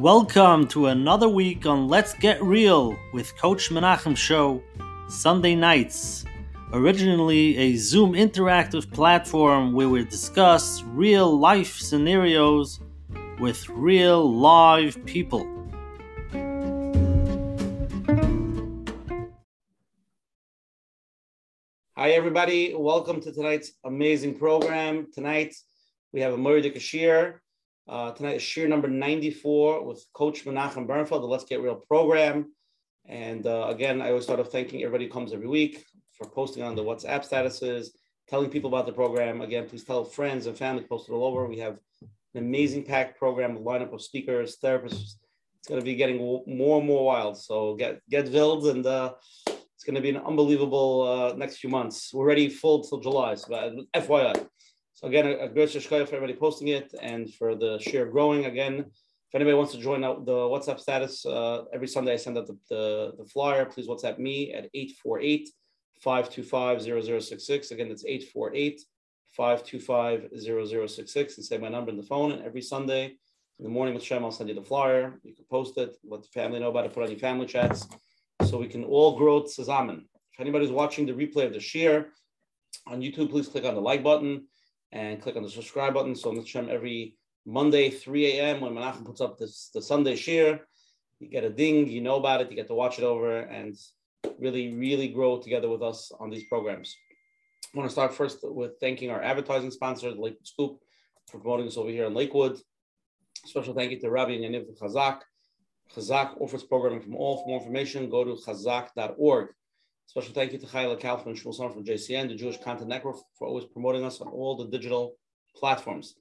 Welcome to another week on Let's Get Real with Coach Menachem Show, Sunday nights. Originally a Zoom interactive platform where we discuss real life scenarios with real live people. Hi, everybody. Welcome to tonight's amazing program. Tonight, we have a Murray Kashir. Uh, tonight is Shir number 94 with Coach Menachem Bernfeld, the Let's Get Real program. And uh, again, I always start off thanking everybody who comes every week for posting on the WhatsApp statuses, telling people about the program. Again, please tell friends and family, post it all over. We have an amazing packed program, a lineup of speakers, therapists. It's going to be getting more and more wild. So get get filled, and uh, it's going to be an unbelievable uh, next few months. We're ready full till July. So uh, FYI. So again, a, great shkoya for everybody posting it and for the share growing. Again, if anybody wants to join out the WhatsApp status, uh, every Sunday I send out the, the, the, flyer. Please WhatsApp me at 848-525-0066. Again, that's 848-525-0066 and say my number in the phone. And every Sunday in the morning with Shem, I'll send you the flyer. You can post it, let the family know about it, put on your family chats so we can all grow zusammen. If anybody's watching the replay of the share on YouTube, please click on the like button and click on the subscribe button. So on the Hashem, every Monday, 3 a.m. when Menachem puts up this the Sunday share, you get a ding, you know about it, you get to watch it over and really, really grow together with us on these programs. I want to start first with thanking our advertising sponsor, the Lakewood Scoop, for promoting us over here in Lakewood. Special thank you to Rabbi and Yaniv Chazak. Chazak offers programming from all. For more information, go to chazak.org. Special thank you to Chayla Kaufman and Shmuel from JCN, the Jewish Content Network, for always promoting us on all the digital platforms.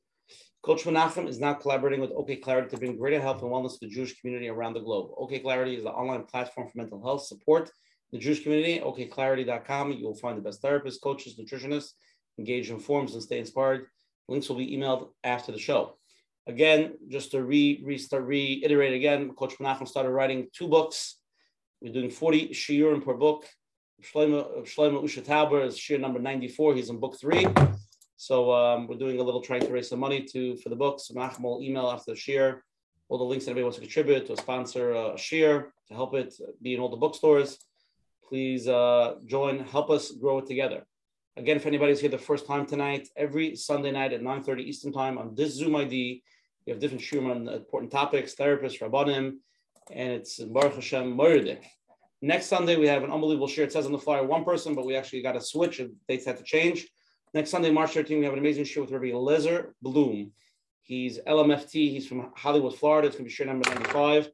Coach Menachem is now collaborating with OK Clarity to bring greater health and wellness to the Jewish community around the globe. OK Clarity is the online platform for mental health support the Jewish community. OKClarity.com. You will find the best therapists, coaches, nutritionists, engage in forums and stay inspired. Links will be emailed after the show. Again, just to re, restart, reiterate again, Coach Menachem started writing two books. We're doing 40 shiurim per book. Shlomo, Shlomo Usha Tauber is shir number 94. He's in book three. So um, we're doing a little trying to raise some money to for the books. So will email after the shir all the links that anybody wants to contribute to sponsor a shir to help it be in all the bookstores. Please uh, join, help us grow it together. Again, if anybody's here the first time tonight, every Sunday night at 9:30 Eastern Time on this Zoom ID, we have different shiurim on important topics, therapists, rabbanim, and it's Baruch Hashem Moridik. Next Sunday, we have an unbelievable share. It says on the flyer one person, but we actually got a switch. And dates had to change. Next Sunday, March 13, we have an amazing show with Rabbi Lezer Bloom. He's LMFT. He's from Hollywood, Florida. It's going to be share number 95.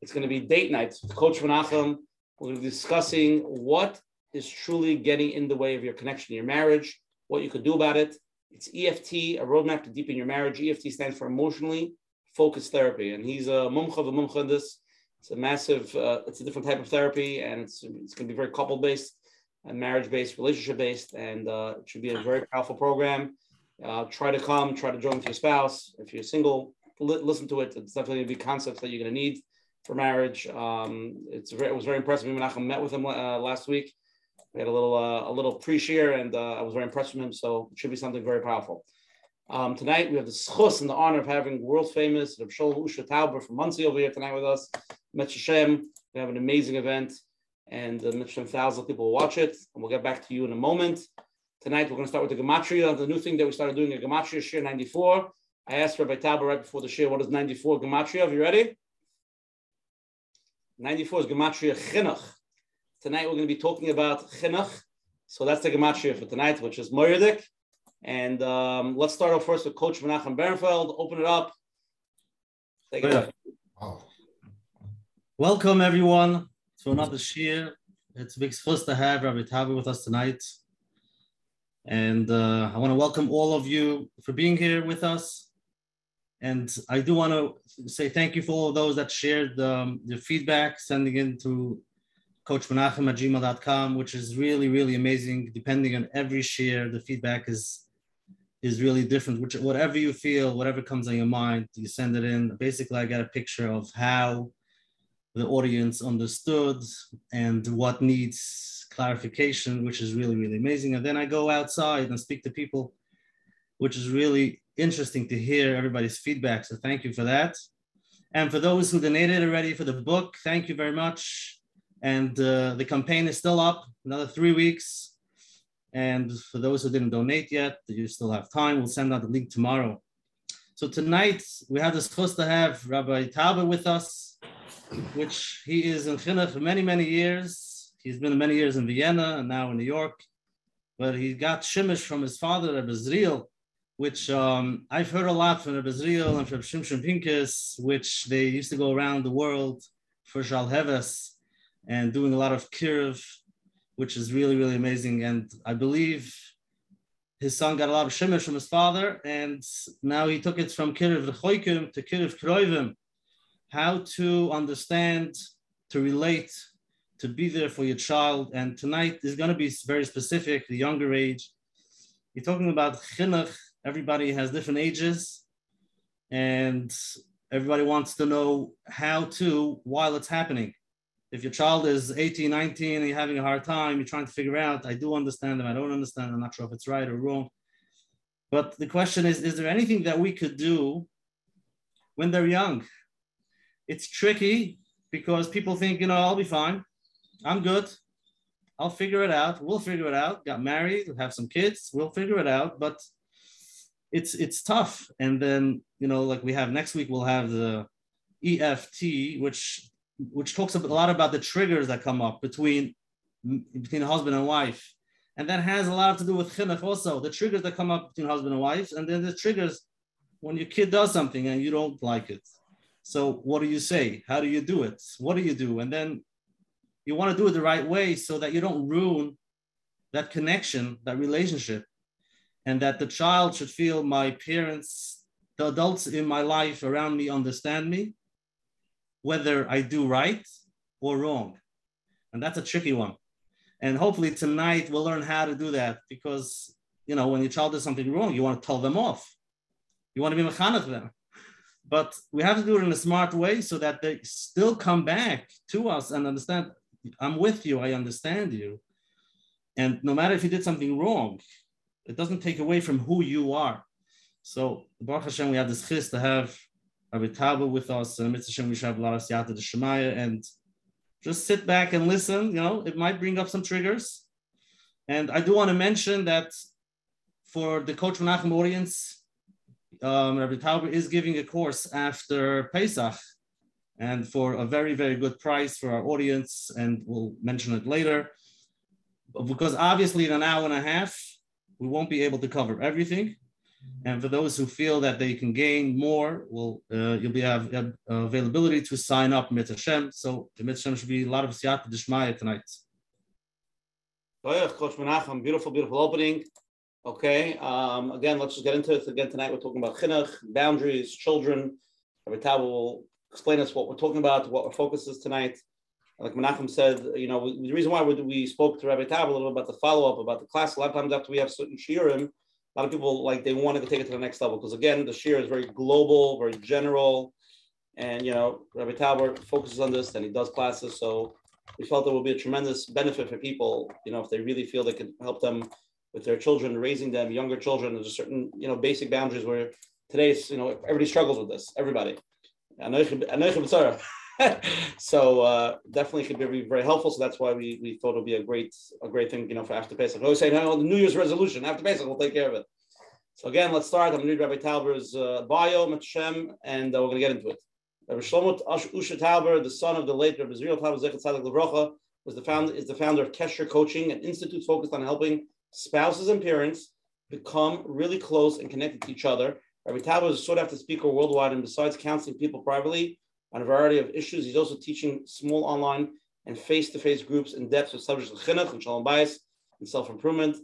It's going to be date night with Coach Menachem. We're be discussing what is truly getting in the way of your connection, your marriage, what you could do about it. It's EFT, a roadmap to deepen your marriage. EFT stands for emotionally focused therapy. And he's a mumcha of a mumcha in this. It's a massive, uh, it's a different type of therapy, and it's it's going to be very couple based and marriage based, relationship based, and uh, it should be a very powerful program. Uh, try to come, try to join with your spouse. If you're single, li- listen to it. It's definitely going to be concepts that you're going to need for marriage. Um, it's very, it was very impressive. Me and met with him uh, last week. We had a little uh, a little pre-share, and uh, I was very impressed with him. So it should be something very powerful. Um, tonight we have the schus and the honor of having world famous Reb Sholem Usha Tauber from Monsey over here tonight with us. Mitzvah We have an amazing event, and uh, thousands of people will watch it. And we'll get back to you in a moment. Tonight we're going to start with the gematria, the new thing that we started doing a gematria share 94. I asked Rabbi Tauber right before the share, what is 94 gematria? Are you ready? 94 is gematria chinuch. Tonight we're going to be talking about chinuch. So that's the gematria for tonight, which is Moiridik. And um, let's start off first with Coach Menachem Bernfeld. Open it up. Take it oh. Welcome everyone to another shir. It's a big first to have Rabbi Tauber with us tonight. And uh, I want to welcome all of you for being here with us. And I do want to say thank you for all of those that shared um, the feedback, sending in to coachmenachem at gmail.com, which is really, really amazing. Depending on every share, the feedback is is really different. Which whatever you feel, whatever comes on your mind, you send it in. Basically, I get a picture of how the audience understood and what needs clarification, which is really, really amazing. And then I go outside and speak to people, which is really interesting to hear everybody's feedback. So thank you for that. And for those who donated already for the book, thank you very much. And uh, the campaign is still up, another three weeks. And for those who didn't donate yet, you still have time. We'll send out the link tomorrow. So tonight we have the supposed to have Rabbi Tauber with us, which he is in Chinuch for many, many years. He's been many years in Vienna and now in New York. But he got Shimish from his father, Rabbi Zriel, which um, I've heard a lot from Rabbi Zriel and from Shimshon Pincus, which they used to go around the world for Shalheves and doing a lot of kirv, which is really, really amazing. And I believe his son got a lot of shemish from his father, and now he took it from kirv lechoikim to kirv kroivim, how to understand, to relate, to be there for your child. And tonight is going to be very specific, the younger age. You're talking about chinuch. Everybody has different ages, and everybody wants to know how to while it's happening if your child is 18, 19, and you're having a hard time, you're trying to figure out, I do understand them, I don't understand, I'm not sure if it's right or wrong. But the question is, is there anything that we could do when they're young? It's tricky because people think, you know, I'll be fine. I'm good. I'll figure it out. We'll figure it out. Got married, have some kids, we'll figure it out. But it's it's tough. And then, you know, like we have next week, we'll have the EFT, which which talks a lot about the triggers that come up between between husband and wife, and that has a lot to do with chinuch also. The triggers that come up between husband and wife, and then the triggers when your kid does something and you don't like it. So what do you say? How do you do it? What do you do? And then you want to do it the right way so that you don't ruin that connection, that relationship, and that the child should feel my parents, the adults in my life around me understand me whether I do right or wrong. And that's a tricky one. And hopefully tonight we'll learn how to do that because, you know, when your child does something wrong, you want to tell them off. You want to be mechanech them. But we have to do it in a smart way so that they still come back to us and understand, I'm with you, I understand you. And no matter if you did something wrong, it doesn't take away from who you are. So, Baruch Hashem, we have this chis to have Rabbi Tauber with us, Mitzvah we should have a lot of Siyata de Shemaya, and just sit back and listen. You know, it might bring up some triggers. And I do want to mention that for the Coach Menachem audience, um, Rabbi Tauber is giving a course after Pesach, and for a very, very good price for our audience, and we'll mention it later. Because obviously, in an hour and a half, we won't be able to cover everything. And for those who feel that they can gain more, well, uh, you'll be have, have uh, availability to sign up Mit Hashem. So the Mit Hashem should be a lot of siyata dishmaya tonight. Coach Menachem, beautiful, beautiful opening. Okay, um, again, let's just get into it. Again, tonight we're talking about chinuch, boundaries, children. Rabbi Tauber will explain us what we're talking about, what our focus is tonight. Like Menachem said, you know, the reason why we, spoke to Rabbi Tauber a little bit about the follow up about the class. A lot of times after we have certain shiurim, a lot of people like they wanted to take it to the next level because again, the shiur is very global, very general, and you know, Rabbi Tauber focuses on this and he does classes. So we felt it would be a tremendous benefit for people, you know, if they really feel they could help them with their children, raising them, younger children. There's a certain, you know, basic boundaries where today's, you know, everybody struggles with this. Everybody. so uh, definitely could be very helpful. So that's why we, we thought it would be a great a great thing, you know, for after Pesach. I always say, no, the New Year's resolution after Pesach, we'll take care of it. So again, let's start. I'm going to read Rabbi Tauber's uh, bio, Matshem, and uh, we're going to get into it. Rabbi Shlomo Usha Tauber, the son of the late Rabbi Zriel Tauber Zechat Tzadok Levrocha, was the founder is the founder of Kesher Coaching, an institute focused on helping spouses and parents become really close and connected to each other. Rabbi Tauber is a sought after speaker worldwide, and besides counseling people privately, on a variety of issues. He's also teaching small online and face-to-face groups in depth with subjects of chinuch and shalom bayis and self-improvement.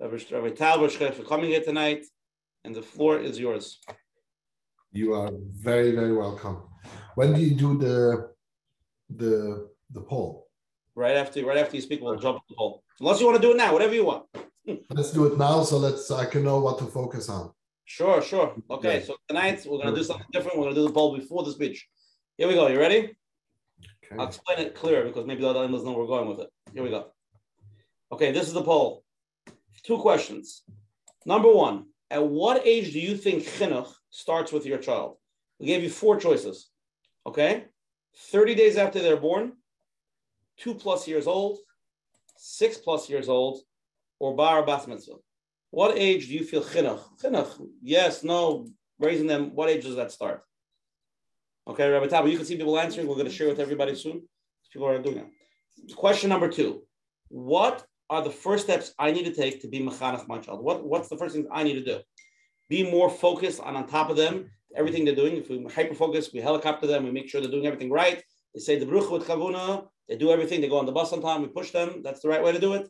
Rabbi Talbot for coming here tonight, and the floor is yours. You are very, very welcome. When do you do the the the poll? Right after right after you speak, we'll jump the poll. Unless you want to do it now, whatever you want. let's do it now, so let's I can know what to focus on. Sure, sure. Okay, yeah. so tonight we're gonna do something different. We're gonna do the poll before the speech. Here we go. You ready? Okay. I'll explain it clearer because maybe the other doesn't know where we're going with it. Here we go. Okay, this is the poll. Two questions. Number one, at what age do you think chinuch starts with your child? We gave you four choices. Okay? 30 days after they're born, two plus years old, six plus years old, or bar bas mitzvah. What age do you feel chinuch? Chinuch, yes, no, raising them, what age does that start? Okay, Rabbi Tauber, you can see people answering. We're going to share with everybody soon. People are doing that. Question number two. What are the first steps I need to take to be mechanech my child? What, what's the first thing I need to do? Be more focused on on top of them, everything they're doing. If we hyper focus, we helicopter them, we make sure they're doing everything right. They say the bruch with kavuna, they do everything, they go on the bus on time, we push them. That's the right way to do it.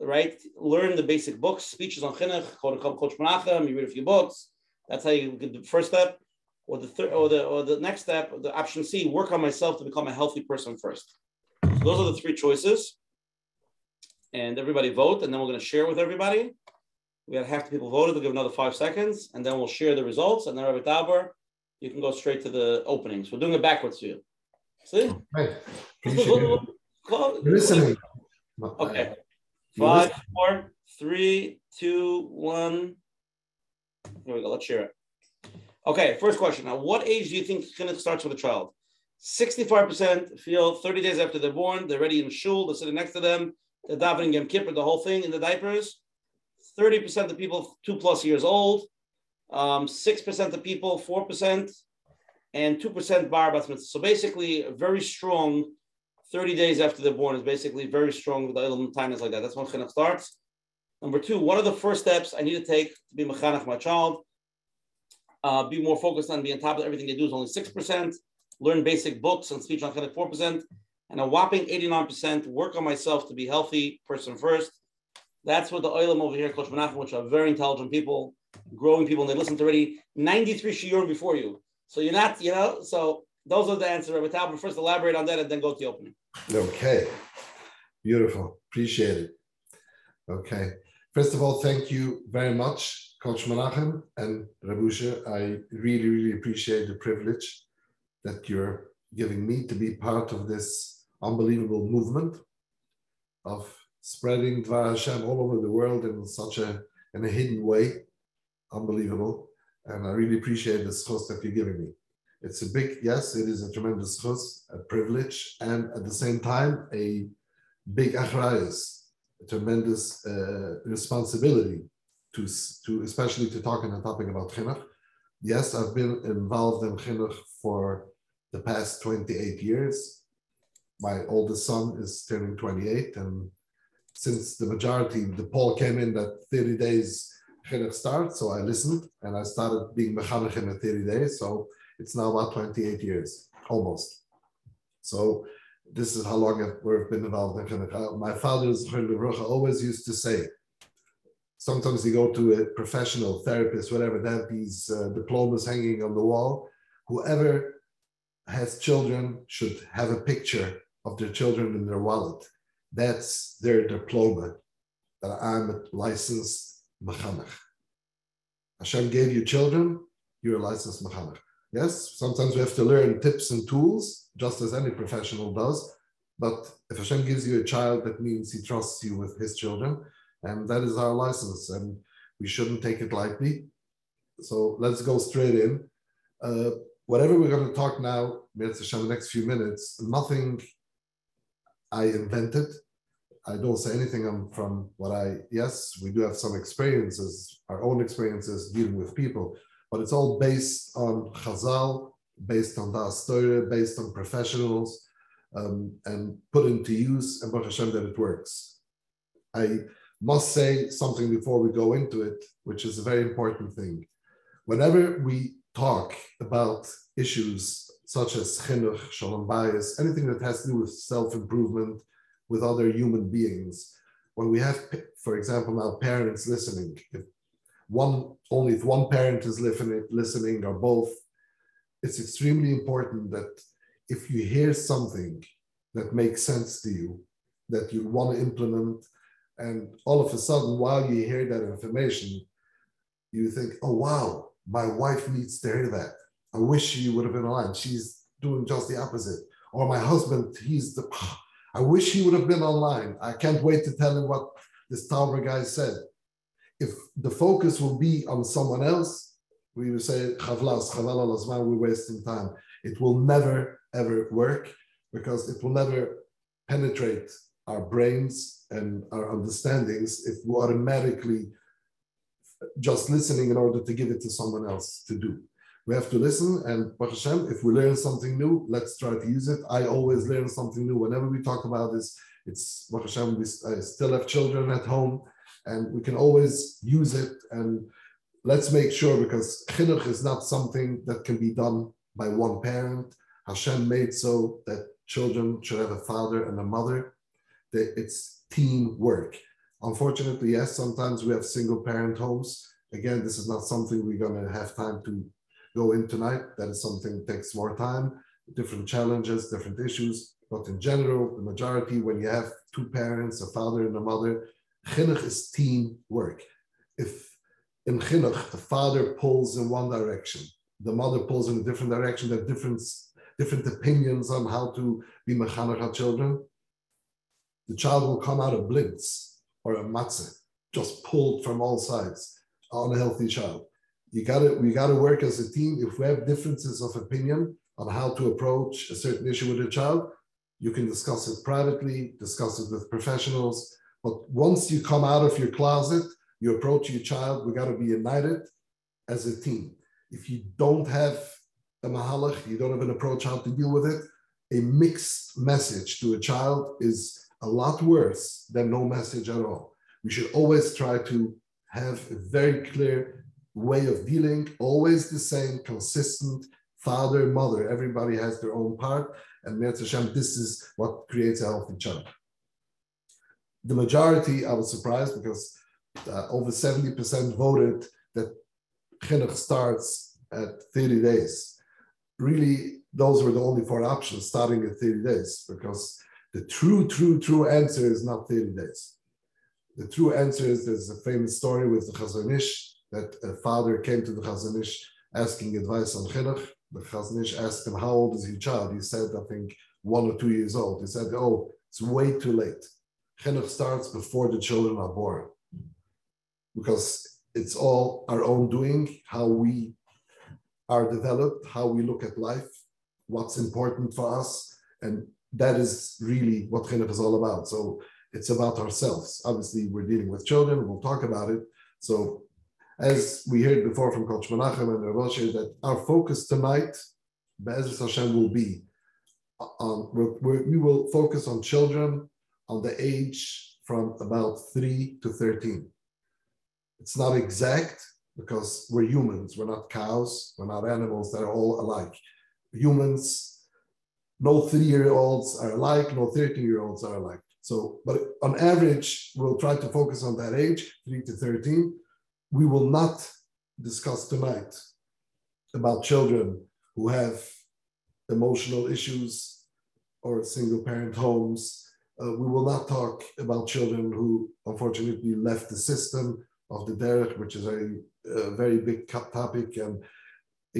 Right? Learn the basic books, speeches on chinuch, Coach Menachem, you read a few books. That's how you get the first step. Or the third, or the or the next step, the option C, work on myself to become a healthy person first. So those are the three choices and everybody vote, and then we're going to share with everybody. We had half the people voted. We'll give another five seconds, and then we'll share the results. And then Rabbi Tauber, you can go straight to the openings. We're doing it backwards for you. See? Right. Listening. Okay. Five, four, three, two, one. Here we go. Let's share it. Okay, first question. Now, what age do you think chinuch starts with a child? 65% feel 30 days after they're born, they're ready in shul, they're sitting next to them, they're davening Yom Kippur, the whole thing in the diapers. 30% of people two plus years old, um, 6% of people, 4%, and 2% bar bat So basically, very strong 30 days after they're born is basically very strong with the timelines like that. That's when chinuch starts. Number two, what are the first steps I need to take to be mechanech my child? Uh, be more focused on being on top of everything they do is only 6%. Learn basic books and speech on chinuch 4% and a whopping 89% work on myself to be healthy person first. That's what the oilam over here, Coach Menachem, which are very intelligent people, growing people, and they listened to already 93 shiurim before you. So you're not, you know, so those are the answers, Rabbi But First elaborate on that and then go to the opening. Okay. Beautiful. Appreciate it. Okay. First of all, thank you very much, Coach Menachem and Rabusha. I really, really appreciate the privilege that you're giving me to be part of this unbelievable movement of spreading Dvar Hashem all over the world in such a in a hidden way. Unbelievable. And I really appreciate the schos that you're giving me. It's a big, yes, it is a tremendous schos, a privilege, and at the same time, a big achrayas, a tremendous uh, responsibility to, to, especially to talk on a topic about chinuch. Yes, I've been involved in chinuch for the past 28 years. My oldest son is turning 28 and since the majority the poll came in that 30 days chinuch start so i listened and i started being mechanech in the 30 days so it's now about 28 years almost. So this is how long I've, we've been involved in chinuch. Uh, my father's always used to say sometimes you go to a professional therapist whatever they have these uh, diplomas hanging on the wall whoever has children should have a picture of their children in their wallet. That's their diploma that I'm a licensed mechanech. Hashem gave you children, you're a licensed mechanech. Yes, sometimes we have to learn tips and tools, just as any professional does. But if Hashem gives you a child, that means He trusts you with His children, and that is our license, and we shouldn't take it lightly. So let's go straight in. Uh, whatever we're going to talk now, Hashem, the next few minutes, nothing I invented. I don't say anything from what I, yes, we do have some experiences, our own experiences dealing with people, but it's all based on Chazal, based on the story, based on professionals, um, and put into use, and Baruch Hashem that it works. I must say something before we go into it, which is a very important thing. Whenever we talk about issues such as chinuch, shalom bayis, anything that has to do with self-improvement with other human beings. When we have, for example, now parents listening, if one only if one parent is listening or both, it's extremely important that if you hear something that makes sense to you, that you want to implement, and all of a sudden, while you hear that information, you think, oh wow, my wife needs to hear that I wish she would have been alive. She's doing just the opposite. Or my husband, he's the, I wish he would have been online. I can't wait to tell him what this Tauber guy said. If the focus will be on someone else, we will say, chavlas, chaval we're wasting time. It will never, ever work because it will never penetrate our brains and our understandings if we automatically just listening in order to give it to someone else to do. We have to listen, and Hashem, if we learn something new, let's try to use it. I always learn something new whenever we talk about this. It's Hashem, we I still have children at home, and we can always use it. And let's make sure because chinuch is not something that can be done by one parent. Hashem made so that children should have a father and a mother. That it's teamwork. Unfortunately, yes, sometimes we have single parent homes. Again, this is not something we're going to have time to go in tonight. That is something that takes more time, different challenges, different issues. But in general, the majority, when you have two parents, a father and a mother, chinuch is teamwork. If in chinuch, the father pulls in one direction, the mother pulls in a different direction, there are different, different opinions on how to be mechanech children, the child will come out of blitz or a matzah, just pulled from all sides, unhealthy child you gotta we gotta work as a team. If we have differences of opinion on how to approach a certain issue with a child, you can discuss it privately, discuss it with professionals. But once you come out of your closet, you approach your child, we gotta be united as a team. If you don't have a mahalach, you don't have an approach how to deal with it, a mixed message to a child is a lot worse than no message at all. We should always try to have a very clear way of dealing, always the same, consistent, father, mother, everybody has their own part. And Hashem, this is what creates a healthy child. The majority, I was surprised because uh, over 70% voted that chinuch starts at 30 days. Really, those were the only four options starting at 30 days because the true, true, true answer is not 30 days. The true answer is there's a famous story with the Chazon Ish that a father came to the Chazon Ish asking advice on chinuch. The Chazon Ish asked him, "How old is your child?" He said, "I think one or two years old." He said, "Oh, it's way too late. Chinuch starts before the children are born, because it's all our own doing, how we are developed, how we look at life, what's important for us, and that is really what chinuch is all about. So." It's about ourselves. Obviously, we're dealing with children. We'll talk about it. So as we heard before from Coach Menachem and Rav that our focus tonight, Be'ezras Hashem, will be on, we're, we will focus on children on the age from about 3 to 13. It's not exact because we're humans, we're not cows, we're not animals that are all alike. Humans, no three year olds are alike, no 13 year olds are alike. So, but on average, we'll try to focus on that age, 3 to 13 we will not discuss tonight about children who have emotional issues or single parent homes. Uh, we will not talk about children who unfortunately left the system of the derech, which is a, a very big topic. And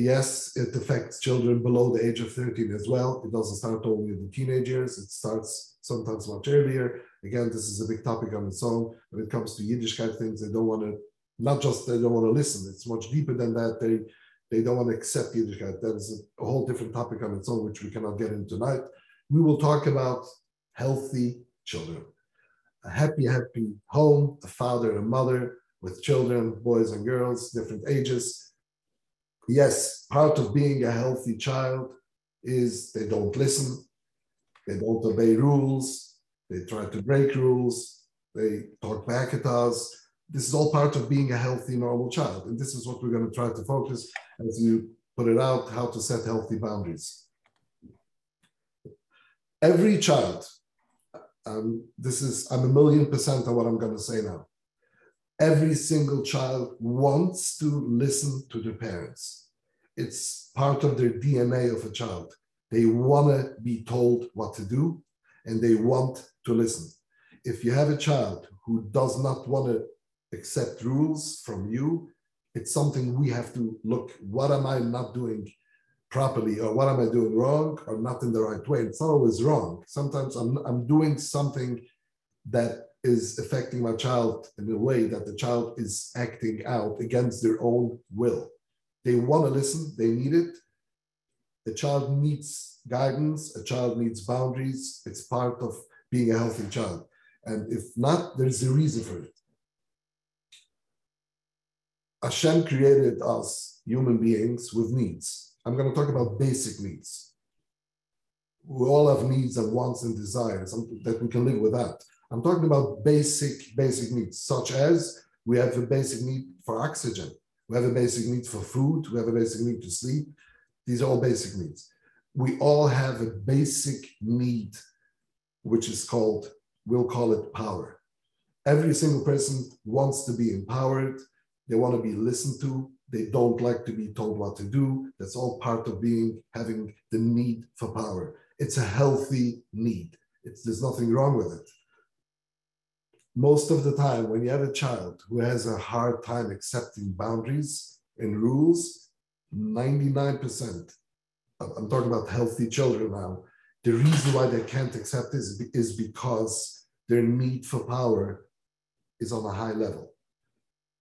yes, it affects children below the age of 13 as well. It doesn't start only in the teenage years, it starts sometimes much earlier. Again, this is a big topic on its own. When it comes to Yiddishkeit things, they don't want to not just they don't want to listen, it's much deeper than that. They they don't want to accept Yiddishkeit. That is a whole different topic on its own, which we cannot get into tonight. We will talk about healthy children, a happy, happy home, a father and mother with children, boys and girls, different ages. Yes, part of being a healthy child is they don't listen, they don't obey rules, they try to break rules, they talk back at us, this is all part of being a healthy, normal child. And this is what we're going to try to focus as you put it out, how to set healthy boundaries. Every child, um, this is, I'm a million percent on what I'm going to say now. Every single child wants to listen to their parents. It's part of their DNA of a child. They want to be told what to do and they want to listen. If you have a child who does not want to accept rules from you. It's something we have to look, what am I not doing properly or what am I doing wrong or not in the right way? It's not always wrong. Sometimes I'm, I'm doing something that is affecting my child in a way that the child is acting out against their own will. They want to listen, they need it. A child needs guidance, a child needs boundaries. It's part of being a healthy child. And if not, there's a reason for it. Hashem created us, human beings, with needs. I'm going to talk about basic needs. We all have needs and wants and desires that we can live without. I'm talking about basic, basic needs, such as we have a basic need for oxygen, we have a basic need for food, we have a basic need to sleep. These are all basic needs. We all have a basic need, which is called, we'll call it power. Every single person wants to be empowered, they want to be listened to, they don't like to be told what to do. That's all part of being having the need for power. It's a healthy need. It's, there's nothing wrong with it most of the time when you have a child who has a hard time accepting boundaries and rules 99% i'm talking about healthy children now the reason why they can't accept this is because their need for power is on a high level.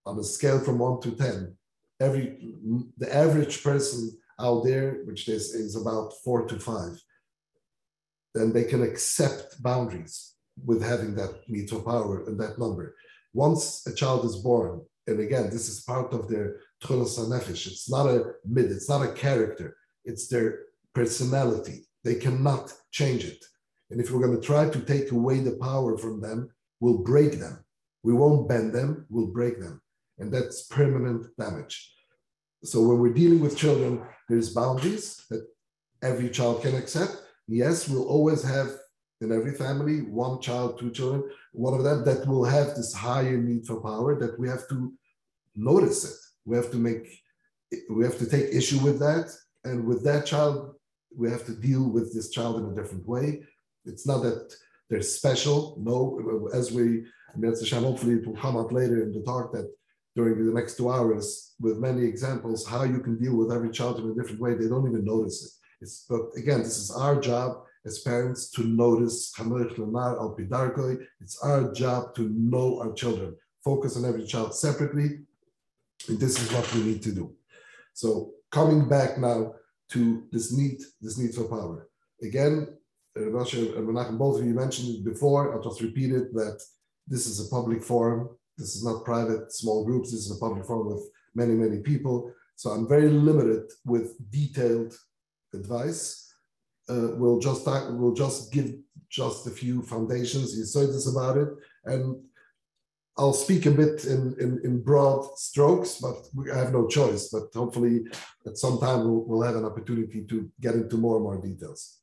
On a scale from 1 to 10 every the average person out there which is, is about 4 to 5 then they can accept boundaries with having that for power and that number. Once a child is born, and again, this is part of their tchulas nefesh. It's not a mid, it's not a character, it's their personality. They cannot change it. And if we're going to try to take away the power from them, we'll break them. We won't bend them, we'll break them. And that's permanent damage. So when we're dealing with children, there's boundaries that every child can accept. Yes, we'll always have in every family, one child, two children, one of them that will have this higher need for power that we have to notice it. We have to make, we have to take issue with that. And with that child, we have to deal with this child in a different way. It's not that they're special. No, as we, hopefully it will come out later in the talk that during the next two hours with many examples how you can deal with every child in a different way. They don't even notice it. It's, but again, this is our job as parents to notice It's our job to know our children, focus on every child separately. And this is what we need to do. So coming back now to this need, this need for power. Again, Rasha and Menachem, both of you mentioned it before. I'll just repeat it that this is a public forum. This is not private, small groups. This is a public forum with many, many people. So I'm very limited with detailed advice uh, we'll just we'll just give just a few foundations, this about it, and I'll speak a bit in, in, in, broad strokes, but I have no choice. But hopefully, at some time, we'll, we'll have an opportunity to get into more and more details.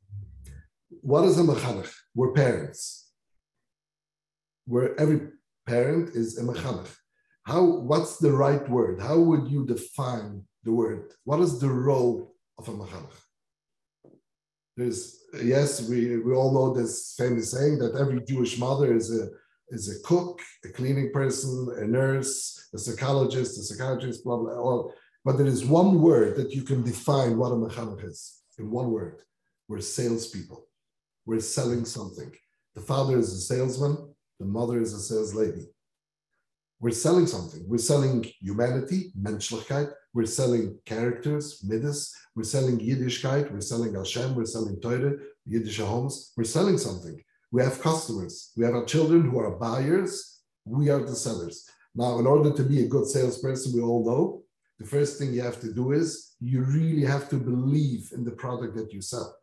What is a mechanech? We're parents. Where every parent is a mechanech. How? What's the right word? How would you define the word? What is the role of a mechanech? There's yes, we, we all know this famous saying that every Jewish mother is a is a cook, a cleaning person, a nurse, a psychologist, a psychiatrist, blah blah. All. But there is one word that you can define what a mechanech is in one word. We're salespeople. We're selling something. The father is a salesman. The mother is a sales lady. We're selling something. We're selling humanity, Menschlichkeit. We're selling characters, midas. We're selling Yiddishkeit. We're selling Hashem. We're selling Torah, Yiddish homes. We're selling something. We have customers. We have our children who are buyers. We are the sellers. Now, in order to be a good salesperson, we all know the first thing you have to do is you really have to believe in the product that you sell.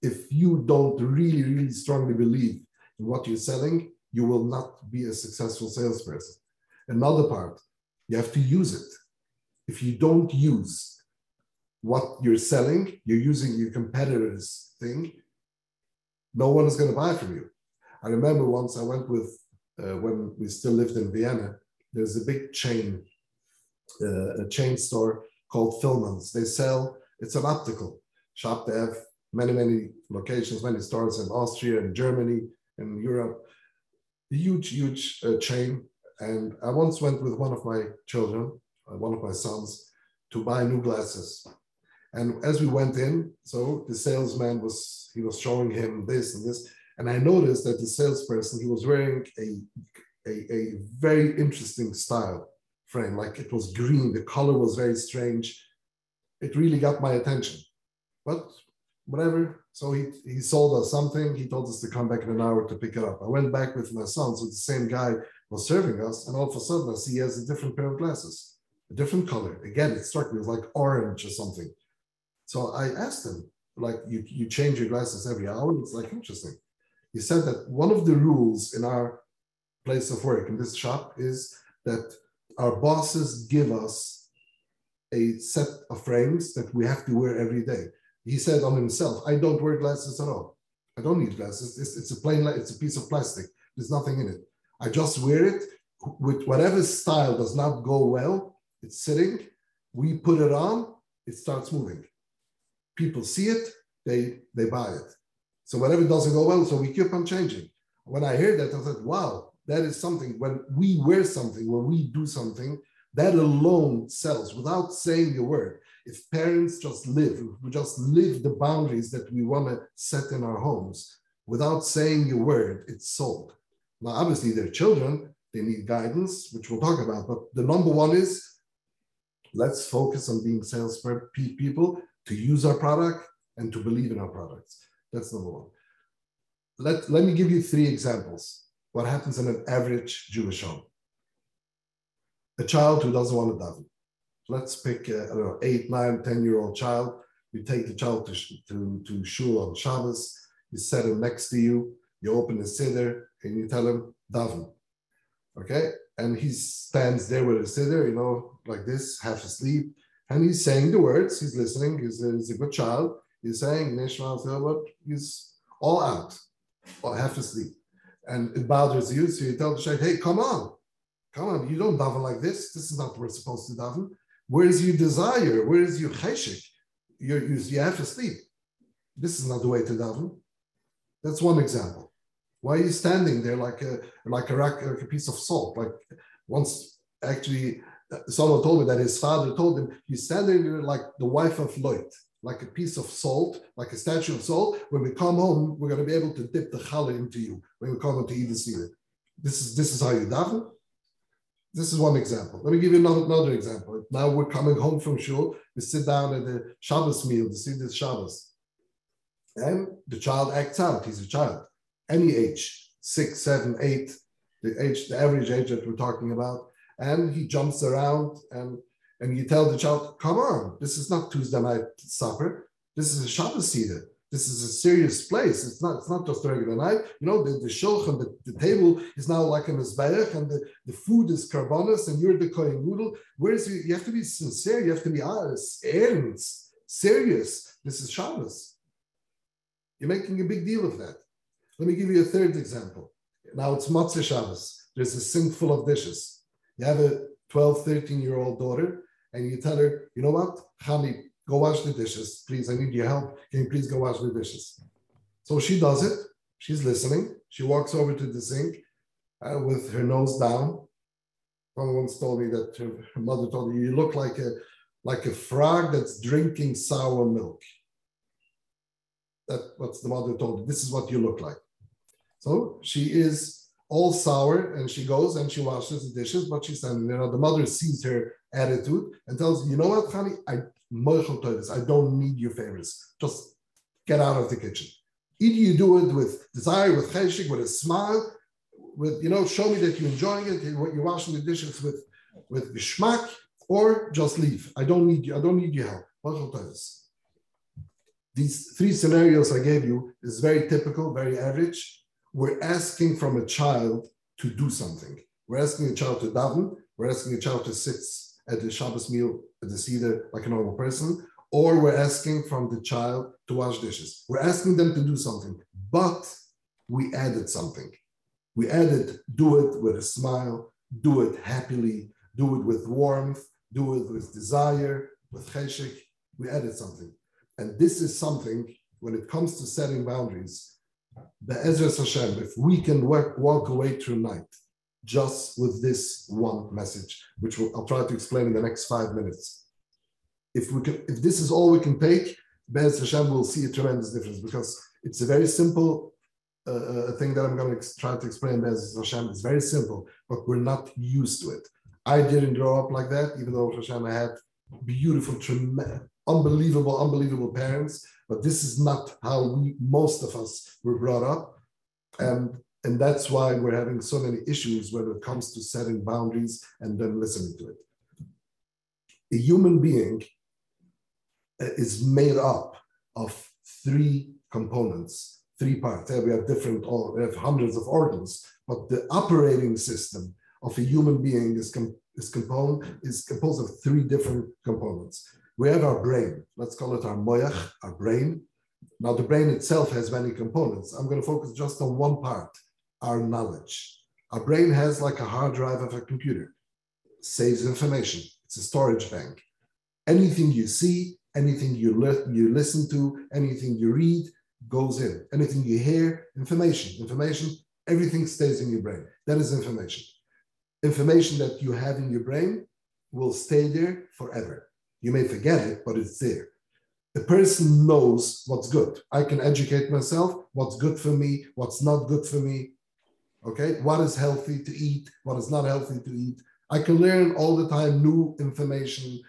If you don't really, really strongly believe in what you're selling, you will not be a successful salesperson. Another part, you have to use it. If you don't use what you're selling, you're using your competitor's thing, no one is going to buy from you. I remember once I went with, uh, when we still lived in Vienna, there's a big chain, uh, a chain store called Fielmanns. They sell, it's an optical shop. They have many, many locations, many stores in Austria and Germany and Europe huge, huge uh, chain. And I once went with one of my children, one of my sons, to buy new glasses. And as we went in, so the salesman was, he was showing him this and this. And I noticed that the salesperson, he was wearing a, a, a very interesting style frame, like it was green, the color was very strange. It really got my attention. but whatever. So he, he sold us something. He told us to come back in an hour to pick it up. I went back with my son. So the same guy was serving us. And all of a sudden, I see he has a different pair of glasses, a different color. Again, it struck me, was like orange or something. So I asked him, like, you, you change your glasses every hour? It's like, interesting. He said that one of the rules in our place of work in this shop is that our bosses give us a set of frames that we have to wear every day he said on himself, I don't wear glasses at all. I don't need glasses. It's, it's a plain, it's a piece of plastic. There's nothing in it. I just wear it with whatever style does not go well. It's sitting. We put it on. It starts moving. People see it. They they buy it. So whatever doesn't go well, so we keep on changing. When I heard that, I thought, wow, that is something. When we wear something, when we do something, that alone sells without saying a word if parents just live, we just live the boundaries that we want to set in our homes without saying a word, it's sold. Now, obviously, they're children, they need guidance, which we'll talk about. But the number one is let's focus on being sales people to use our product and to believe in our products. That's number one. Let, let me give you three examples. What happens in an average Jewish home? A child who doesn't want to daven let's pick a, I don't know, eight, nine, 10 year old child. You take the child to, to, to shul on Shabbos, you set him next to you, you open the siddur, and you tell him, daven. Okay? And he stands there with a siddur, you know, like this, half asleep, and he's saying the words, he's listening, he's a, he's a good child. He's saying, but he's all out, or half asleep. And it bothers you, so you tell the child, hey, come on, come on, you don't daven like this. This is not what we're supposed to daven. Where is your desire? Where is your cheshik? You're you have to. This is not the way to daven. That's one example. Why are you standing there like a like a, like a piece of salt? Like once actually uh, someone told me that his father told him, he's standing there like the wife of Lot, like a piece of salt, like a statue of salt. When we come home, we're going to be able to dip the challah into you when we come home to eat the seed. This is this is how you daven. This is one example. Let me give you another, another example. Now we're coming home from shul. We sit down at the Shabbos meal to see this Shabbos. And the child acts out. He's a child. Any age, six, seven, eight, the age, the average age that we're talking about. And he jumps around and and you tell the child, come on, this is not Tuesday night supper. This is a Shabbos Seder. This is a serious place. It's not, it's not just regular night. You know, the, the shulchan, the, the table is now like a mizbeach and the, the food is karbonis and you're the kohen noodle. Whereas you, you have to be sincere, you have to be honest, earnest, serious. This is Shabbos. You're making a big deal of that. Let me give you a third example. Now it's Motzei Shabbos. There's a sink full of dishes. You have a 12, 13 year old daughter, and you tell her, you know what, Chani, Go wash the dishes. Please, I need your help. Can you please go wash the dishes? So she does it. She's listening. She walks over to the sink uh, with her nose down. Someone once told me that her, her mother told me, you look like a like a frog that's drinking sour milk. That what's the mother told me. This is what you look like. So she is all sour and she goes and she washes the dishes, but she's standing there. The mother sees her attitude and tells, you know what, honey, I I don't need your favors. Just get out of the kitchen. Either you do it with desire, with cheshik, with a smile, with, you know, show me that you're enjoying it, what you're washing the dishes with, with geschmack, or just leave. I don't need you. I don't need your help. These three scenarios I gave you is very typical, very average. We're asking from a child to do something. We're asking a child to daven. We're asking a child to sit at the Shabbos meal at the Seder like a normal person, or we're asking from the child to wash dishes. We're asking them to do something, but we added something. We added do it with a smile, do it happily, do it with warmth, do it with desire, with cheshik. We added something. And this is something, when it comes to setting boundaries, the Ezra Hashem, if we can work, walk away tonight just with this one message, which we'll, I'll try to explain in the next five minutes. If we can, if this is all we can take, Bez Hashem will see a tremendous difference because it's a very simple uh, uh thing that I'm going to try to explain. Bez Hashem It's very simple, but we're not used to it. I didn't grow up like that, even though Hashem I had beautiful, tremendous, unbelievable, unbelievable parents. But this is not how we most of us were brought up. And and that's why we're having so many issues when it comes to setting boundaries and then listening to it. A human being uh, is made up of three components, three parts. We have different, we have hundreds of organs, but the operating system of a human being is, com- is, is composed of three different components. We have our brain, let's call it our moyach, our brain. Now, the brain itself has many components. I'm going to focus just on one part our knowledge. Our brain has like a hard drive of a computer, saves information. It's a storage bank. Anything you see, anything you, li- you listen to, anything you read goes in. Anything you hear, information. Information, everything stays in your brain. That is information. Information that you have in your brain will stay there forever. You may forget it, but it's there. The person knows what's good. I can educate myself, what's good for me, what's not good for me, Okay, what is healthy to eat? What is not healthy to eat? I can learn all the time new information.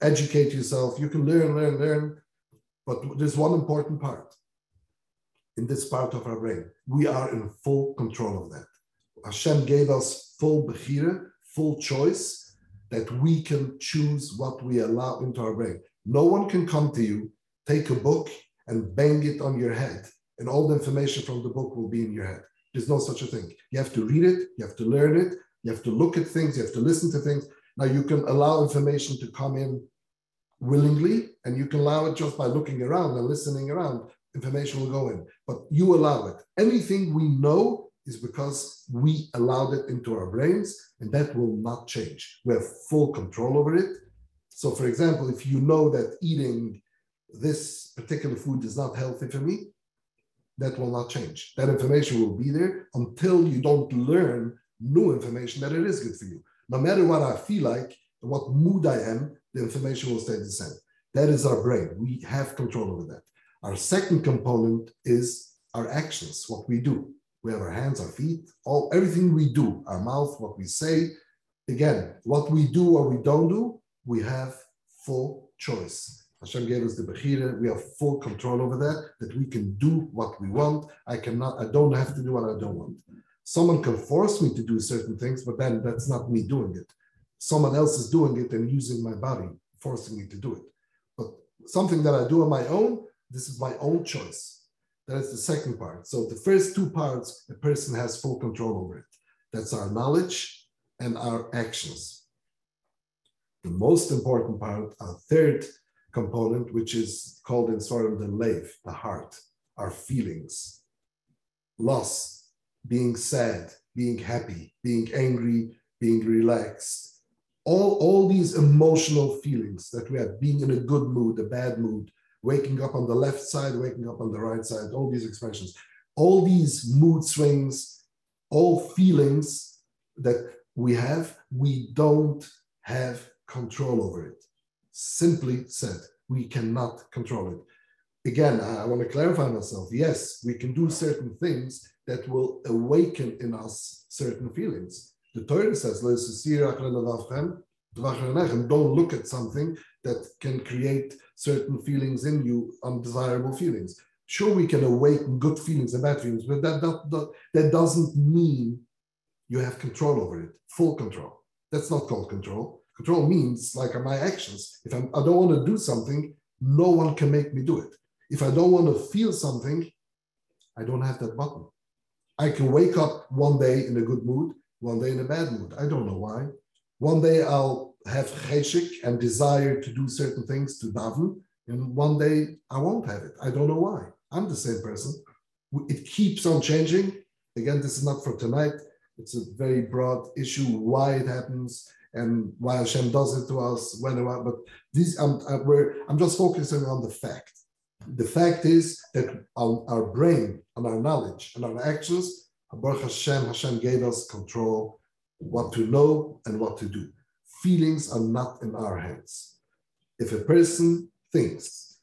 Educate yourself. You can learn, learn, learn. But there's one important part in this part of our brain. We are in full control of that. Hashem gave us full bechira, full choice, that we can choose what we allow into our brain. No one can come to you, take a book, and bang it on your head, and all the information from the book will be in your head. There's no such a thing. You have to read it, you have to learn it, you have to look at things, you have to listen to things. Now you can allow information to come in willingly, and you can allow it just by looking around and listening around. Information will go in, but you allow it. Anything we know is because we allowed it into our brains, and that will not change. We have full control over it. So, for example, if you know that eating this particular food is not healthy for me, that will not change. That information will be there until you don't learn new information that it is good for you. No matter what I feel like, what mood I am, the information will stay the same. That is our brain. We have control over that. Our second component is our actions, what we do. We have our hands, our feet, all everything we do, our mouth, what we say. Again, what we do or we don't do, we have full choice. Hashem gave us the Bechira. We have full control over that, that we can do what we want. I cannot, I don't have to do what I don't want. Someone can force me to do certain things, but then that's not me doing it. Someone else is doing it and using my body, forcing me to do it. But something that I do on my own, this is my own choice. That is the second part. So the first two parts, a person has full control over it. That's our knowledge and our actions. The most important part, our third component, which is called in Sfarim the lev, the heart, our feelings, loss, being sad, being happy, being angry, being relaxed. All, all these emotional feelings that we have, being in a good mood, a bad mood, waking up on the left side, waking up on the right side, all these expressions, all these mood swings, all feelings that we have, we don't have control over it. Simply said, we cannot control it. Again, I want to clarify myself. Yes, we can do certain things that will awaken in us certain feelings. The Torah says, don't look at something that can create certain feelings in you, undesirable feelings. Sure, we can awaken good feelings and bad feelings, but that, that, that, that doesn't mean you have control over it, full control. That's not called control. Control means like my actions. If I'm, I do not want to do something, no one can make me do it. If I don't want to feel something, I don't have that button. I can wake up one day in a good mood, one day in a bad mood. I don't know why. One day I'll have cheshik and desire to do certain things to daven, and one day I won't have it. I don't know why. I'm the same person. It keeps on changing. Again, this is not for tonight. It's a very broad issue why it happens and why Hashem does it to us, when. But this, I'm, I'm just focusing on the fact. The fact is that our, our brain and our knowledge and our actions, Baruch Hashem, Hashem gave us control, what to know and what to do. Feelings are not in our hands. If a person thinks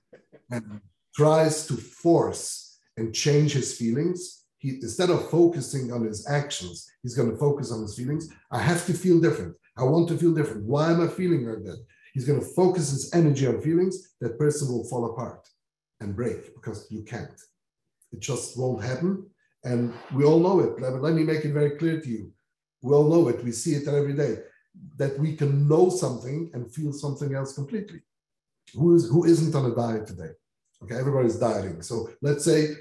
and tries to force and change his feelings, he, instead of focusing on his actions, he's going to focus on his feelings. I have to feel different. I want to feel different. Why am I feeling like that? He's going to focus his energy on feelings. That person will fall apart. and break because you can't. It just won't happen. And we all know it. Let, let me make it very clear to you. We all know it. We see it every day that we can know something and feel something else completely. Who, is, who isn't on a diet today? Okay, everybody's dieting. So let's say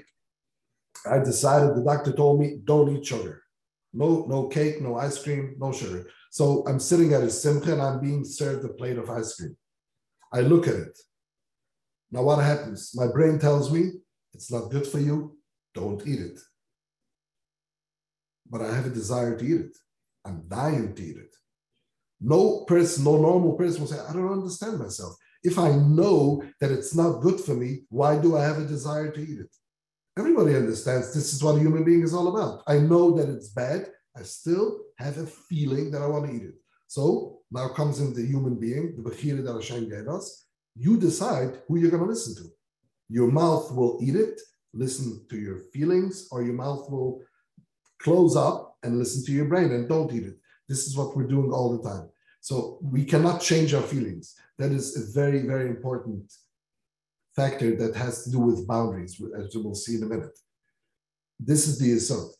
I decided the doctor told me don't eat sugar. No, no cake, no ice cream, no sugar. So I'm sitting at a simcha and I'm being served a plate of ice cream. I look at it. Now what happens? My brain tells me it's not good for you, don't eat it. But I have a desire to eat it. I'm to eat it. No person, no normal person will say, I don't understand myself. If I know that it's not good for me, why do I have a desire to eat it? Everybody understands this is what a human being is all about. I know that it's bad. I still have a feeling that I want to eat it. So now comes in the human being, the Bechira that Hashem gave us. You decide who you're going to listen to. Your mouth will eat it, listen to your feelings, or your mouth will close up and listen to your brain and don't eat it. This is what we're doing all the time. So we cannot change our feelings. That is a very, very important factor that has to do with boundaries, as we'll see in a minute. This is the assault.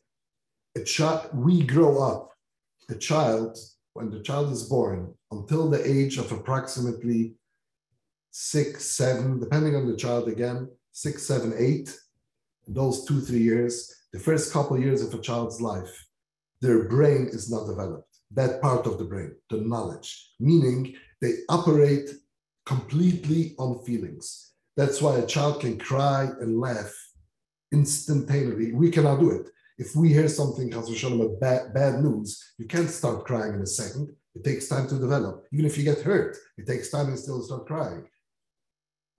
A child, we grow up. A child, when the child is born, until the age of approximately six, seven, depending on the child again, six, seven, eight, those two, three years, the first couple years of a child's life, their brain is not developed. That part of the brain, the knowledge, meaning they operate completely on feelings. That's why a child can cry and laugh instantaneously. We cannot do it. If we hear something, shalom, bad, bad news, you can't start crying in a second. It takes time to develop. Even if you get hurt, it takes time and still start crying.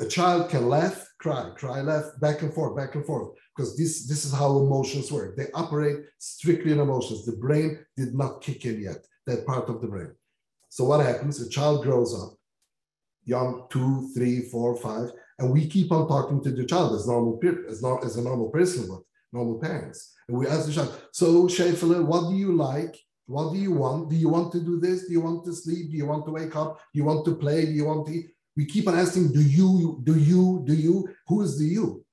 A child can laugh, cry, cry, laugh, back and forth, back and forth, because this, this is how emotions work. They operate strictly in emotions. The brain did not kick in yet, that part of the brain. So what happens? A child grows up, young, two, three, four, five, and we keep on talking to the child as normal, as, not, as a normal person would, normal parents. And we ask the child, so Shefele, what do you like? What do you want? Do you want to do this? Do you want to sleep? Do you want to wake up? Do you want to play? Do you want to eat? We keep on asking, do you, do you, do you? Who is the you?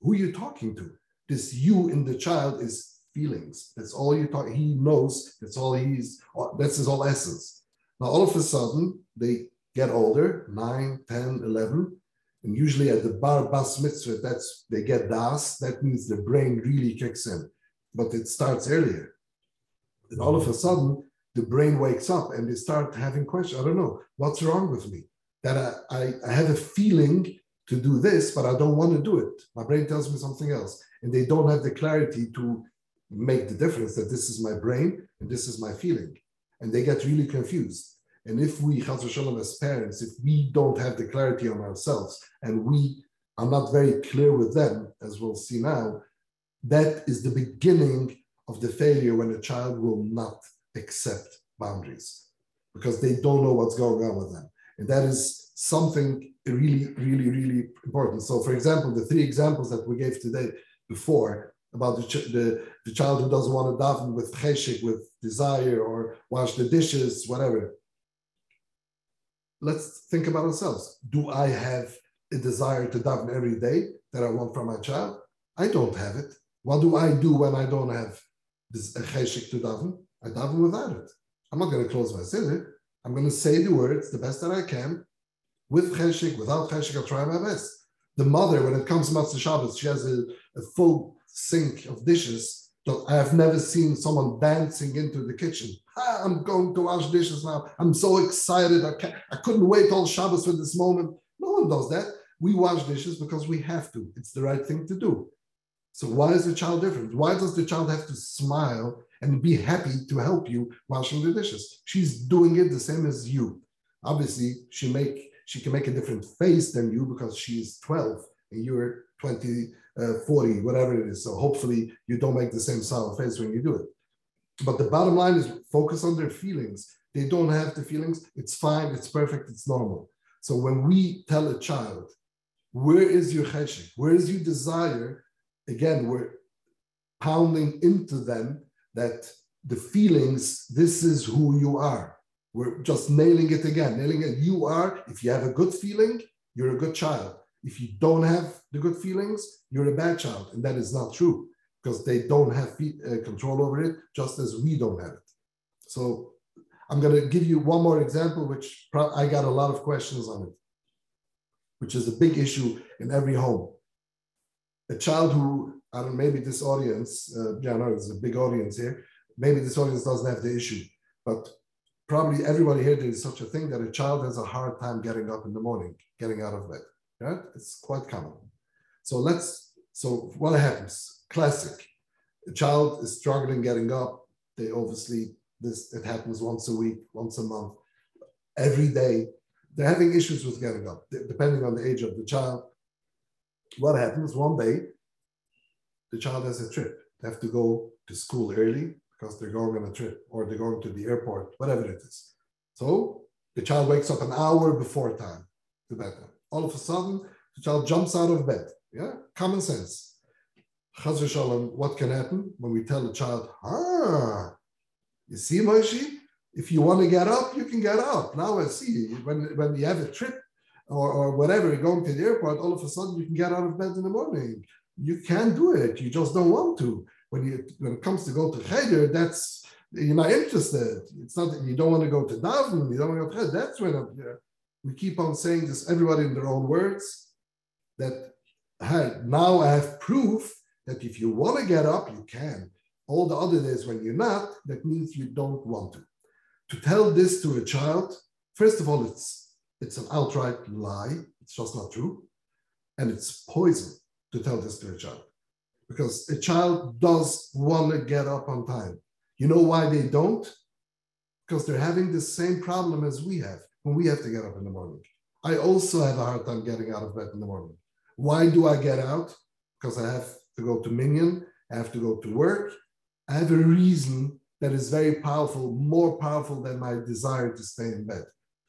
Who are you talking to? This you in the child is feelings. That's all you talk. He knows. That's all he's. That's his whole essence. Now all of a sudden they get older, 9, 10, 11, and usually at the bar bas mitzvah, that's they get das. That means the brain really kicks in, but it starts earlier. And all of a sudden, the brain wakes up and they start having questions. I don't know what's wrong with me. That I, I, I have a feeling to do this, but I don't want to do it. My brain tells me something else, and they don't have the clarity to make the difference that this is my brain and this is my feeling, and they get really confused. And if we, Shalom, as parents, if we don't have the clarity on ourselves and we are not very clear with them, as we'll see now, that is the beginning of the failure when a child will not accept boundaries because they don't know what's going on with them. And that is something really, really, really important. So, for example, the three examples that we gave today before about the, ch- the, the child who doesn't want to daven with cheshik, with desire, or wash the dishes, whatever. Let's think about ourselves. Do I have a desire to daven every day that I want from my child? I don't have it. What do I do when I don't have this cheshik to daven? I daven without it. I'm not going to close my siddur. I'm going to say the words the best that I can with cheshik, without cheshik. I'll try my best. The mother, when it comes to Motzei Shabbos, she has a, a full sink of dishes. I have never seen someone dancing into the kitchen. I'm going to wash dishes now. I'm so excited. I, can't, I couldn't wait all Shabbos for this moment. No one does that. We wash dishes because we have to. It's the right thing to do. So why is the child different? Why does the child have to smile and be happy to help you washing the dishes? She's doing it the same as you. Obviously, she make she can make a different face than you because she's 12 and you're 20, uh, 40, whatever it is. So hopefully you don't make the same sour face when you do it. But the bottom line is focus on their feelings. They don't have the feelings. It's fine. It's perfect. It's normal. So when we tell a child, where is your cheshik? Where is your desire? again, we're pounding into them that the feelings, this is who you are. We're just nailing it again, nailing it. You are, if you have a good feeling, you're a good child. if you don't have the good feelings, you're a bad child. And that is not true because they don't have uh, control over it, just as we don't have it. So I'm going to give you one more example, which I got a lot of questions on it, which is a big issue in every home. A child who, I don't maybe this audience, uh, yeah, no, it's a big audience here. Maybe this audience doesn't have the issue, but probably everybody here, there is such a thing that a child has a hard time getting up in the morning, getting out of bed. Right? it's quite common. So let's, so what happens? Classic. A child is struggling getting up. They obviously this it happens once a week, once a month, every day. They're having issues with getting up, depending on the age of the child. What happens one day? The child has a trip. They have to go to school early because they're going on a trip or they're going to the airport, whatever it is. So the child wakes up an hour before time to bed. All of a sudden, the child jumps out of bed. Yeah, common sense. Chaz Shalom, what can happen when we tell a child, ah, you see, Moshe, if you want to get up, you can get up. Now I see when, when you have a trip or, or whatever, you're going to the airport, all of a sudden you can get out of bed in the morning. You can't do it. You just don't want to. When you when it comes to go to Cheder, that's you're not interested. It's not that you don't want to go to daven, you don't want to go to Cheder. That's when I'm, we keep on saying this, everybody in their own words, that hey, now I have proof that if you want to get up, you can. All the other days when you're not, that means you don't want to. To tell this to a child, first of all, it's it's an outright lie. It's just not true. And it's poison to tell this to a child. Because a child does want to get up on time. You know why they don't? Because they're having the same problem as we have when we have to get up in the morning. I also have a hard time getting out of bed in the morning. Why do I get out? Because I have to go to Minyan, I have to go to work, I have a reason that is very powerful, more powerful than my desire to stay in bed.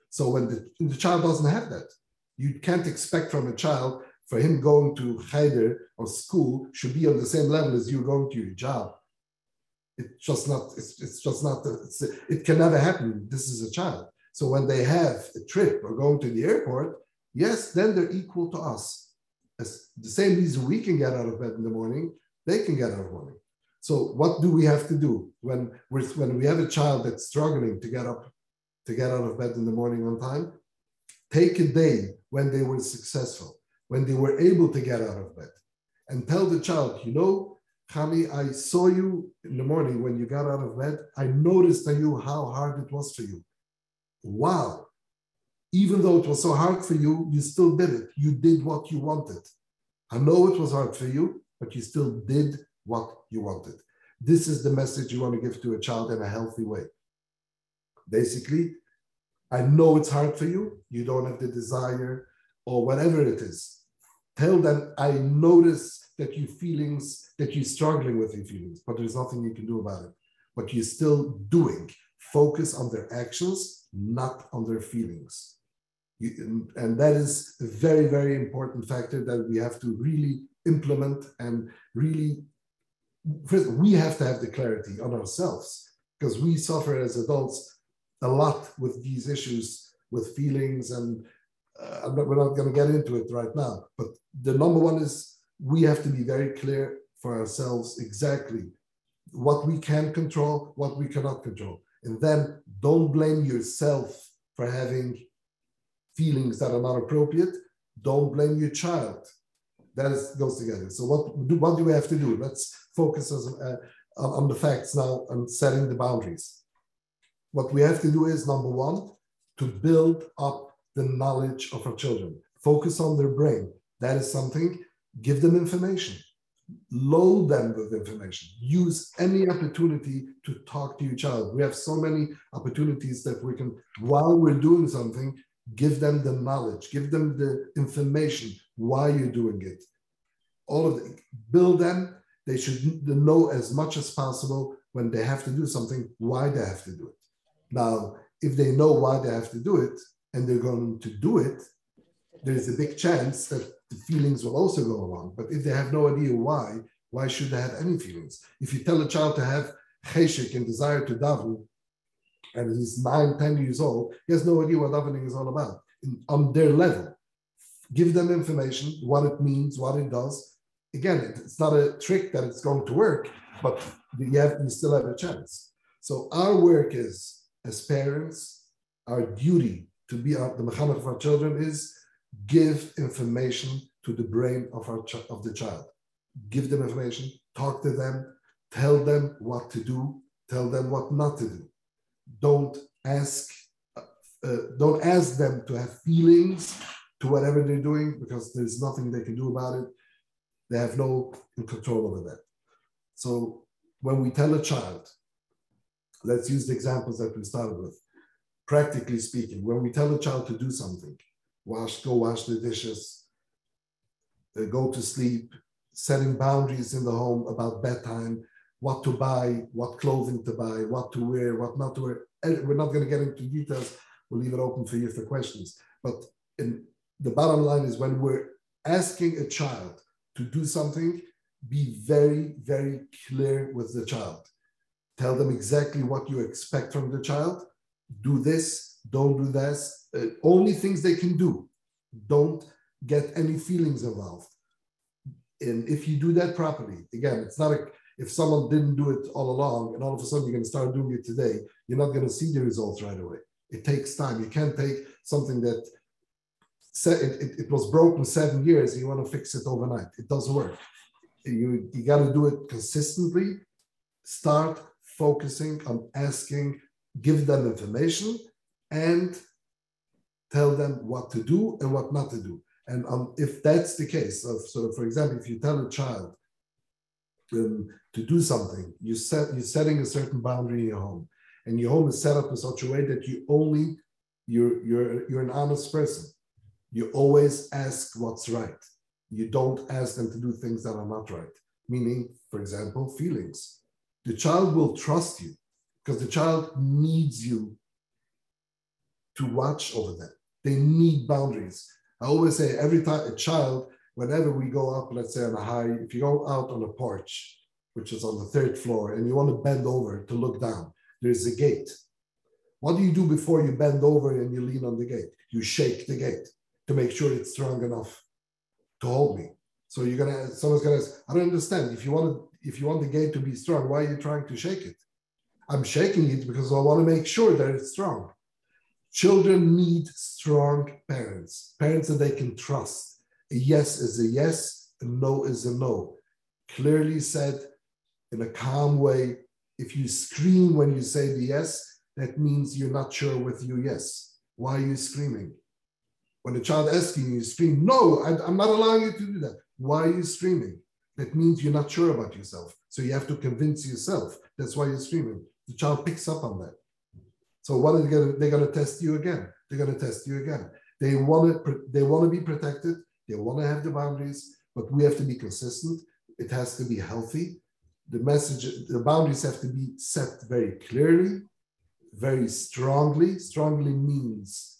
So when the, the child doesn't have that, you can't expect from a child for him going to cheder or school should be on the same level as you going to your job. It's just not. It's, it's just not. It's, it can never happen. This is a child. So when they have a trip or going to the airport, yes, then they're equal to us. As the same reason we can get out of bed in the morning, they can get out of morning. So what do we have to do when we when we have a child that's struggling to get up, to get out of bed in the morning on time? Take a day when they were successful, when they were able to get out of bed, and tell the child, you know, Chami, I saw you in the morning when you got out of bed. I noticed on you how hard it was for you. Wow. Even though it was so hard for you, you still did it. You did what you wanted. I know it was hard for you, but you still did what you wanted. This is the message you want to give to a child in a healthy way. Basically, I know it's hard for you, you don't have the desire, or whatever it is. Tell them, I notice that you feelings, that you're struggling with your feelings, but there's nothing you can do about it. But you're still doing. Focus on their actions, not on their feelings. You, and that is a very, very important factor that we have to really implement and really first, we have to have the clarity on ourselves because we suffer as adults a lot with these issues, with feelings, and uh, not, we're not going to get into it right now. But the number one is we have to be very clear for ourselves exactly what we can control, what we cannot control. And then don't blame yourself for having feelings that are not appropriate. Don't blame your child. That is, goes together. So what do, what do we have to do? Let's focuses uh, on the facts now and setting the boundaries. What we have to do is number one, to build up the knowledge of our children, focus on their brain. That is something, give them information, load them with information, use any opportunity to talk to your child. We have so many opportunities that we can, while we're doing something, give them the knowledge, give them the information, why you're doing it. All of it, build them they should know as much as possible when they have to do something, why they have to do it. Now, if they know why they have to do it and they're going to do it, there's a big chance that the feelings will also go along. But if they have no idea why, why should they have any feelings? If you tell a child to have cheshik and desire to daven, and he's nine, ten years old, he has no idea what davening is all about in, on their level. give them information, what it means, what it does. Again, it's not a trick that it's going to work, but you, have, you still have a chance. So our work is, as parents, our duty to be our, the mechanech of our children is give information to the brain of our of the child. Give them information, talk to them, tell them what to do, tell them what not to do. Don't ask uh, don't ask them to have feelings to whatever they're doing because there's nothing they can do about it. They have no control over that. So when we tell a child, let's use the examples that we started with. Practically speaking, when we tell a child to do something, wash, go wash the dishes, uh, go to sleep, setting boundaries in the home about bedtime, what to buy, what clothing to buy, what to wear, what not to wear. And we're not going to get into details. We'll leave it open for you for questions. But in, the bottom line is when we're asking a child to do something, be very, very clear with the child. Tell them exactly what you expect from the child. Do this, don't do this. Uh, only things they can do. Don't get any feelings involved. And if you do that properly, again, it's not a, if someone didn't do it all along and all of a sudden you're going to start doing it today, you're not going to see the results right away. It takes time. You can't take something that it, it, it was broken seven years and you want to fix it overnight. It doesn't work. You, you got to do it consistently. Start focusing on asking, give them information, and tell them what to do and what not to do. And um, if that's the case, of, so for example, if you tell a child um, to do something, you set you're setting a certain boundary in your home, and your home is set up in such a way that you only you're you're you're an honest person. You always ask what's right. You don't ask them to do things that are not right. Meaning, for example, feelings. The child will trust you because the child needs you to watch over them. They need boundaries. I always say every time a child, whenever we go up, let's say on a high, if you go out on a porch, which is on the third floor, and you want to bend over to look down, there's a gate. What do you do before you bend over and you lean on the gate? You shake the gate to make sure it's strong enough to hold me. So you're gonna someone's gonna ask, I don't understand. If you want to, if you want the gate to be strong, why are you trying to shake it? I'm shaking it because I want to make sure that it's strong. Children need strong parents, parents that they can trust. A yes is a yes, a no is a no. Clearly said in a calm way. If you scream when you say the yes, that means you're not sure with your yes. Why are you screaming? When a child asks you, you scream, No, I, am not allowing you to do that. Why are you screaming? That means you're not sure about yourself. So you have to convince yourself. That's why you're screaming. The child picks up on that. So what are they going to? They're going to test you again. They're going to test you again. They want to. They want to be protected. They want to have the boundaries, but we have to be consistent. It has to be healthy. The message, the boundaries have to be set very clearly, very strongly. Strongly means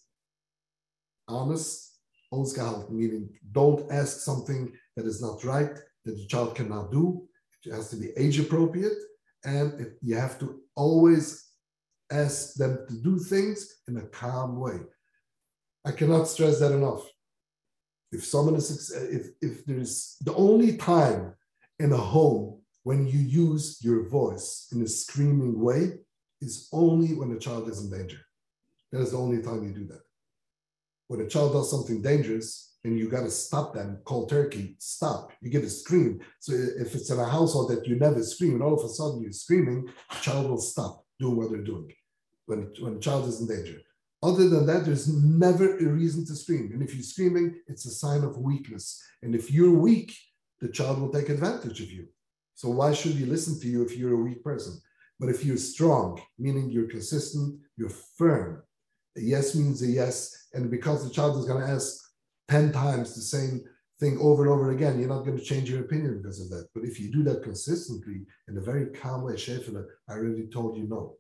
honest, ausgehalten, meaning don't ask something that is not right, that the child cannot do. It has to be age appropriate. And it, you have to always ask them to do things in a calm way. I cannot stress that enough. If someone is, if, if there's the only time in a home when you use your voice in a screaming way is only when the child is in danger. That is the only time you do that when a child does something dangerous and you got to stop them, call turkey, stop. You get a scream. So if it's in a household that you never scream and all of a sudden you're screaming, the child will stop doing what they're doing when, when the child is in danger. Other than that, there's never a reason to scream. And if you're screaming, it's a sign of weakness. And if you're weak, the child will take advantage of you. So why should he listen to you if you're a weak person? But if you're strong, meaning you're consistent, you're firm, a yes means a yes. And because the child is going to ask 10 times the same thing over and over again, you're not going to change your opinion because of that. But if you do that consistently in a very calm way, Shefila, I already told you no.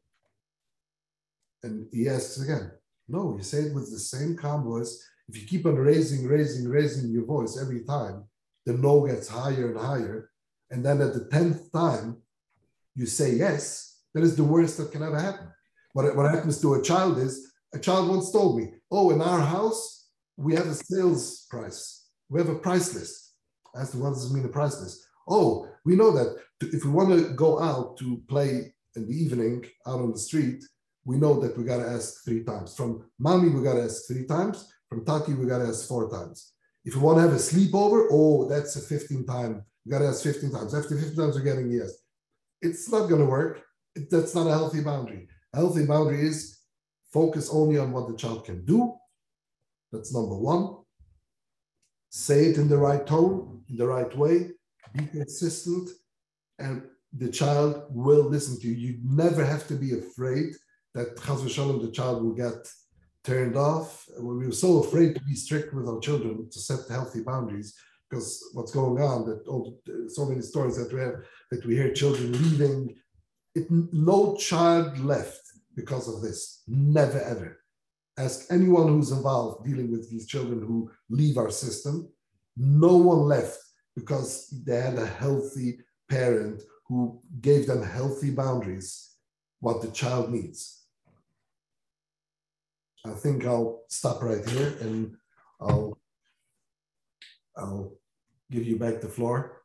And he asks again, no, you say it with the same calm voice. If you keep on raising, raising, raising your voice every time, the no gets higher and higher. And then at the 10th time, you say yes, that is the worst that can ever happen. What, what happens to a child is a child once told me, Oh, in our house, we have a sales price. We have a price list. As to what does it mean a price list? Oh, we know that if we want to go out to play in the evening out on the street, we know that we got to ask three times. From mommy, we got to ask three times. From tati, we got to ask four times. If you want to have a sleepover, oh, that's a 15 time. You got to ask 15 times. After 15 times, you're getting yes. It's not going to work. That's not a healthy boundary. A healthy boundary is focus only on what the child can do. That's number one. Say it in the right tone, in the right way, be consistent, and the child will listen to you. You never have to be afraid that Chaz the child will get turned off. We were so afraid to be strict with our children to set healthy boundaries because what's going on that all, so many stories that we have that we hear children leaving. It, no child left because of this. Never ever. Ask anyone who's involved dealing with these children who leave our system. No one left because they had a healthy parent who gave them healthy boundaries, what the child needs. I think I'll stop right here and I'll I'll give you back the floor.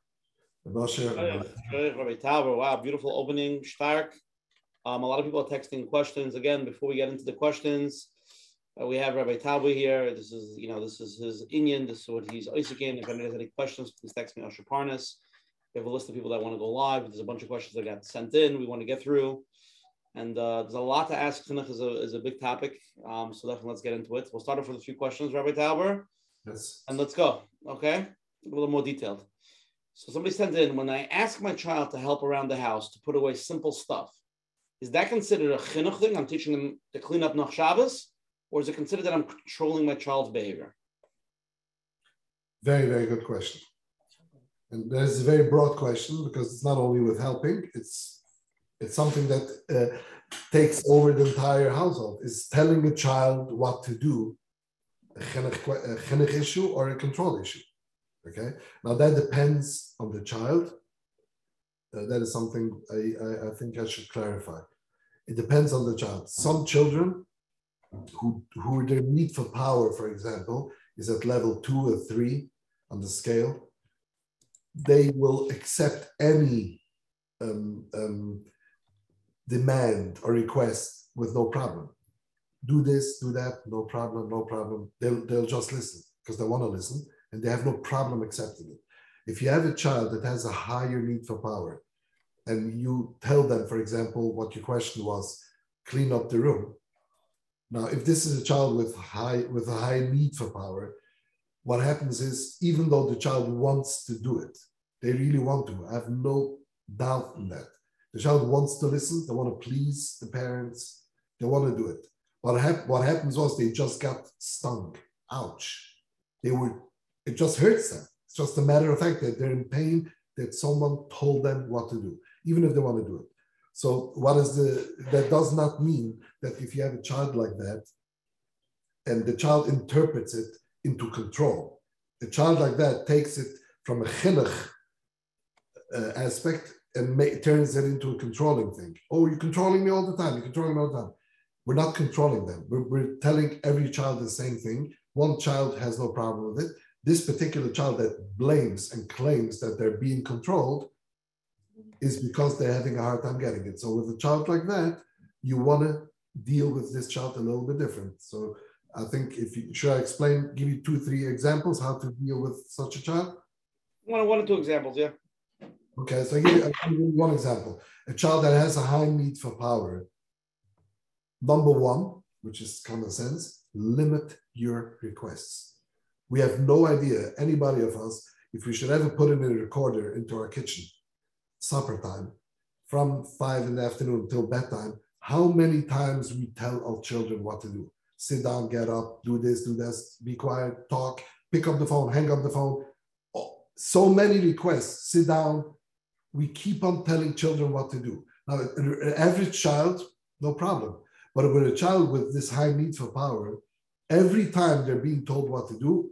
Wow, beautiful opening, stark. Um, a lot of people are texting questions. Again, before we get into the questions, uh, we have Rabbi Tauber here. This is, you know, this is his Indian. This is what he's Isaac in. If anybody has any questions, please text me, Asher Parnas. We have a list of people that want to go live. There's a bunch of questions that got sent in. We want to get through. And uh, there's a lot to ask. Chinuch is a, is a big topic. Um, so definitely let's get into it. We'll start off with a few questions, Rabbi Tauber. Yes. And let's go. Okay. A little more detailed. So somebody sent in when I ask my child to help around the house to put away simple stuff, is that considered a chinuch thing? I'm teaching them to clean up nach Shabbos, or is it considered that I'm controlling my child's behavior? Very, very good question. And that's a very broad question because it's not only with helping, it's it's something that uh, takes over the entire household. Is telling a child what to do a chinuch issue or a control issue? Okay. Now that depends on the child. Uh, that is something I, I, I, think I should clarify. It depends on the child. Some children who, who their need for power, for example, is at level two or three on the scale, they will accept any um, um, demand or request with no problem. Do this, do that, no problem, no problem. They'll, they'll just listen because they want to listen and they have no problem accepting it. If you have a child that has a higher need for power and you tell them, for example, what your question was, clean up the room. Now, if this is a child with high with a high need for power, what happens is even though the child wants to do it, they really want to. I have no doubt in that. The child wants to listen, they want to please the parents, they want to do it. What, hap- what happens was they just got stung. Ouch. They were, it just hurts them. It's just a matter of fact that they're in pain that someone told them what to do, even if they want to do it. So what is the that does not mean that if you have a child like that and the child interprets it into control, a child like that takes it from a chinuch uh, aspect and make, turns it into a controlling thing. Oh, you're controlling me all the time. You're controlling me all the time. We're not controlling them. We're, we're telling every child the same thing. One child has no problem with it. This particular child that blames and claims that they're being controlled is because they're having a hard time getting it. So with a child like that, you want to deal with this child a little bit different. So I think if you should I explain, give you two, three examples how to deal with such a child? One, one or two examples, yeah. Okay, so I give, you, give you one example. A child that has a high need for power. Number one, which is common sense, limit your requests. We have no idea, anybody of us, if we should ever put in a recorder into our kitchen, supper time, from five in the afternoon until bedtime, how many times we tell our children what to do. Sit down, get up, do this, do this, be quiet, talk, pick up the phone, hang up the phone. Oh, so many requests, sit down, we keep on telling children what to do. Now, an average child, no problem. But with a child with this high need for power, every time they're being told what to do,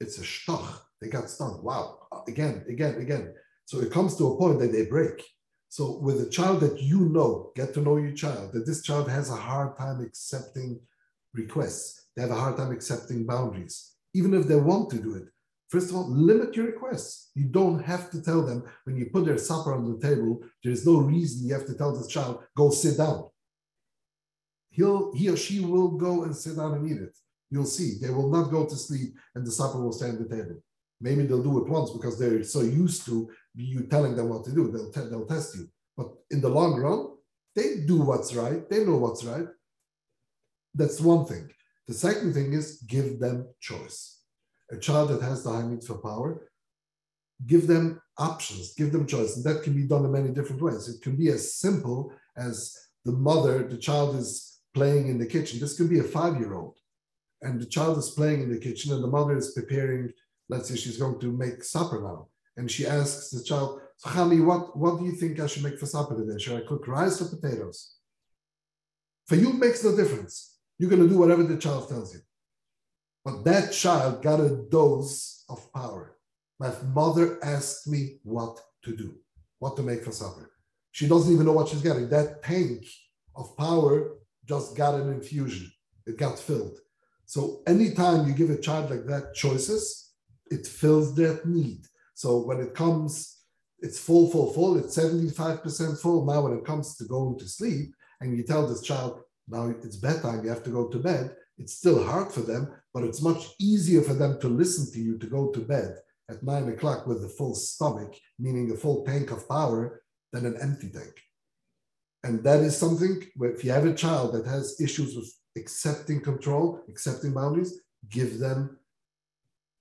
it's a stoch. They got stung. Wow. Again, again, again. So it comes to a point that they break. So with a child that you know, get to know your child, that this child has a hard time accepting requests. They have a hard time accepting boundaries, even if they want to do it. First of all, limit your requests. You don't have to tell them when you put their supper on the table, there's no reason you have to tell this child, go sit down. He'll, he or she will go and sit down and eat it. You'll see. They will not go to sleep and the supper will stay on the table. Maybe they'll do it once because they're so used to you telling them what to do. They'll, te- they'll test you. But in the long run, they do what's right. They know what's right. That's one thing. The second thing is give them choice. A child that has the high need for power, give them options, give them choice. And that can be done in many different ways. It can be as simple as the mother, the child is playing in the kitchen. This could be a five year old. And the child is playing in the kitchen, and the mother is preparing, let's say she's going to make supper now. And she asks the child, so what, what do you think I should make for supper today? Should I cook rice or potatoes? For you, makes no difference. You're going to do whatever the child tells you. But that child got a dose of power. My mother asked me what to do, what to make for supper. She doesn't even know what she's getting. That tank of power just got an infusion. It got filled. So anytime you give a child like that choices, it fills that need. So when it comes it's full, full, full. It's 75% full. Now, when it comes to going to sleep, and you tell this child, now it's bedtime, you have to go to bed, it's still hard for them, but it's much easier for them to listen to you to go to bed at nine o'clock with a full stomach, meaning a full tank of power, than an empty tank. And that is something where if you have a child that has issues with accepting control, accepting boundaries, give them.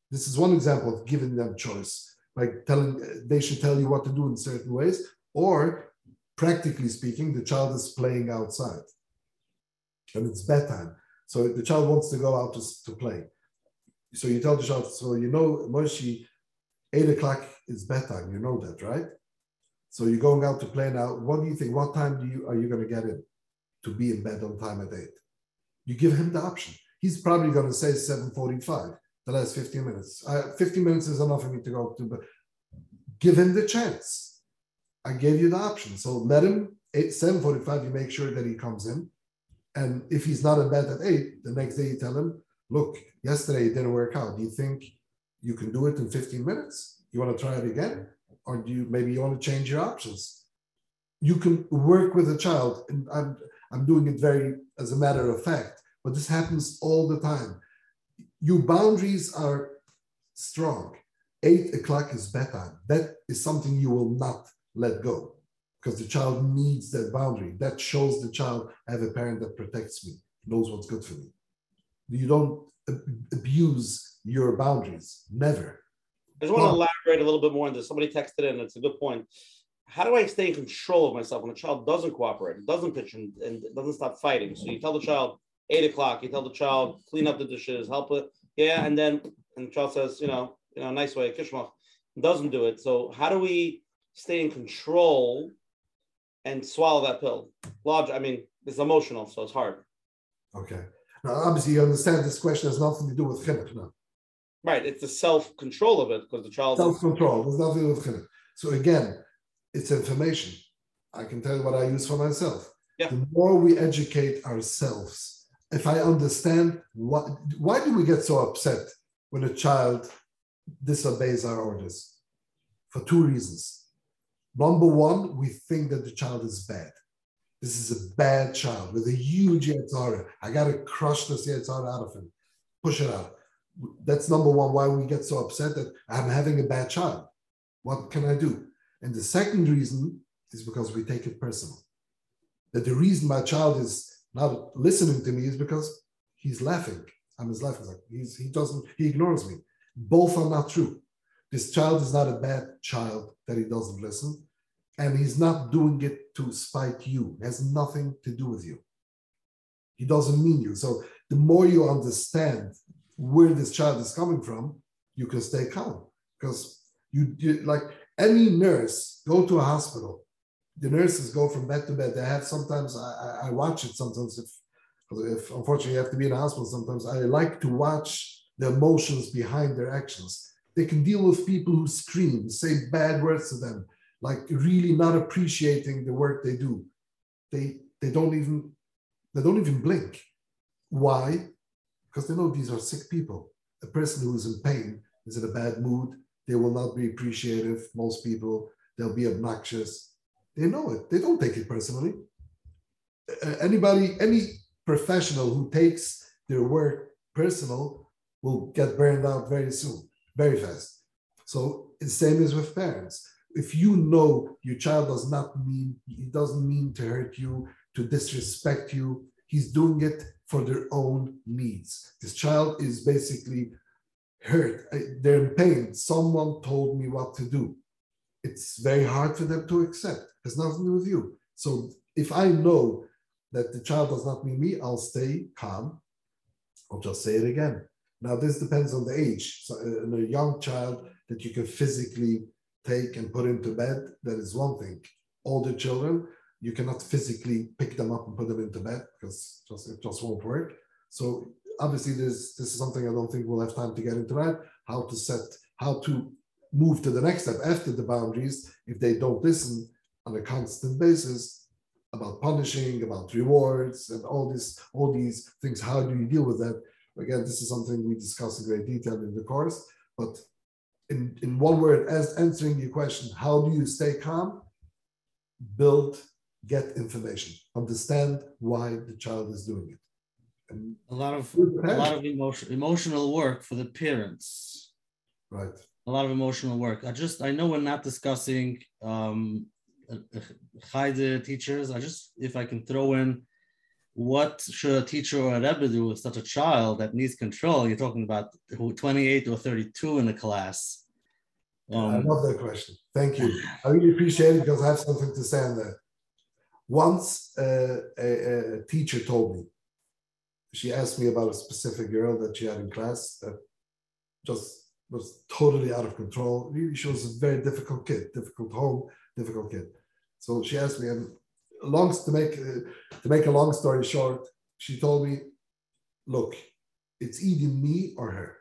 This is one example of giving them choice like telling they should tell you what to do in certain ways, or practically speaking, the child is playing outside and it's bedtime. So the child wants to go out to, to play. So you tell the child, so you know, Moshe, eight o'clock is bedtime. You know that, right? So you're going out to play now. What do you think? What time do you are you going to get in to be in bed on time at eight? You give him the option. He's probably going to say 745 the last 15 minutes. Uh, 15 minutes is enough for me to go to, but give him the chance. I gave you the option. So let him, 8, 7.45, you make sure that he comes in. And if he's not in bed at 8, the next day you tell him, look, yesterday it didn't work out. Do you think you can do it in 15 minutes? You want to try it again? Or do you maybe you want to change your options? You can work with a child, and I'm I'm doing it very as a matter of fact, but this happens all the time your boundaries are strong. Eight o'clock is bedtime. That is something you will not let go because the child needs that boundary. That shows the child, I have a parent that protects me, knows what's good for me. You don't abuse your boundaries, never. I just want to elaborate a little bit more on this. Somebody texted in, it's a good point. How do I stay in control of myself when a child doesn't cooperate, doesn't pitch, and, and doesn't stop fighting? So you tell the child, eight o'clock, you tell the child, clean up the dishes, help it. Yeah, and then and the child says, you know, you know, nice way, kishmach, doesn't do it. So how do we stay in control and swallow that pill? Logic, I mean, it's emotional, so it's hard. Okay. Now, obviously, you understand this question has nothing to do with chinuch now. Right. It's the self-control of it because the child self-control. There's nothing to do with chinuch. So again, it's information. I can tell you what I use for myself. Yeah. The more we educate ourselves if I understand why do we get so upset when a child disobeys our orders? For two reasons. Number one, we think that the child is bad. This is a bad child with a huge Yetzer Hara. I got to crush this Yetzer Hara out of him, push it out. That's number one, why we get so upset that I'm having a bad child. What can I do? And the second reason is because we take it personal. That the reason my child is not listening to me is because he's laughing. I'm his laughing. Like he's, he doesn't, he ignores me. Both are not true. This child is not a bad child that he doesn't listen. And he's not doing it to spite you. It has nothing to do with you. He doesn't mean you. So the more you understand where this child is coming from, you can stay calm. Because you, you like any nurse, go to a hospital, the nurses go from bed to bed. They have sometimes I, I watch it sometimes if if unfortunately you have to be in a hospital sometimes I like to watch the emotions behind their actions. They can deal with people who scream, say bad words to them, like really not appreciating the work they do. They they don't even they don't even blink. Why? Because they know these are sick people. A person who is in pain is in a bad mood. They will not be appreciative. Most people, they'll be obnoxious. They know it. They don't take it personally. Uh, anybody, any professional who takes their work personal will get burned out very soon, very fast. So the same is with parents. If you know your child does not mean, he doesn't mean to hurt you, to disrespect you, he's doing it for their own needs. This child is basically hurt, they're in pain. Someone told me what to do. It's very hard for them to accept. It has nothing to do with you. So if I know that the child does not mean me, I'll stay calm. I'll just say it again. Now, this depends on the age. So, uh, in a young child that you can physically take and put into bed, that is one thing. Older children, you cannot physically pick them up and put them into bed because just, it just won't work. So obviously, this this is something I don't think we'll have time to get into that. How to set, how to move to the next step after the boundaries if they don't listen on a constant basis about punishing, about rewards, and all this, all these things. How do you deal with that? Again, this is something we discuss in great detail in the course. But in, in one word, as answering your question, how do you stay calm? Build, get information, understand why the child is doing it. And a lot of a lot of emotion, emotional work for the parents. Right. A lot of emotional work. I just I know we're not discussing um Cheder teachers. I just if I can throw in what should a teacher or a rebbe do with such a child that needs control? You're talking about 28 or 32 in the class. Um, I love that question. Thank you. I really appreciate it because I have something to say on that. Once uh, a, a, teacher told me, she asked me about a specific girl that she had in class that just was totally out of control. She was a very difficult kid, difficult home, difficult kid. So she asked me, and long to make uh, to make a long story short, she told me, "Look, it's either me or her.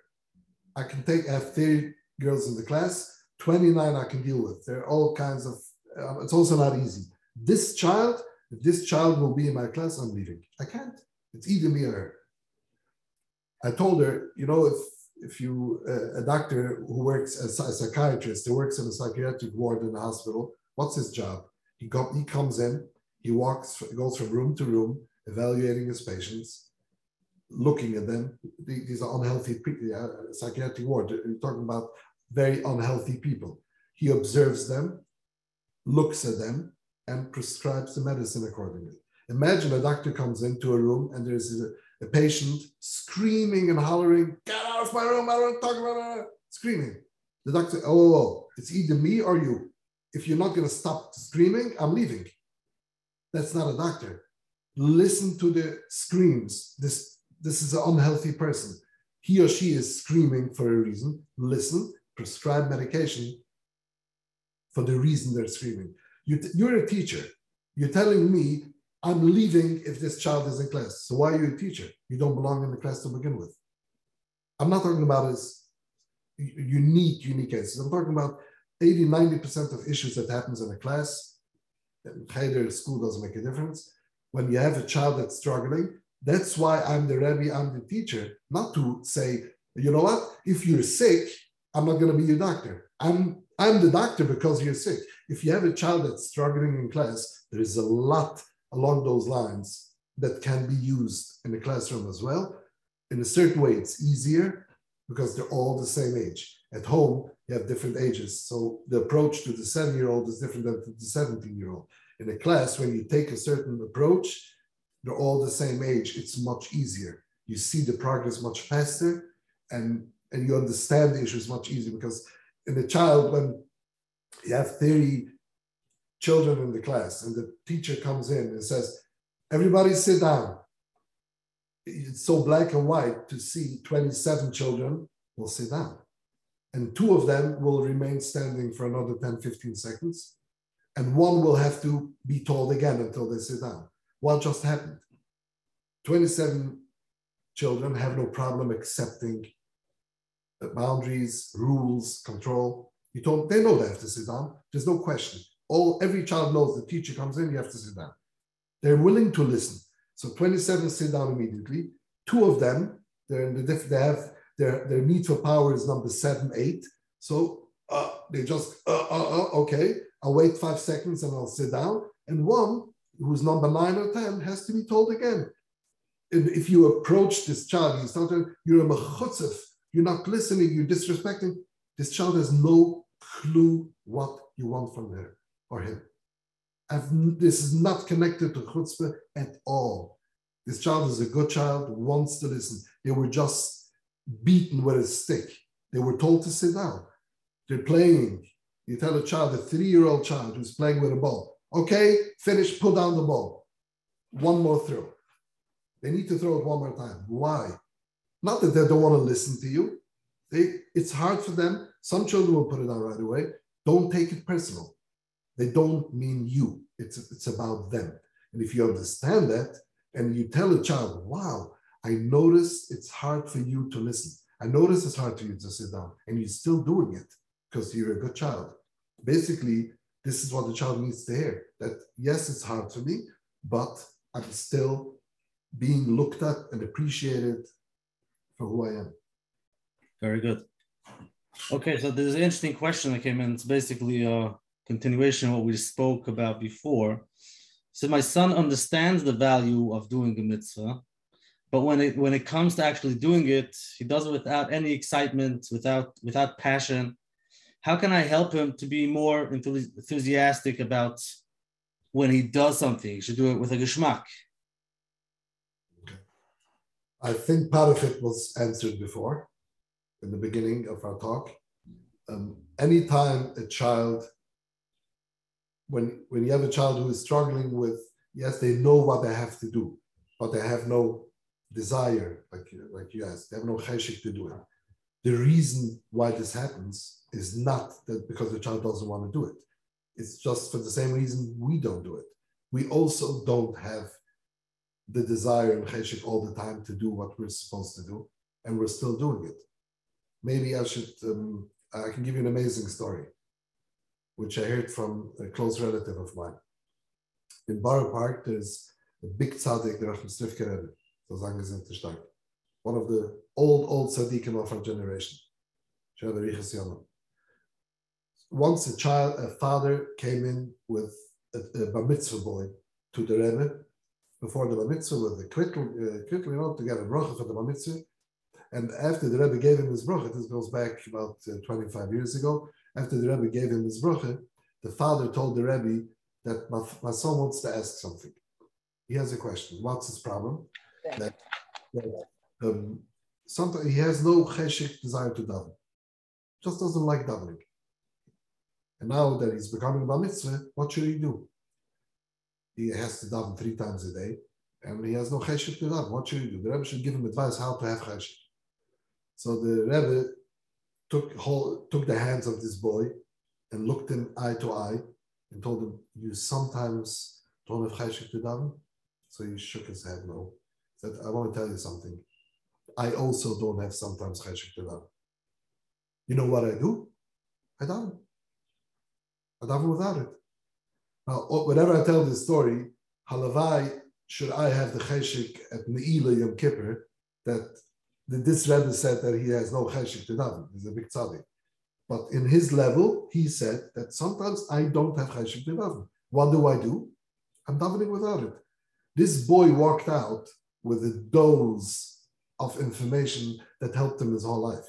I can take. I have 30 girls in the class. 29 I can deal with. There are all kinds of. Uh, it's also not easy. This child, if this child will be in my class, I'm leaving. I can't. It's either me or her. I told her, you know, if if you uh, a doctor who works as a psychiatrist, who works in a psychiatric ward in a hospital, what's his job? He, go, he comes in, he walks, goes from room to room, evaluating his patients, looking at them. These are unhealthy people, yeah, psychiatric ward. You're talking about very unhealthy people. He observes them, looks at them, and prescribes the medicine accordingly. Imagine a doctor comes into a room and there's a, a patient screaming and hollering, "Get out of my room! I don't talk about it!" Screaming. The doctor, oh, oh, oh, it's either me or you if you're not going to stop screaming, I'm leaving. That's not a doctor. Listen to the screams. This, this is an unhealthy person. He or she is screaming for a reason. Listen, prescribe medication for the reason they're screaming. You, you're a teacher. You're telling me I'm leaving if this child is in class. So why are you a teacher? You don't belong in the class to begin with. I'm not talking about as unique, unique cases. I'm talking about 80, 90% of issues that happens in a class, either school doesn't make a difference. When you have a child that's struggling, that's why I'm the Rebbe, I'm the teacher, not to say, you know what, if you're sick, I'm not going to be your doctor. I'm I'm the doctor because you're sick. If you have a child that's struggling in class, there is a lot along those lines that can be used in the classroom as well. In a certain way, it's easier because they're all the same age. At home, you have different ages. So the approach to the seven year old is different than to the 17 year old. In a class, when you take a certain approach, they're all the same age. It's much easier. You see the progress much faster and, and you understand the issues much easier because in a child, when you have 30 children in the class and the teacher comes in and says, everybody sit down. It's so black and white to see 27 children will sit down and two of them will remain standing for another 10, 15 seconds, and one will have to be told again until they sit down. What just happened? 27 children have no problem accepting the boundaries, rules, control. You told they know they have to sit down. There's no question. All every child knows the teacher comes in, you have to sit down. They're willing to listen. So 27 sit down immediately. Two of them, they're in the diff- they have their, their need for power is number seven, eight. So uh, they just, uh, uh, uh, okay, I'll wait five seconds and I'll sit down. And one, who's number nine or 10, has to be told again. And if you approach this child, you start to, you're a mechutzef, you're not listening, you're disrespecting, this child has no clue what you want from her or him. I've, this is not connected to chutzpah at all. This child is a good child, wants to listen. They were just beaten with a stick. They were told to sit down. They're playing. You tell a child, a three-year-old child who's playing with a ball, okay, finish, put down the ball. One more throw. They need to throw it one more time. Why? Not that they don't want to listen to you. They, it's hard for them. Some children will put it down right away. Don't take it personal. They don't mean you. It's, it's about them. And if you understand that and you tell a child, wow, I notice it's hard for you to listen. I notice it's hard for you to sit down and you're still doing it because you're a good child. Basically, this is what the child needs to hear that yes, it's hard for me, but I'm still being looked at and appreciated for who I am. Very good. Okay, so there's an interesting question that came in. It's basically a continuation of what we spoke about before. So my son understands the value of doing a mitzvah, but when it when it comes to actually doing it, he does it without any excitement, without without passion. How can I help him to be more enthusiastic about when he does something? He should do it with a geschmack. I think part of it was answered before in the beginning of our talk. Um, anytime a child, when, when you have a child who is struggling with, yes, they know what they have to do, but they have no desire, like, like you asked, they have no cheshik to do it. The reason why this happens is not that because the child doesn't want to do it. It's just for the same reason we don't do it. We also don't have the desire and cheshik all the time to do what we're supposed to do, and we're still doing it. Maybe I should, um, I can give you an amazing story, which I heard from a close relative of mine. In Borough Park, there's a big tzaddik, the Rachmastrivka Rebbe. One of the old, old tzaddikim of our generation. Once a child, a father came in with a, a bar mitzvah boy to the Rebbe before the bar mitzvah with the quickly, uh, you know, to get a bracha for the bar mitzvah. And after the Rebbe gave him his bracha, this goes back about uh, 25 years ago. After the Rebbe gave him his bracha, the father told the Rebbe that my, my son wants to ask something. He has a question. What's his problem? That, that um, sometimes he has no cheshik desire to daven, just doesn't like davening. And now that he's becoming a bar mitzvah, what should he do? He has to daven three times a day, and he has no cheshik to daven. What should he do? The Rebbe should give him advice how to have cheshik. So the Rebbe took hold, took the hands of this boy and looked him eye to eye and told him, "You sometimes don't have cheshik to daven." So he shook his head no. Said, "I want to tell you something. I also don't have sometimes cheshik to daven. You know what I do? I daven. I daven without it. Now, whenever I tell this story, halevai should I have the cheshik at Ne'ilah Yom Kippur that this Rebbe said that he has no cheshik to daven. He's a big tzaddik. But in his level, he said that sometimes I don't have cheshik to daven. What do I do? I'm davening without it. This boy walked out with a dose of information that helped him his whole life.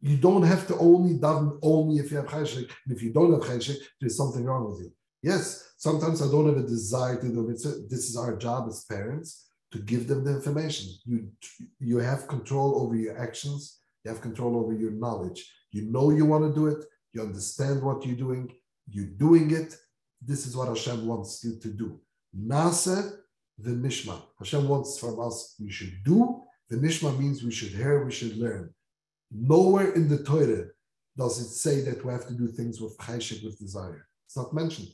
You don't have to only daven only if you have cheshik. And if you don't have cheshik, there's something wrong with you. Yes, sometimes I don't have a desire to do it. This is our job as parents to give them the information. You, you have control over your actions, you have control over your knowledge. You know you want to do it, you understand what you're doing, you're doing it. This is what Hashem wants you to do. Nasa the Nishma. Hashem wants from us, we should do. The Nishma means we should hear, we should learn. Nowhere in the Torah does it say that we have to do things with cheshik, with desire. It's not mentioned.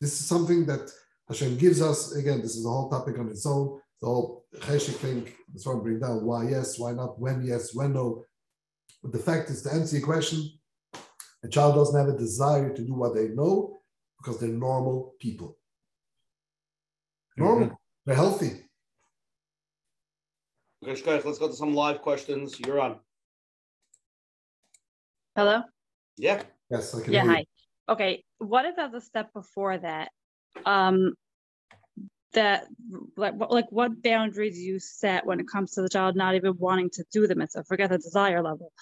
This is something that Hashem gives us. Again, this is a whole topic on its own. The whole cheshik thing, that's why I bring down why yes, why not, when yes, when no. But the fact is, to answer your question, a child doesn't have a desire to do what they know because they're normal people. Normal, mm-hmm. they're healthy. Okay, Shkoyach, let's go to some live questions. You're on. Hello? Yeah. Yes, I can Yeah, hear you. hi. Okay, what if as a step before that, um, that like what like what boundaries you set when it comes to the child not even wanting to do the mitzvah? Forget the desire level.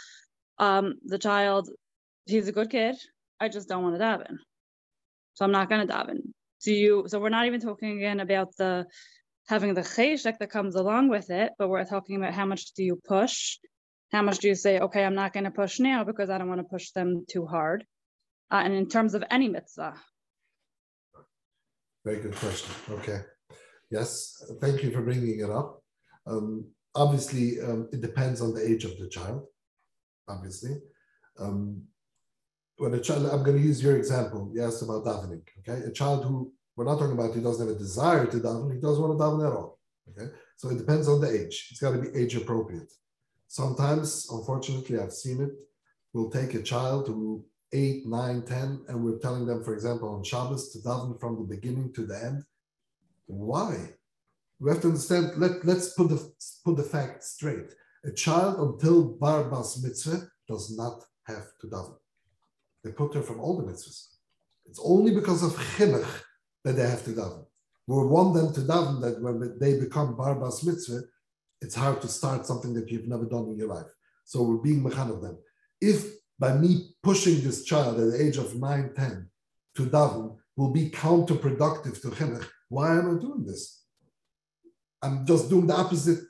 Um, the child, he's a good kid. I just don't want to daven, so I'm not gonna daven. Do you? So we're not even talking again about the having the cheshik that comes along with it, but we're talking about how much do you push how much do you say okay i'm not going to push now because i don't want to push them too hard uh, and in terms of any mitzvah Very good question. Okay. Yes, thank you for bringing it up. Um, obviously, um, it depends on the age of the child. Obviously, um, when a child, I'm going to use your example. You asked about davening. Okay, a child who we're not talking about, he doesn't have a desire to daven. He doesn't want to daven at all. Okay, so it depends on the age. It's got to be age appropriate. Sometimes, unfortunately, I've seen it. We'll take a child who eight, nine, ten, and we're telling them, for example, on Shabbos to daven from the beginning to the end. Why? We have to understand. Let Let's put the put the fact straight. A child until bar bas mitzvah does not have to daven. They patur from all the mitzvahs. It's only because of chinuch that they have to daven. We want them to daven that when they become bar bas mitzvah, it's hard to start something that you've never done in your life. So we're being mechan of them. If by me pushing this child at the age of 9, 10 to daven will be counterproductive to chinuch, why am I doing this? I'm just doing the opposite.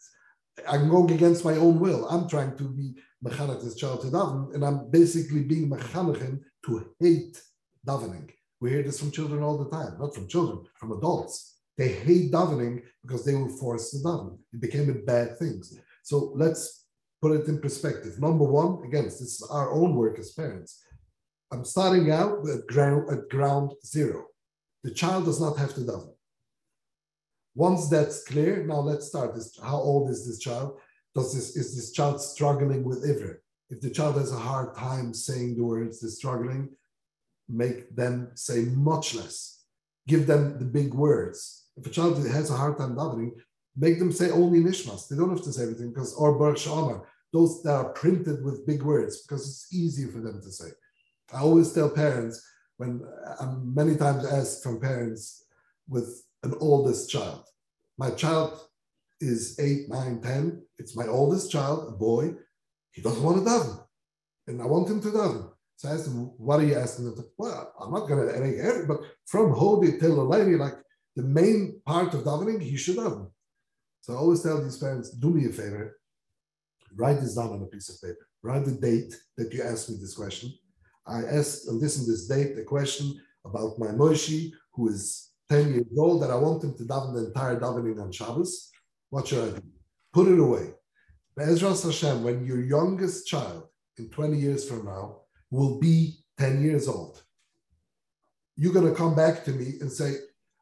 I'm going against my own will. I'm trying to be mechanech this child to daven, and I'm basically being mechanech to hate davening. We hear this from children all the time, not from children, from adults. They hate davening because they were forced to daven. It became a bad thing. So let's put it in perspective. Number one, again, this is our own work as parents. I'm starting out at ground, at ground zero. The child does not have to daven. Once that's clear, now let's start this. How old is this child? Does this is this child struggling with ivr? If the child has a hard time saying the words, they're struggling, make them say much less. Give them the big words. If a child has a hard time davening, make them say only nishmas. They don't have to say everything because or baruch she'amar, those that are printed with big words because it's easier for them to say. I always tell parents when I'm many times asked from parents with an oldest child. My child is eight, nine, ten. It's my oldest child, a boy. He doesn't want to daven, and I want him to daven. So I asked him, "What are you asking him?" Well, I'm not going to make it, but from Hodu till lady, like the main part of davening, he should daven. So I always tell these parents, "Do me a favor, write this down on a piece of paper. Write the date that you asked me this question. I asked on this and this date a question about my Moshe, who is 10 years old, that I want him to daven the entire davening on Shabbos. What should I do? Put it away. Ezra Hashem, when your youngest child in 20 years from now will be 10 years old, you're going to come back to me and say,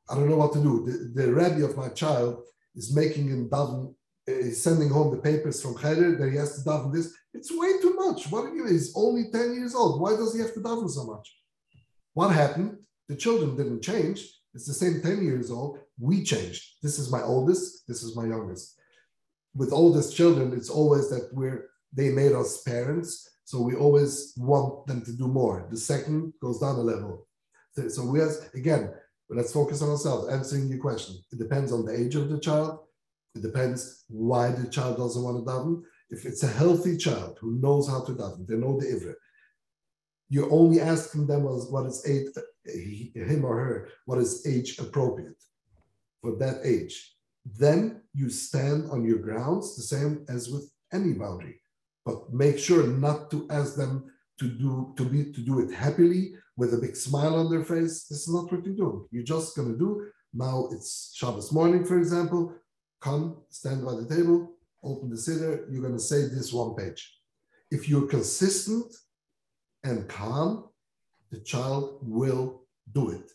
I don't know what to do. The, the rabbi of my child is making him daven, eh, is sending home the papers from Cheder that he has to daven this. It's way too much. What are you? He's only 10 years old. Why does he have to daven so much? What happened? The children didn't change. It's the same 10 years old. We changed. This is my oldest. This is my youngest. With oldest children, it's always that we're they made us parents, so we always want them to do more. The second goes down a level. So, we has again, let's focus on ourselves. Answering your question, it depends on the age of the child. It depends why the child doesn't want to daven. If it's a healthy child who knows how to daven, they know the ivra. You're only asking them what is age, him or her, what is age appropriate for that age. Then you stand on your grounds, the same as with any boundary. But make sure not to ask them to do to be to do it happily with a big smile on their face. This is not what you're doing. You're just gonna do. Now it's Shabbos morning, for example. Come, stand by the table, open the siddur. You're gonna say this one page. If you're consistent and calm, the child will do it.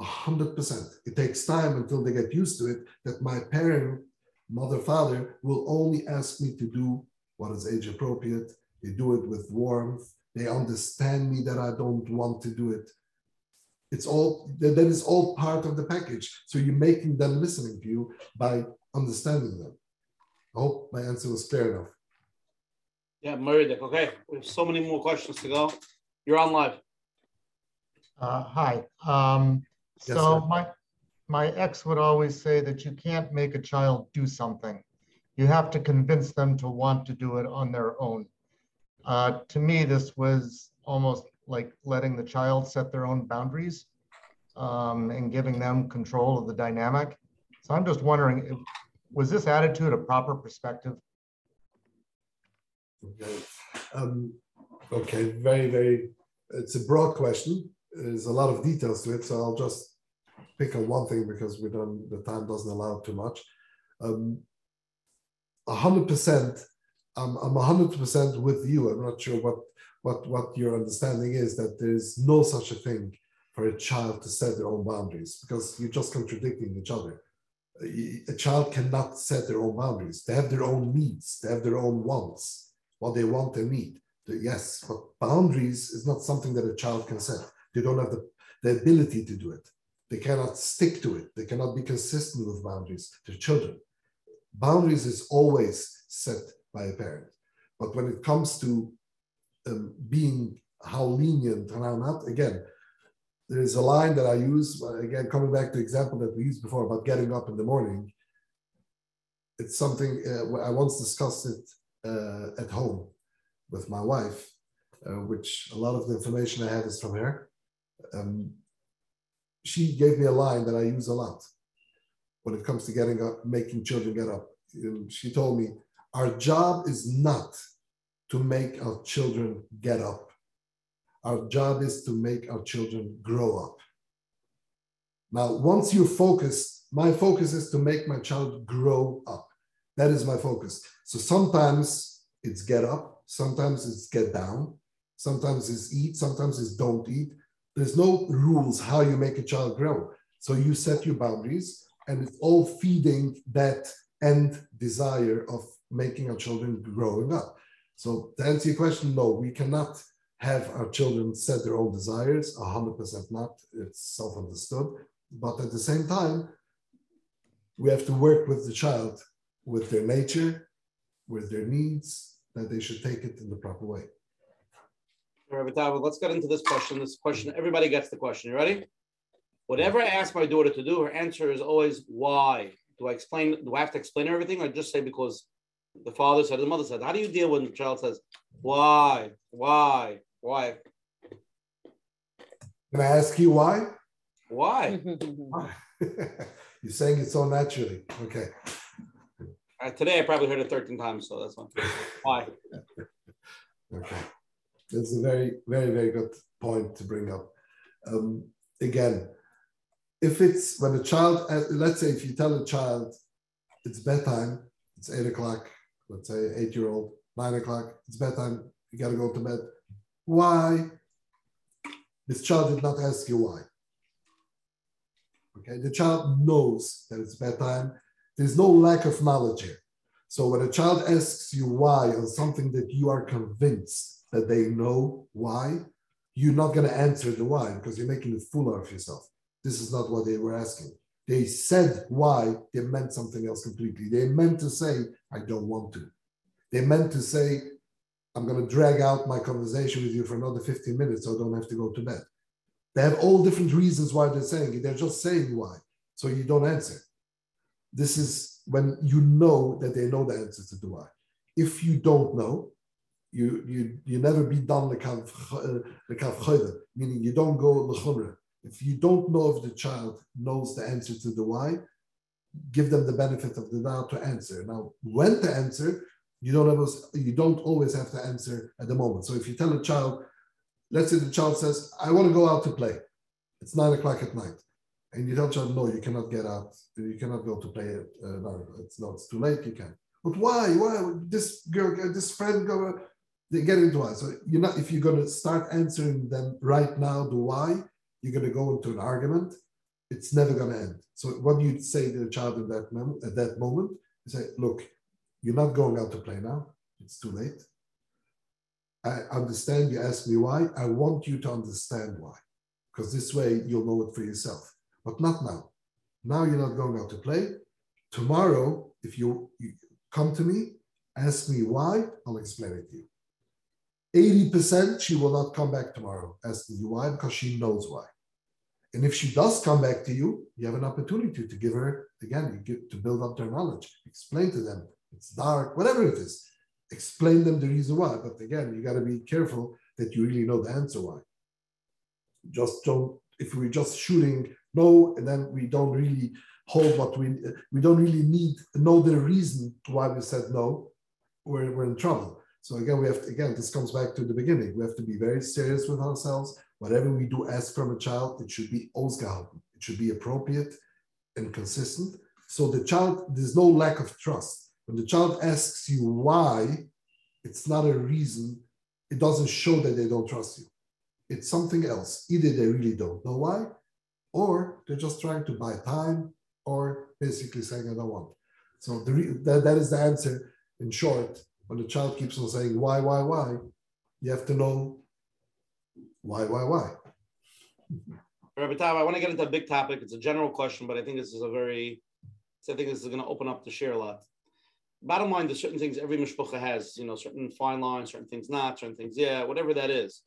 A hundred percent. It takes time until they get used to it that my parent, mother, father will only ask me to do what is age appropriate. They do it with warmth. They understand me that I don't want to do it. It's all that is all part of the package. So you're making them listening to you by understanding them. I hope my answer was clear enough. Yeah, Murray Okay, we have so many more questions to go. You're on live. Uh, hi. Um, Yes, so sir. my my ex would always say that you can't make a child do something. You have to convince them to want to do it on their own. Uh, to me, this was almost like letting the child set their own boundaries um, and giving them control of the dynamic. So I'm just wondering, was this attitude a proper perspective? Okay. Um, okay, very, very, it's a broad question. There's a lot of details to it, so I'll just pick on one thing because we don't, the time doesn't allow too much. Um, a hundred percent, I'm, I'm a hundred percent with you. I'm not sure what, what, what your understanding is that there's no such a thing for a child to set their own boundaries because you're just contradicting each other. A a child cannot set their own boundaries. They have their own needs. They have their own wants what they want and need. Yes, but boundaries is not something that a child can set. They don't have the, the ability to do it. They cannot stick to it. They cannot be consistent with boundaries. They're children. Boundaries is always set by a parent. But when it comes to um, being how lenient and how not, again, there is a line that I use, again, coming back to the example that we used before about getting up in the morning. It's something uh, I once discussed it uh, at home with my wife, uh, which a lot of the information I have is from her. Um, she gave me a line that I use a lot when it comes to getting up, making children get up. She told me, Our job is not to make our children get up. Our job is to make our children grow up. Now, once you focus, my focus is to make my child grow up. That is my focus. So sometimes it's get up, sometimes it's get down, sometimes it's eat, sometimes it's don't eat. There's no rules how you make a child grow. So you set your boundaries, and it's all feeding that end desire of making our children growing up. So to answer your question, no, we cannot have our children set their own desires, 100% not. It's self understood. But at the same time, we have to work with the child, with their nature, with their needs, that they should take it in the proper way. Vitaly, let's get into this question. This question, everybody gets the question. You ready? Whatever I ask my daughter to do, her answer is always why. Do I explain? Do I have to explain everything, or just say because the father said, the mother said? How do you deal when the child says why, why, why, Can I ask you why? why? You're saying it so naturally. Okay. All right, today I probably heard it 13 times, so that's one. Why? Okay. That's a very, very, very good point to bring up. Um, again, if it's when a child, uh, let's say if you tell a child it's bedtime, it's eight o'clock, let's say eight year old, nine o'clock, it's bedtime, you got to go to bed. Why? This child did not ask you why. Okay, the child knows that it's bedtime. There's no lack of knowledge here. So when a child asks you why on something that you are convinced that they know why, you're not going to answer the why because you're making a fool of yourself. This is not what they were asking. They said why, they meant something else completely. They meant to say, I don't want to. They meant to say, I'm going to drag out my conversation with you for another 15 minutes so I don't have to go to bed. They have all different reasons why they're saying it. They're just saying why. So you don't answer. This is when you know that they know the answer to the why. If you don't know, you you you never be done the kav uh, kav meaning you don't go l'chumra. If you don't know if the child knows the answer to the why, give them the benefit of the doubt to answer. Now, when to answer, you don't always you don't always have to answer at the moment. So if you tell a child, let's say the child says, "I want to go out to play," it's nine o'clock at night, and you tell the child, "No, you cannot get out. You cannot go to play at uh, no, it's not. It's too late. You can." But why? Why this girl, this friend go? They get into why. So you're not if you're going to start answering them right now the why, you're going to go into an argument. It's never going to end. So what do you say to the child in that moment, at that moment, you say, "Look, you're not going out to play now. It's too late. I understand you ask me why. I want you to understand why, because this way you'll know it for yourself. But not now. Now you're not going out to play. Tomorrow, if you, you come to me, ask me why, I'll explain it to you. 80% she will not come back tomorrow asking you why because she knows why. And if she does come back to you, you have an opportunity to give her, again, get to build up their knowledge, explain to them it's dark, whatever it is, explain them the reason why. But again, you got to be careful that you really know the answer why. Just don't, if we're just shooting no, and then we don't really hold what we, we don't really need, know the reason why we said no, we're, we're in trouble. So again, we have to, again, this comes back to the beginning. We have to be very serious with ourselves. Whatever we do ask from a child, it should be ausgehalten. It should be appropriate and consistent. So the child, there's no lack of trust. When the child asks you why, it's not a reason. It doesn't show that they don't trust you. It's something else. Either they really don't know why, or they're just trying to buy time, or basically saying, I don't want. So the that, that is the answer in short. When the child keeps on saying, why, why, why, you have to know why, why, why. Rabbi Tav, I want to get into a big topic. It's a general question, but I think this is a very, I think this is going to open up the shiur a lot. Bottom line, there's certain things every mishpucha has, you know, certain fine lines, certain things not, certain things, yeah, whatever that is.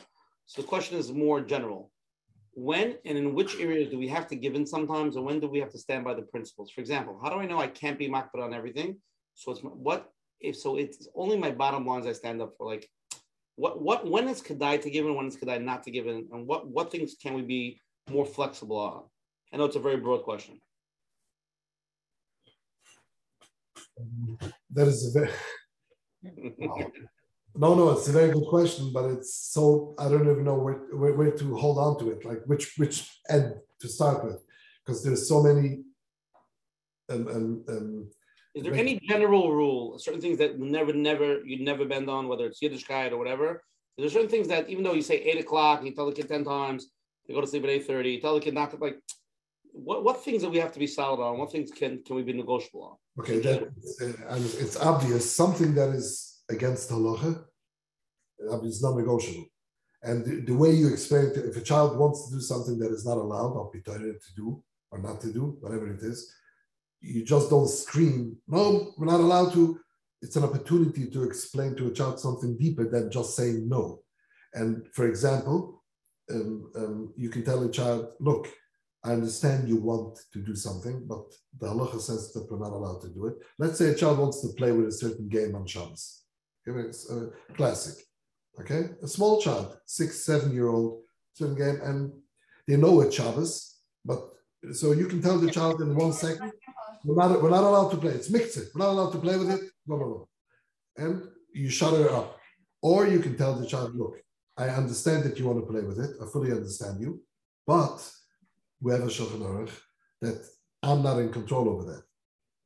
So the question is more general. When and in which areas do we have to give in sometimes, and when do we have to stand by the principles? For example, how do I know I can't be makpid on everything? So it's what if so? It's only my bottom lines I stand up for. Like, what what when is kedai to give and when is kedai not to give in, and what what things can we be more flexible on? I know it's a very broad question. That is a very no, no, it's a very good question, but it's so I don't even know where, where, where to hold on to it, like which which end to start with, because there's so many. Um, um, um, is there any general rule, certain things that never, never, you'd never bend on, whether it's Yiddishkeit or whatever? Is there certain things that even though you say eight o'clock, you tell the kid ten times, they go to sleep at eight thirty, you tell the kid not to like. What, what things that we have to be solid on? What things can can we be negotiable on? Okay, that, uh, and it's obvious something that is against halacha is non-negotiable. And the, the, way you explain it, if a child wants to do something that is not allowed, or be to do or not to do, whatever it is, you just don't scream, no, we're not allowed to. It's an opportunity to explain to a child something deeper than just saying no. And for example, um, um, you can tell a child, look, I understand you want to do something, but the halacha says that we're not allowed to do it. Let's say a child wants to play with a certain game on Shabbos. It's a classic. Okay, a small child, six, seven year old, certain game, and they know it's Shabbos, but so you can tell the child in one second, we're not, we're not allowed to play. It's mixed. We're not allowed to play with it. No, no, no. And you shut her up. Or you can tell the child, look, I understand that you want to play with it. I fully understand you. But we have a Shulchan Aruch that I'm not in control over that.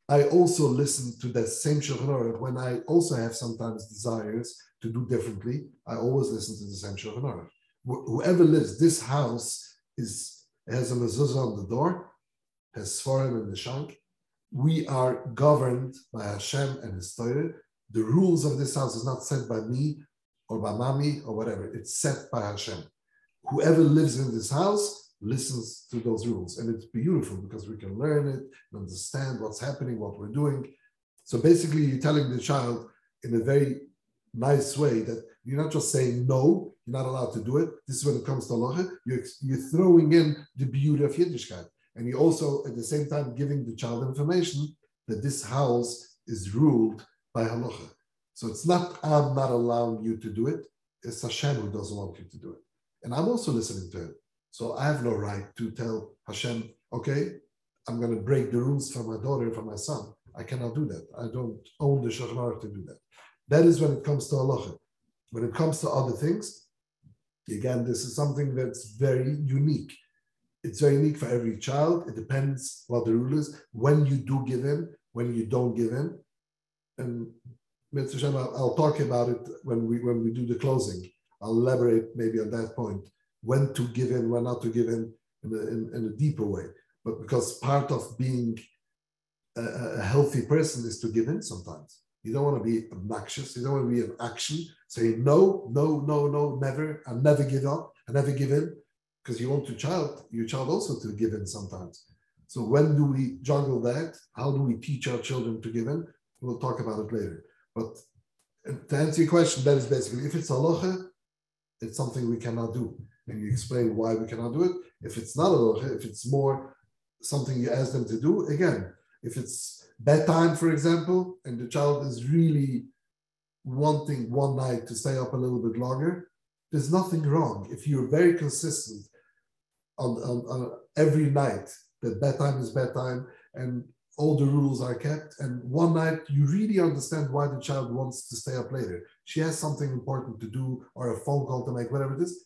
I also listen to that same Shulchan Aruch when I also have sometimes desires to do differently. I always listen to the same Shulchan Aruch. Wh- whoever lives, this house is has a mezuzah on the door, has Sforim in the shank. We are governed by Hashem and His Torah. The rules of this house is not set by me or by mommy or whatever. It's set by Hashem. Whoever lives in this house listens to those rules. And it's beautiful because we can learn it and understand what's happening, what we're doing. So basically, you're telling the child in a very nice way that you're not just saying no, you're not allowed to do it. This is when it comes to halacha, you're, you're throwing in the beauty of Yiddishkeit. And you're also at the same time giving the child information that this house is ruled by halacha. So it's not I'm not allowing you to do it, it's Hashem who doesn't want you to do it. And I'm also listening to him. So I have no right to tell Hashem, okay, I'm going to break the rules for my daughter for my son. I cannot do that. I don't own the Shulchan to do that. That is when it comes to halacha. When it comes to other things, again, this is something that's very unique. It's very unique for every child. It depends what the rule is, when you do give in, when you don't give in. And Hashem, I'll, I'll talk about it when we when we do the closing. I'll elaborate maybe on that point when to give in, when not to give in in a, in, in a deeper way. But because part of being a, a, healthy person is to give in sometimes. You don't want to be obnoxious. You don't want to be an akshan, saying no, no, no, no, never, and never give up, and never give in, because you want your child, your child also to give in sometimes. So when do we juggle that? How do we teach our children to give in? We'll talk about it later. But to answer your question, that is basically if it's halacha, it's something we cannot do. And you explain why we cannot do it. If it's not halacha, if it's more something you ask them to do, again, if it's bedtime, for example, and the child is really wanting one night to stay up a little bit longer, there's nothing wrong. If you're very consistent on, on, on every night that bedtime is bedtime and all the rules are kept. And one night you really understand why the child wants to stay up later. She has something important to do or a phone call to make, whatever it is.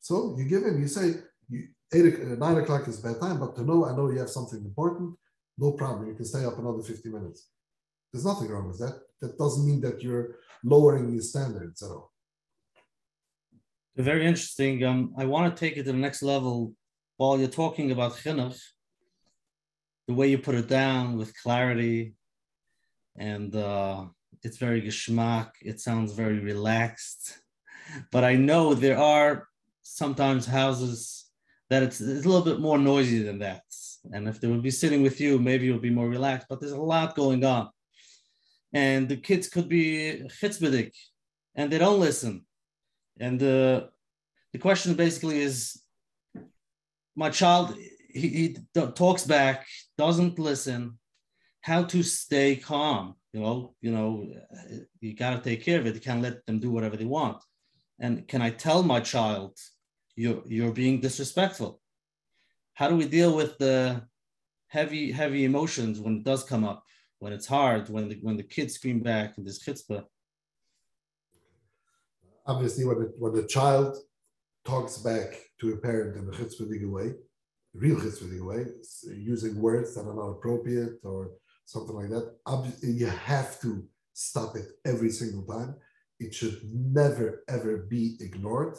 So you give in, you say, you, eight, uh, nine o'clock is bedtime, but to know, I know you have something important, no problem. You can stay up another 50 minutes. There's nothing wrong with that. That doesn't mean that you're lowering your standards at all. Very interesting. Um, I want to take it to the next level. While you're talking about chinuch, the way you put it down with clarity and uh, it's very geschmack. It sounds very relaxed. But I know there are sometimes houses that it's, it's a little bit more noisy than that. And if they would be sitting with you, maybe you'll be more relaxed. But there's a lot going on. And the kids could be chitzbedik and they don't listen. And uh, the question basically is my child he, he talks back, doesn't listen, how to stay calm. You know, you know, you got to take care of it. You can't let them do whatever they want. And can I tell my child, you're you're being disrespectful? How do we deal with the heavy heavy emotions when it does come up, when it's hard, when the when the kids scream back and this chutzpah? Obviously, when the, when the child talks back to a parent in a chutzpah way, real history way, using words that are not appropriate or something like that. Obviously, you have to stop it every single time. It should never, ever be ignored.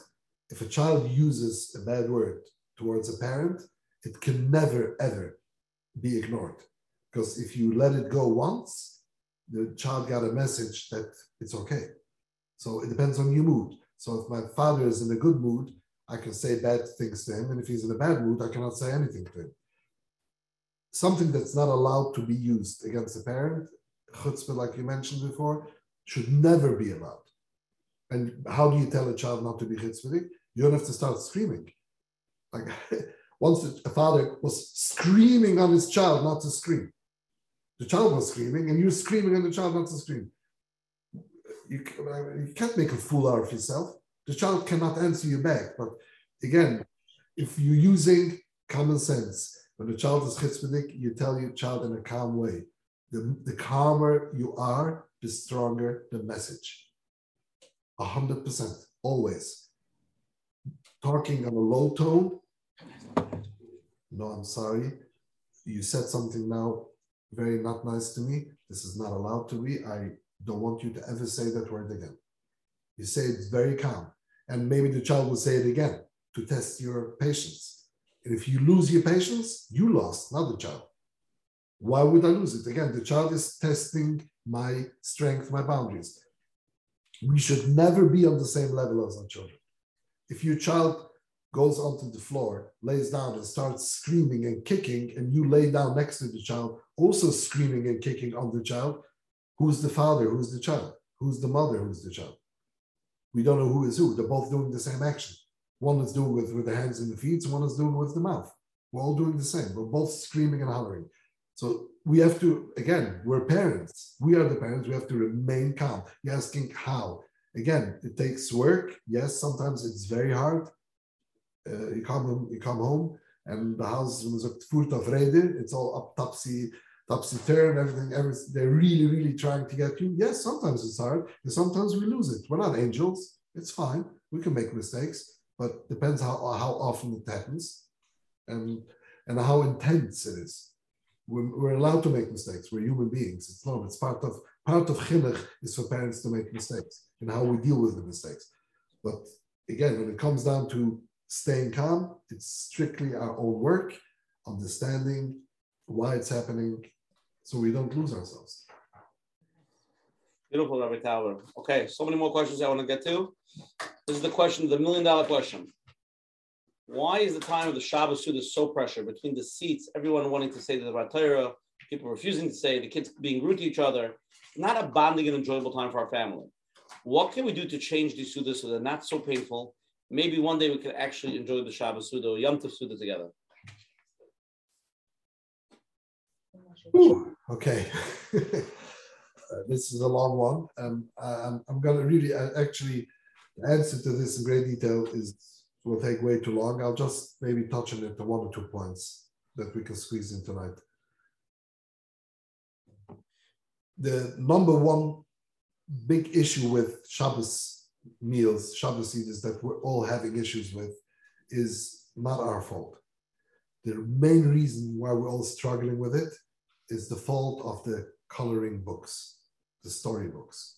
If a child uses a bad word towards a parent, it can never, ever be ignored. Because if you let it go once, the child got a message that it's okay. So it depends on your mood. So if my father is in a good mood, I can say bad things to him, and if he's in a bad mood, I cannot say anything to him. Something that's not allowed to be used against a parent, chutzpah, like you mentioned before, should never be allowed. And how do you tell a child not to be chutzpah? You don't have to start screaming. Like once a father was screaming on his child not to scream. The child was screaming, and you're screaming on the child not to scream. You, uh, you can't make a fool out of yourself the child cannot answer you back. But again, if you're using common sense, when the child is chitzpahdik, you tell your child in a calm way. The, the calmer you are, the stronger the message. A hundred percent, always. Talking on a low tone. No, I'm sorry. You said something now very not nice to me. This is not allowed to be. I don't want you to ever say that word again. You say it very calm and maybe the child will say it again to test your patience. And if you lose your patience, you lost, not the child. Why would I lose it? Again, the child is testing my strength, my boundaries. We should never be on the same level as our children. If your child goes onto the floor, lays down, and starts screaming and kicking, and you lay down next to the child, also screaming and kicking on the child, who's the father? Who's the child? Who's the mother? Who's the child? we don't know who is who. They're both doing the same action. One is doing with, with the hands and the feet, one is doing with the mouth. We're all doing the same. We're both screaming and hollering. So we have to, again, we're parents. We are the parents. We have to remain calm. You're asking how. Again, it takes work. Yes, sometimes it's very hard. Uh, you come home, you come home, and the house is full of. It's all up topsy, topsy turn, everything, everything. They're really, really trying to get you. Yes, sometimes it's hard, and sometimes we lose it. We're not angels. It's fine. We can make mistakes, but depends how how often it happens, and and how intense it is. We're, we're allowed to make mistakes. We're human beings. It's normal. It's part of part of chinuch is for parents to make mistakes and how we deal with the mistakes. But again, when it comes down to staying calm, it's strictly our own work, understanding why it's happening, so we don't lose ourselves. Beautiful, Rabbi Tauber. Okay, so many more questions I want to get to. This is the question, the million dollar question. Why is the time of the Shabbos Suda so pressure between the seats, everyone wanting to say the Torah, people refusing to say, the kids being rude to each other? not a bonding and enjoyable time for our family. What can we do to change these Sudas so they're not so painful? Maybe one day we can actually enjoy the Shabbos Suda or Yom Tov Suda together. Okay. Uh, this is a long one. Um, I'm, I'm going to really uh, actually answer to this in great detail is will take way too long. I'll just maybe touch on it to one or two points that we can squeeze in tonight. The number one big issue with Shabbos meals, Shabbos eaters that we're all having issues with is not our fault. The main reason why we're all struggling with it is the fault of the coloring books the storybooks.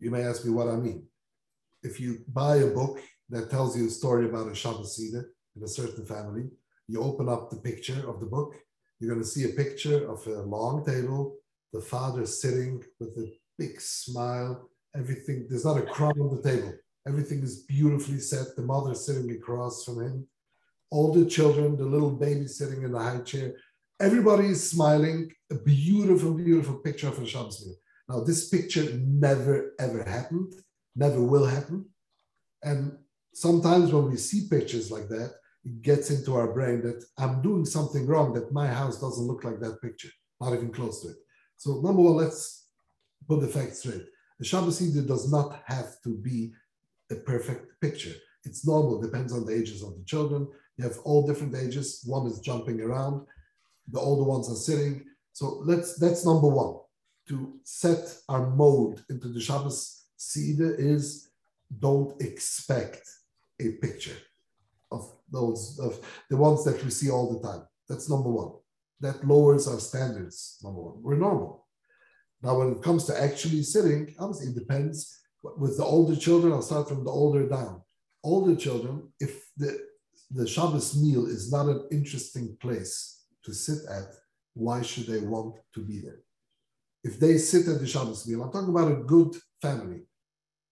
You may ask me what I mean. If you buy a book that tells you a story about a Shabbos Seder in a certain family, you open up the picture of the book, you're going to see a picture of a long table, the father sitting with a big smile, everything, there's not a crumb on the table. Everything is beautifully set. The mother sitting across from him. All the children, the little baby sitting in the high chair. Everybody is smiling. A beautiful, beautiful picture of a Shabbos meal. Now, this picture never, ever happened, never will happen. And sometimes when we see pictures like that, it gets into our brain that I'm doing something wrong, that my house doesn't look like that picture, not even close to it. So, number one, let's put the facts straight. The Shabbos Seder does not have to be a perfect picture. It's normal, depends on the ages of the children. You have all different ages. One is jumping around, the older ones are sitting. So let's that's number one. To set our mode into the Shabbos Seder is don't expect a picture of those of the ones that we see all the time. That's number one. That lowers our standards. Number one, we're normal. Now, when it comes to actually sitting, obviously it depends. With the older children, I'll start from the older down. Older children, if the the Shabbos meal is not an interesting place to sit at, why should they want to be there? If they sit at the Shabbos meal, I'm talking about a good family,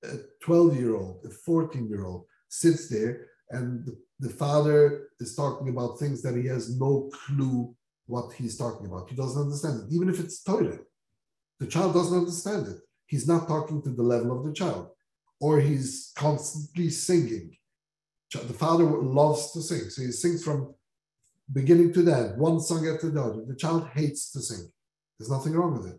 a 12 year old, a 14 year old sits there and the, the father is talking about things that he has no clue what he's talking about. He doesn't understand it, even if it's Torah. The child doesn't understand it. He's not talking to the level of the child, or he's constantly singing. The father loves to sing, so he sings from beginning to the end, one song after the other. The child hates to sing. There's nothing wrong with it.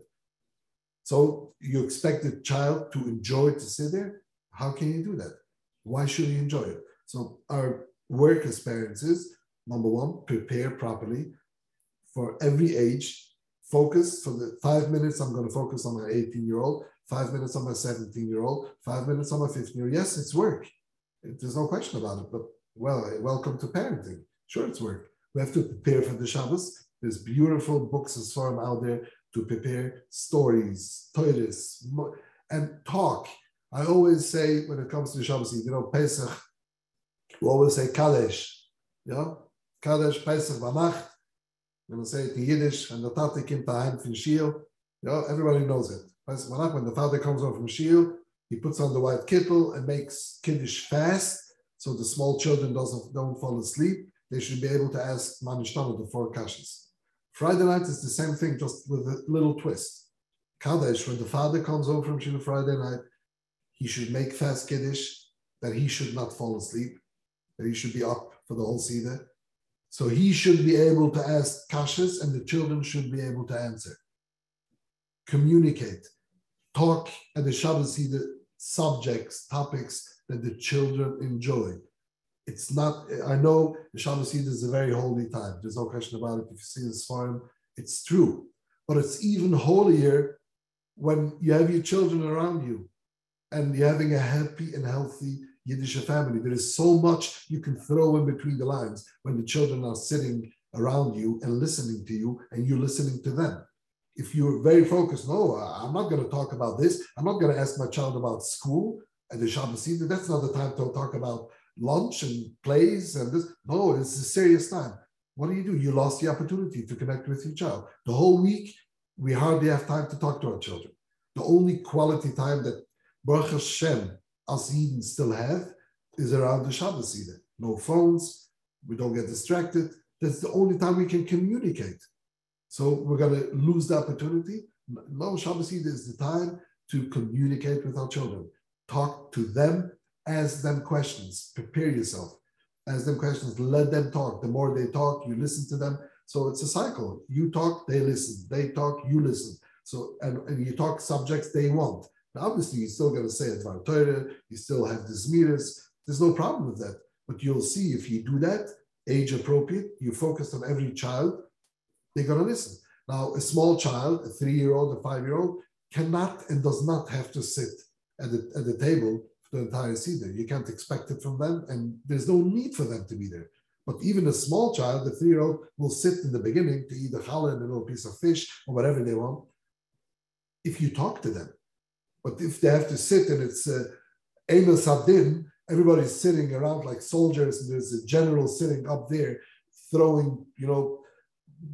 So you expect the child to enjoy to sit there? How can you do that? Why should he enjoy it? So our work as parents is number one, prepare properly for every age. Focus for the five minutes. I'm going to focus on my 18 year old, five minutes on my 17 year old, five minutes on my 15 year old. Yes, it's work. There's no question about it. But well, welcome to parenting. Sure, it's work. We have to prepare for the Shabbos. There's beautiful books and so out there to prepare stories, toiles, and talk. I always say when it comes to Shabbos, you know, Pesach, we always say Kadesh. You know, Kadesh, Pesach, Banacht. When we say it in Yiddish, and the Tate came to from Shiel, you know, everybody knows it. Pesach, when the father comes home from Shiel, he puts on the white kittel and makes Kiddush fast so the small children doesn't, don't fall asleep they should be able to ask Manishtana the four kashas. Friday night is the same thing, just with a little twist. Kadesh, when the father comes home from Shiva Friday night, he should make fast Kiddush, that he should not fall asleep, that he should be up for the whole Seder. So he should be able to ask kashas and the children should be able to answer. Communicate, talk at the Shabbos Seder subjects, topics that the children enjoy it's not, I know the Shabbos Eid is a very holy time. There's no question about it. If you see this farm, it's true. But it's even holier when you have your children around you and you're having a happy and healthy Yiddish family. There is so much you can throw in between the lines when the children are sitting around you and listening to you and you're listening to them. If you're very focused, no, I'm not going to talk about this. I'm not going to ask my child about school and the Shabbos Eid. That's not the time to talk about lunch and plays and this. No, it's a serious time. What do you do? You lost the opportunity to connect with your child. The whole week, we hardly have time to talk to our children. The only quality time that Baruch Hashem, us Yidden still have is around the Shabbos Eden. No phones, we don't get distracted. That's the only time we can communicate. So we're going to lose the opportunity. No, Shabbos Seder is the time to communicate with our children. Talk to them, ask them questions, prepare yourself. Ask them questions, let them talk. The more they talk, you listen to them. So it's a cycle. You talk, they listen. They talk, you listen. So and, and you talk subjects they want. Now, obviously, you're still going to say Advar Torah, you still have the Zmiris. There's no problem with that. But you'll see if you do that, age appropriate, you focus on every child, they're going to listen. Now, a small child, a three year old, a five year old, cannot and does not have to sit at the, at the table the entire Seder. You can't expect it from them, and there's no need for them to be there. But even a small child, a three year old, will sit in the beginning to eat a challah and a little piece of fish or whatever they want if you talk to them. But if they have to sit and it's uh, Amos everybody's sitting around like soldiers, and there's a general sitting up there throwing, you know,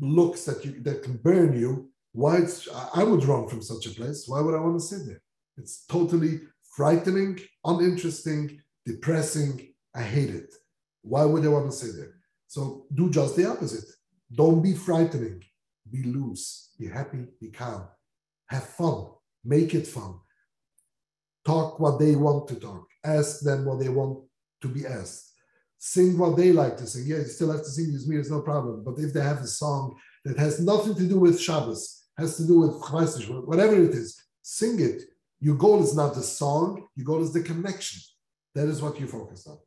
looks that you that can burn you. Why it's, I would run from such a place. Why would I want to sit there? It's totally frightening, uninteresting, depressing. I hate it. Why would I want to sit there? So do just the opposite. Don't be frightening. Be loose. Be happy. Be calm. Have fun. Make it fun. Talk what they want to talk. Ask them what they want to be asked. Sing what they like to sing. Yeah, you still have to sing this it's no problem. But if they have a song that has nothing to do with Shabbos, has to do with whatever it is, sing it. Your goal is not the song, your goal is the connection. That is what you focus on.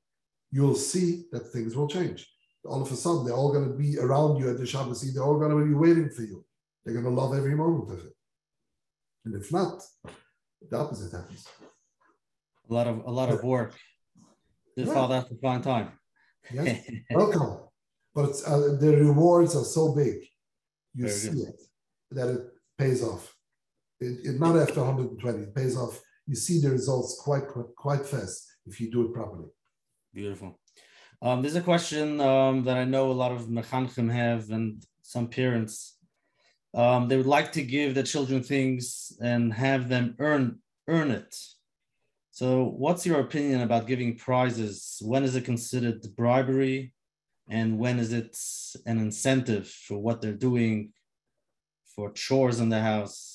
You'll see that things will change. All of a sudden, they're all going to be around you at the Shabbos. They're all going to be waiting for you. They're going to love every moment of it. And if not, the opposite happens. A lot of a lot of work. This yeah. father has to find time. Yes, welcome. But uh, the rewards are so big, you Very see good. it that it pays off. It, it, not after 120, it pays off. You see the results quite quite fast if you do it properly. Beautiful. Um, there's a question um, that I know a lot of mechanchim have and some parents um, they would like to give the children things and have them earn earn it. So, what's your opinion about giving prizes? When is it considered bribery, and when is it an incentive for what they're doing, for chores in the house?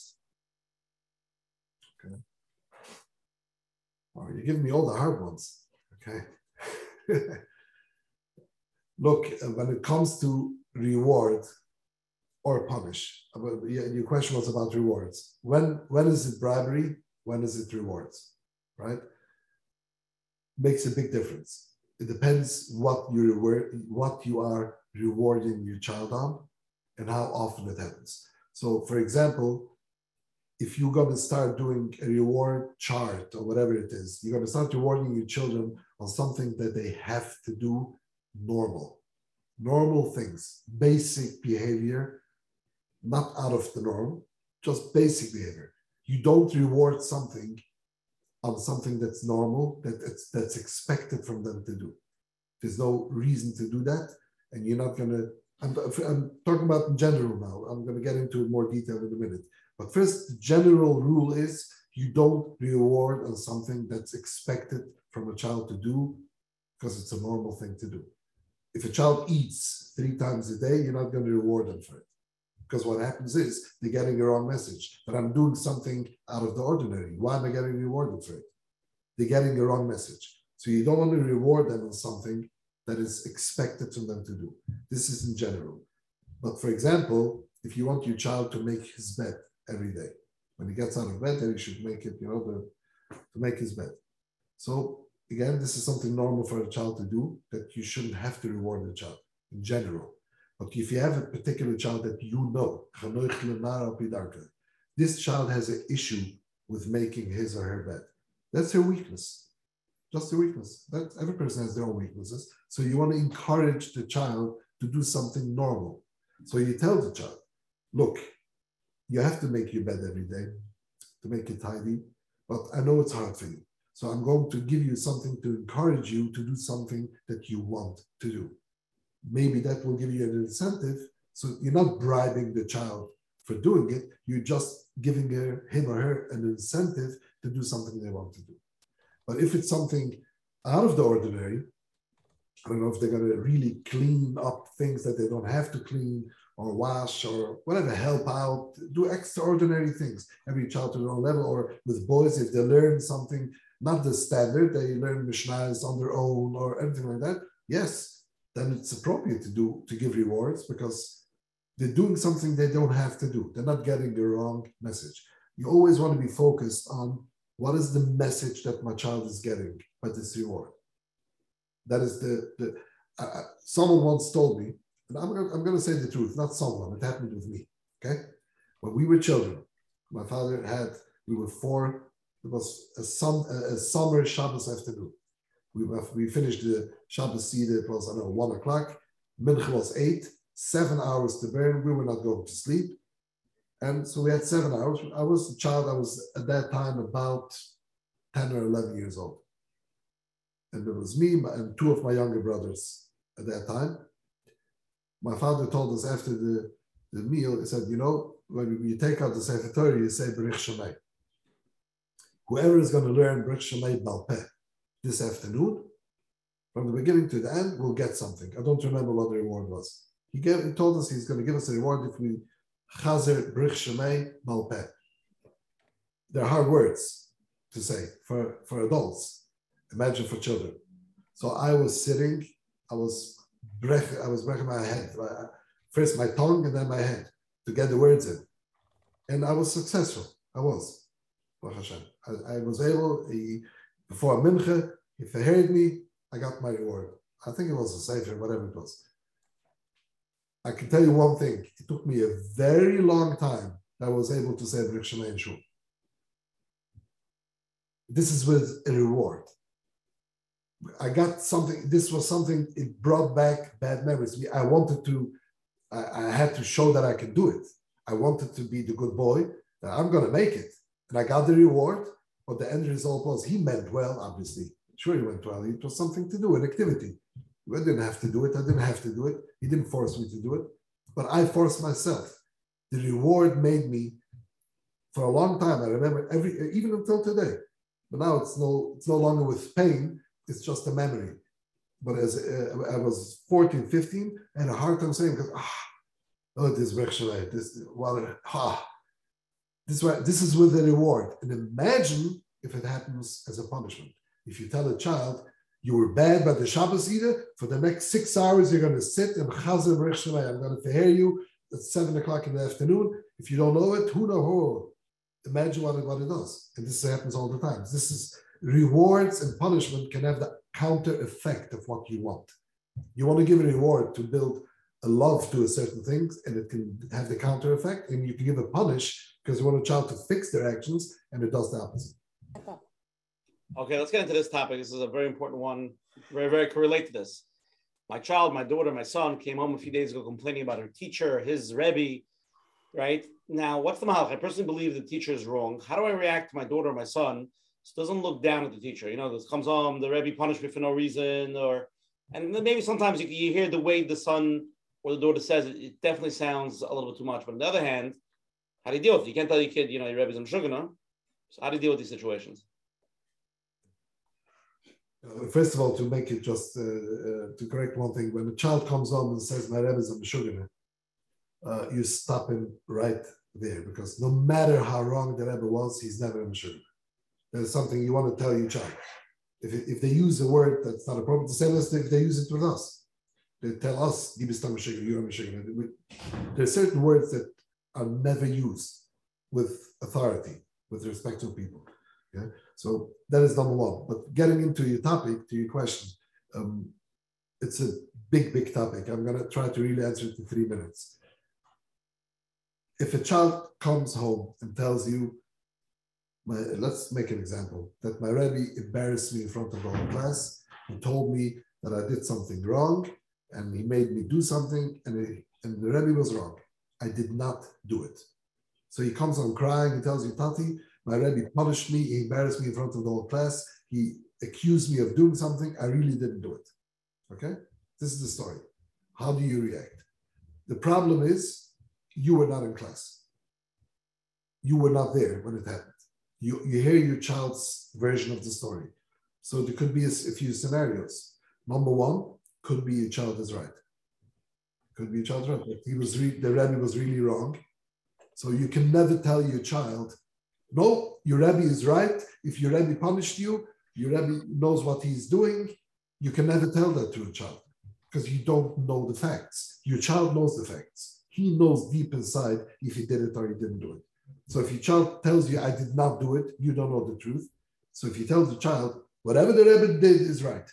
Oh, you're giving me all the hard ones. Okay. Look, uh, when it comes to reward, or punish. Uh, your question was about rewards. When when is it bribery? When is it rewards? Right? Makes a big difference. It depends what you reward, what you are rewarding your child on, and how often it happens. So, for example, if you're going to start doing a reward chart or whatever it is, you're going to start rewarding your children on something that they have to do normal, normal things, basic behavior not out of the norm, just basic behavior. You don't reward something on something that's normal, that it's, that's expected from them to do. There's no reason to do that, and you're not going to. I'm, I'm talking about in general now. I'm going to get into more detail in a minute. But first, the general rule is you don't reward on something that's expected from a child to do because it's a normal thing to do. If a child eats three times a day, you're not going to reward them for it. Because what happens is they're getting the wrong message. that I'm doing something out of the ordinary. Why am I getting rewarded for it? They're getting the wrong message. So you don't want to reward them on something that is expected from them to do. This is in general. But for example, if you want your child to make his bed every day, when he gets out of bed, then he should make it, you know, to, to make his bed. So again, this is something normal for a child to do that you shouldn't have to reward the child in general. But if you have a particular child that you know, this child has an issue with making his or her bed. That's her weakness. Just a weakness. That every person has their own weaknesses. So you want to encourage the child to do something normal. So you tell the child, look, you have to make your bed every day to make it tidy, but I know it's hard for you. So I'm going to give you something to encourage you to do something that you want to do maybe that will give you an incentive. So you're not bribing the child for doing it. You're just giving her, him or her an incentive to do something they want to do. But if it's something out of the ordinary, I don't know if they're going to really clean up things that they don't have to clean or wash or whatever, help out, do extraordinary things. Every child to their own level, or with boys, if they learn something, not the standard, they learn Mishnahs on their own or anything like that, yes, then it's appropriate to do to give rewards because they're doing something they don't have to do. They're not getting the wrong message. You always want to be focused on what is the message that my child is getting by this reward. That is the, the uh, someone once told me, and I'm, I'm going to say the truth, not someone, it happened with me. Okay. When we were children, my father had, we were four, it was a, sun, a, a summer Shabbos afternoon. We, we finished the Shabbos Seder, it was, I don't know, one o'clock. Mincha was eight, seven hours to burn. We were not going to sleep. And so we had seven hours. I was a child, I was at that time about 10 or 11 years old. And it was me and two of my younger brothers at that time. My father told us after the, the meal, he said, you know, when you take out the Sefer Torah, you say Berich Shemay. Whoever is going to learn Berich Shemay Balpeh this afternoon, from the beginning to the end, will get something. I don't remember what the reward was. He, gave, he told us he's going to give us a reward if we chazer brich shemay malpeh. They're hard words to say for, for adults. Imagine for children. So I was sitting, I was brech, I was breaking my head. First my tongue and then my head to get the words in. And I was successful. I was. I, I was able, he, before Mincha, if he heard me, I got my reward. I think it was a sefer, whatever it was. I can tell you one thing. It took me a very long time that I was able to say Brich Shemay and Shul. This is with a reward. I got something, this was something, it brought back bad memories. I wanted to, I, I had to show that I could do it. I wanted to be the good boy, that I'm going to make it. And I got the reward, but the end result was he meant well, obviously. Sure, he went well. It was something to do, an activity. I didn't have to do it. I didn't have to do it. He didn't force me to do it, but I forced myself. The reward made me, for a long time, I remember every, even until today. But now it's no, it's no longer with pain. It's just a memory. But as uh, I was 14, 15, I had a hard time saying because ah, oh, this Rechshalay, this ah, this this is with a reward. And imagine if it happens as a punishment. If you tell a child, you were bad by the Shabbos either. For the next six hours, you're going to sit and chazir b'rich I'm going to hear you at seven o'clock in the afternoon. If you don't know it, who know who? Imagine what it, what it does. And this happens all the time. This is rewards and punishment can have the counter effect of what you want. You want to give a reward to build a love to a certain thing, and it can have the counter effect. And you can give a punish because you want a child to fix their actions, and it does the opposite. Okay, let's get into this topic. This is a very important one, very, very correlate to this. My child, my daughter, my son came home a few days ago complaining about her teacher, his Rebbe, right? Now, what's the mahalach? I personally believe the teacher is wrong. How do I react to my daughter or my son? This doesn't look down at the teacher. You know, this comes home, the Rebbe punished me for no reason, or and maybe sometimes you, you hear the way the son or the daughter says it, it definitely sounds a little bit too much. But on the other hand, how do you deal with it? You can't tell your kid, you know, your Rebbe's in sugar, So how do you deal with these situations? Uh, first of all, to make it just uh, uh, to correct one thing, when a child comes home and says, "My Rebbe is a Meshuggah," uh, you stop him right there because no matter how wrong the Rebbe was, he's never a Meshuggah. There's something you want to tell your child. If, if they use a word that's not appropriate to say, let's if they use it with us. They tell us. There are certain words that are never used with authority, with respect to people. Yeah? So that is number one. But getting into your topic, to your question, um, it's a big, big topic. I'm going to try to really answer it in three minutes. If a child comes home and tells you, my, let's make an example, that my Rebbe embarrassed me in front of the whole class and told me that I did something wrong and he made me do something and, and the Rebbe was wrong. I did not do it. So he comes on crying, he tells you, Tati, my Rebbe punished me, he embarrassed me in front of the whole class, he accused me of doing something, I really didn't do it. Okay? This is the story. How do you react? The problem is you were not in class. You were not there when it happened. You, you hear your child's version of the story. So there could be a, a few scenarios. Number one, could be your child is right. Could be a child's right. He was re- the Rebbe was really wrong. So you can never tell your child, no, your Rebbe is right. If your Rebbe punished you, your Rebbe knows what he's doing. You can never tell that to a child because you don't know the facts. Your child knows the facts. He knows deep inside if he did it or he didn't do it. So if your child tells you, I did not do it, you don't know the truth. So if you tell the child, whatever the Rebbe did is right,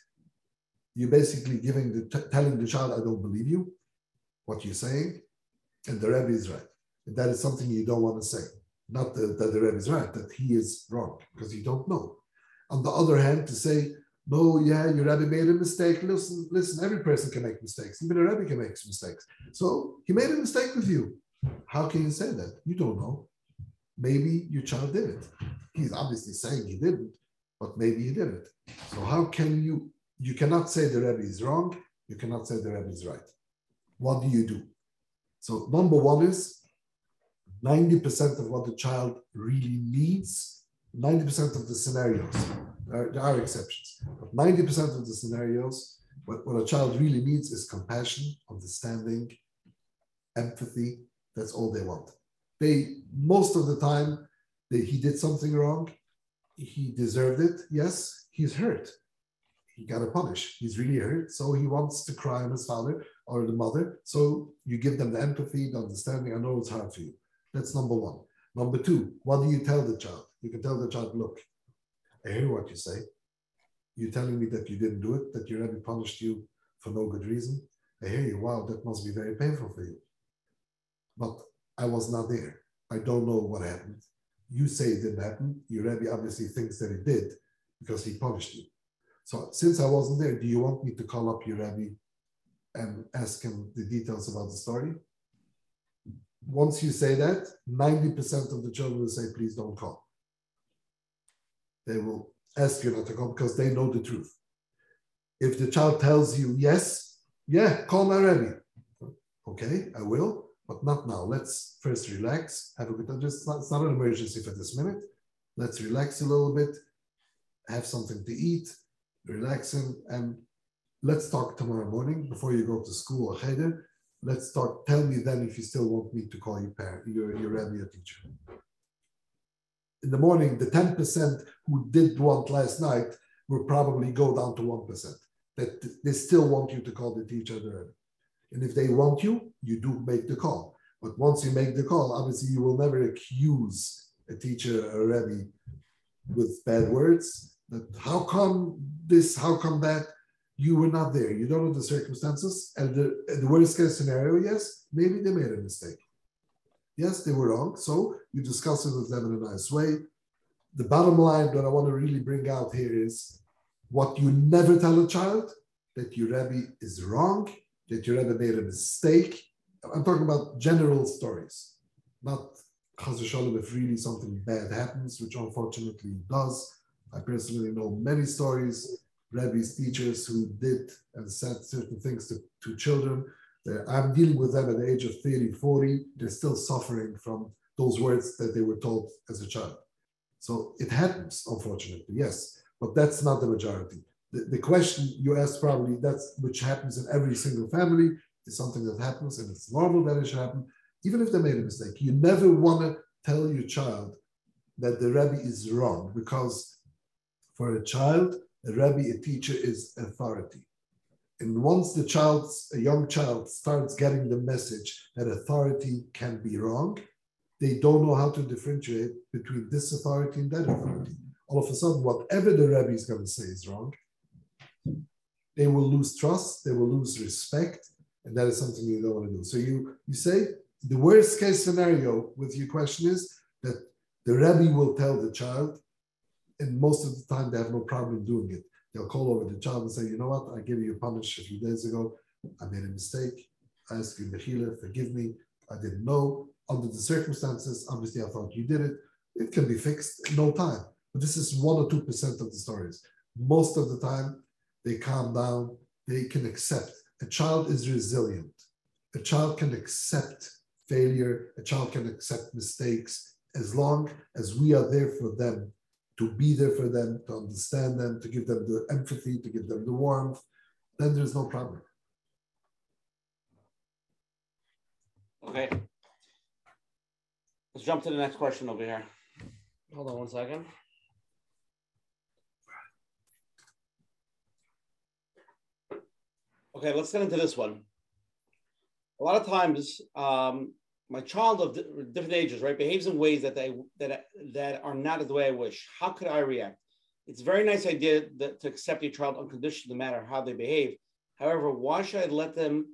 you're basically giving the telling the child, I don't believe you, what you're saying, and the Rebbe is right. And that is something you don't want to say. Not that, that the Rebbe is right, that he is wrong, because you don't know. On the other hand, to say, no, yeah, your Rebbe made a mistake. Listen, listen, every person can make mistakes. Even a Rebbe can make mistakes. So he made a mistake with you. How can you say that? You don't know. Maybe your child did it. He's obviously saying he didn't, but maybe he did it. So how can you, you cannot say the Rebbe is wrong. You cannot say the Rebbe is right. What do you do? So number one is 90% of what the child really needs, 90% of the scenarios, there, there are exceptions, but 90% of the scenarios, what, what a child really needs is compassion, understanding, empathy. That's all they want. They, most of the time, they, he did something wrong. He deserved it. Yes, he's hurt. He got a punish. He's really hurt. So he wants to cry on his father or the mother. So you give them the empathy, the understanding. I know it's hard for you. That's number one. Number two, what do you tell the child? You can tell the child, look, I hear what you say. You're telling me that you didn't do it, that your Rebbe punished you for no good reason. I hear you. Wow, that must be very painful for you. But I was not there. I don't know what happened. You say it didn't happen. Your Rebbe obviously thinks that it did because he punished you. So since I wasn't there, do you want me to call up your Rebbe and ask him the details about the story? Once you say that, 90% of the children will say, please don't call. They will ask you not to call because they know the truth. If the child tells you, yes, yeah, call my Rebbe. Okay, I will, but not now. Let's first relax, have a good time. Just, it's not an emergency for this minute. Let's relax a little bit, have something to eat, relax and let's talk tomorrow morning before you go to school or cheder. Let's talk. Tell me then if you still want me to call you parent, your, your rabbi or teacher. In the morning, the 10% who did want last night will probably go down to 1%. That they still want you to call the teacher the rabbi. And if they want you, you do make the call. But once you make the call, obviously you will never accuse a teacher a rabbi with bad words. That how come this, how come that? You were not there. You don't know the circumstances. And the, the worst case scenario, yes, maybe they made a mistake. Yes, they were wrong. So you discuss it with them in a nice way. The bottom line that I want to really bring out here is what you never tell a child that your Rebbe is wrong, that your Rebbe made a mistake. I'm talking about general stories, not Chaz Shalom if really something bad happens, which unfortunately does. I personally know many stories, Rebbe's teachers who did and said certain things to, to children. They're, I'm dealing with them at the age of 30, 40. They're still suffering from those words that they were told as a child. So it happens, unfortunately, yes, but that's not the majority. The, the question you asked probably that's which happens in every single family is something that happens and it's normal that it should happen, even if they made a mistake. You never want to tell your child that the Rebbe is wrong because for a child, a Rebbe, a teacher is authority. And once the child, a young child, starts getting the message that authority can be wrong, they don't know how to differentiate between this authority and that authority. All of a sudden, whatever the Rebbe is going to say is wrong. They will lose trust, they will lose respect, and that is something you don't want to do. So you you say the worst case scenario with your question is that the Rebbe will tell the child, and most of the time they have no problem doing it. They'll call over the child and say, you know what, I gave you a punish a few days ago. I made a mistake. I ask you, Mechila, forgive me. I didn't know. Under the circumstances, obviously I thought you did it. It can be fixed in no time. But this is one or two percent of the stories. Most of the time, they calm down, they can accept. A child is resilient. A child can accept failure, a child can accept mistakes as long as we are there for them, to be there for them, to understand them, to give them the empathy, to give them the warmth, then there's no problem. Okay. Let's jump to the next question over here. Hold on one second. Okay, let's get into this one. A lot of times, um, my child of different ages, right, behaves in ways that they that that are not the way I wish. How could I react? It's a very nice idea that, to accept your child unconditionally, no matter how they behave. However, why should I let them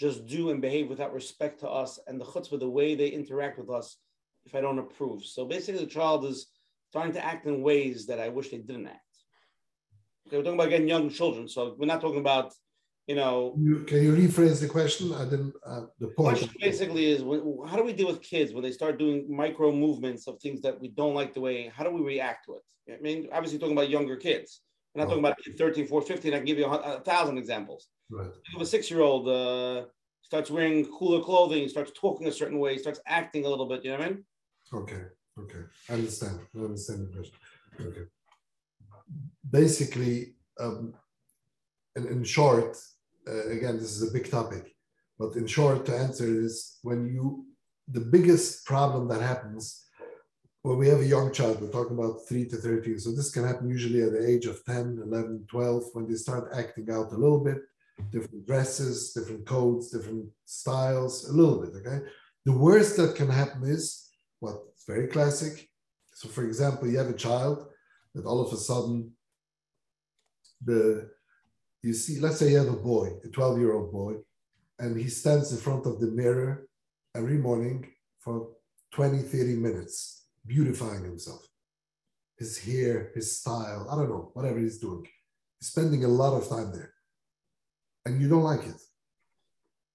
just do and behave without respect to us and the chutzpah, the way they interact with us, if I don't approve? So basically, the child is starting to act in ways that I wish they didn't act. Okay, we're talking about getting young children, so we're not talking about you know. You, can you rephrase the question? I didn't. Uh, the point. Question basically is, how do we deal with kids when they start doing micro movements of things that we don't like the way? How do we react to it? I mean, obviously talking about younger kids. We're not oh. talking about 13, 14, 15. I can give you a, a thousand examples. Right. If a six-year-old uh, starts wearing cooler clothing, starts talking a certain way, starts acting a little bit. You know what I mean? Okay. Okay. I understand. I understand the question. Okay. Basically, um, in, in short, uh, again, this is a big topic, but in short, to answer is when you, the biggest problem that happens when we have a young child, we're talking about 3 to 13. So this can happen usually at the age of 10, 11, 12, when they start acting out a little bit, different dresses, different codes, different styles, a little bit, okay? The worst that can happen is what's very classic. So for example, you have a child that all of a sudden the you see, let's say you have a boy, a 12 year old boy, and he stands in front of the mirror every morning for 20, 30 minutes, beautifying himself. His hair, his style, I don't know, whatever he's doing. He's spending a lot of time there. And you don't like it.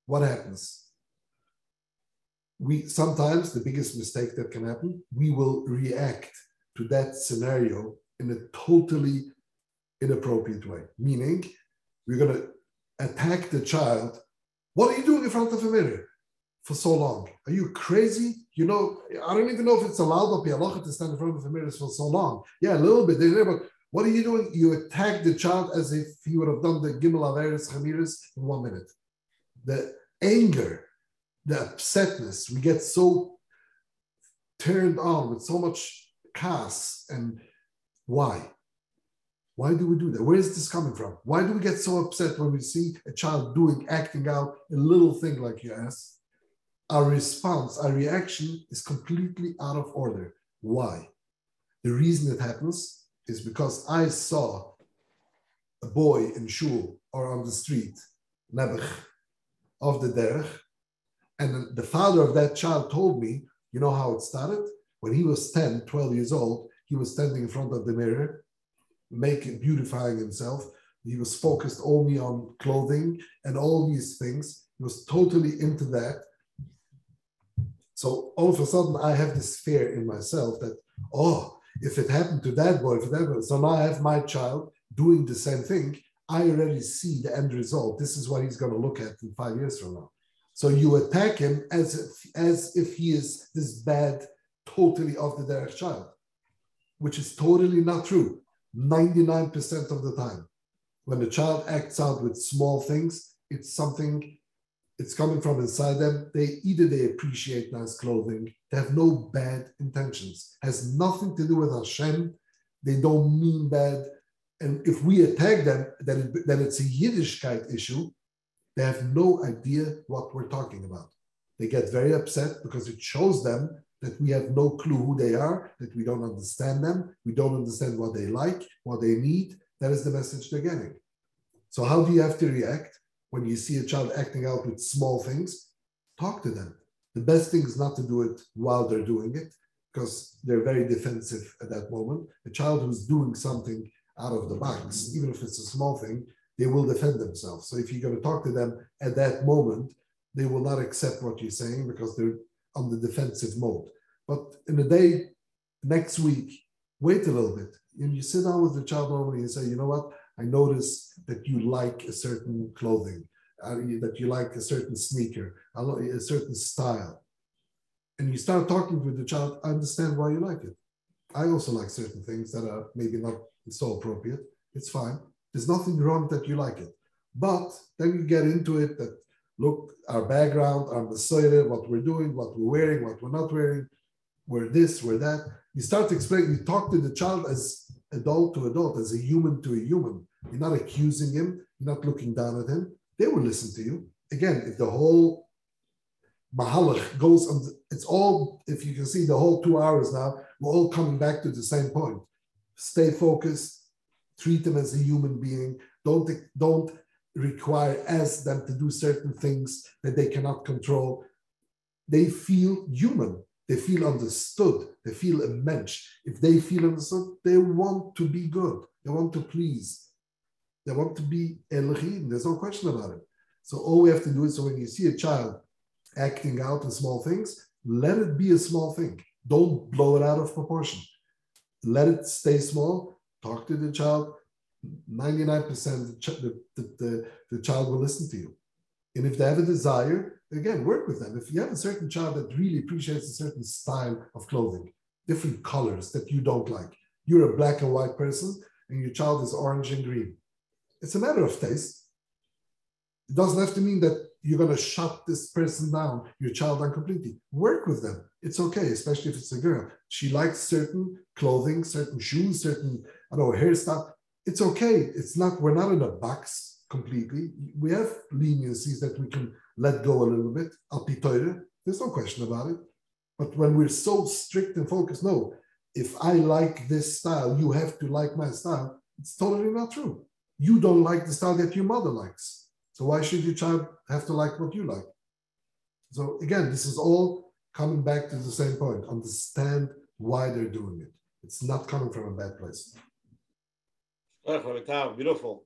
What happens? We sometimes the biggest mistake that can happen, we will react to that scenario in a totally inappropriate way. Meaning, we're going to attack the child. What are you doing in front of a mirror for so long? Are you crazy? You know, I don't even know if it's allowed of Pialocha to stand in front of a mirror for so long. Yeah, a little bit. But what are you doing? You attack the child as if he would have done the Gimel Averis Chamiris in one minute. The anger, the upsetness, we get so turned on with so much chaos. And why? Why do we do that? Where is this coming from? Why do we get so upset when we see a child doing, acting out a little thing like you asked? Our response, our reaction is completely out of order. Why? The reason it happens is because I saw a boy in shul or on the street, Nebuch, of the derech, and the father of that child told me, you know how it started? When he was 10, 12 years old, he was standing in front of the mirror making beautifying himself. He was focused only on clothing and all these things. He was totally into that. So all of a sudden, I have this fear in myself that, oh, if it happened to that boy, if so now I have my child doing the same thing. I already see the end result. This is what he's going to look at in five years from now. So you attack him as if, as if he is this bad, totally off the derech child, which is totally not true. 99% of the time. When the child acts out with small things, it's something, it's coming from inside them. They either they appreciate nice clothing, they have no bad intentions, has nothing to do with Hashem. They don't mean bad. And if we attack them, then, it, then it's a Yiddishkeit issue. They have no idea what we're talking about. They get very upset because it shows them that we have no clue who they are, that we don't understand them, we don't understand what they like, what they need. That is the message they're getting. So, how do you have to react when you see a child acting out with small things? Talk to them. The best thing is not to do it while they're doing it, because they're very defensive at that moment. A child who's doing something out of the box, even if it's a small thing, they will defend themselves. So, if you're going to talk to them at that moment, they will not accept what you're saying because they're on the defensive mode. But in a day, next week, wait a little bit. And you sit down with the child normally and say, you know what? I notice that you like a certain clothing, uh, that you like a certain sneaker, a certain style. And you start talking with the child, I understand why you like it. I also like certain things that are maybe not so appropriate. It's fine. There's nothing wrong that you like it. But then you get into it that look our background, our Messiah, what we're doing, what we're wearing, what we're not wearing, we're this, we're that. You start to explain, you talk to the child as adult to adult, as a human to a human. You're not accusing him, you're not looking down at him. They will listen to you. Again, if the whole mahalach goes on, it's all, if you can see the whole two hours now, we're all coming back to the same point. Stay focused, treat them as a human being. Don't, don't require ask them to do certain things that they cannot control. They feel human. They feel understood. They feel a mensch. If they feel understood, they want to be good. They want to please. They want to be Elohim. There's no question about it. So all we have to do is so when you see a child acting out in small things, let it be a small thing. Don't blow it out of proportion. Let it stay small. Talk to the child. 99% the, the, the, child will listen to you. And if they have a desire, again, work with them. If you have a certain child that really appreciates a certain style of clothing, different colors that you don't like, you're a black and white person, and your child is orange and green. It's a matter of taste. It doesn't have to mean that you're going to shut this person down, your child down completely. Work with them. It's okay, especially if it's a girl. She likes certain clothing, certain shoes, certain, I don't know, hairstyle. It's okay. It's not, we're not in a box completely. We have leniencies that we can let go a little bit. There's no question about it. But when we're so strict and focused, no, if I like this style, you have to like my style. It's totally not true. You don't like the style that your mother likes. So why should your child have to like what you like? So again, this is all coming back to the same point. Understand why they're doing it. It's not coming from a bad place. Beautiful.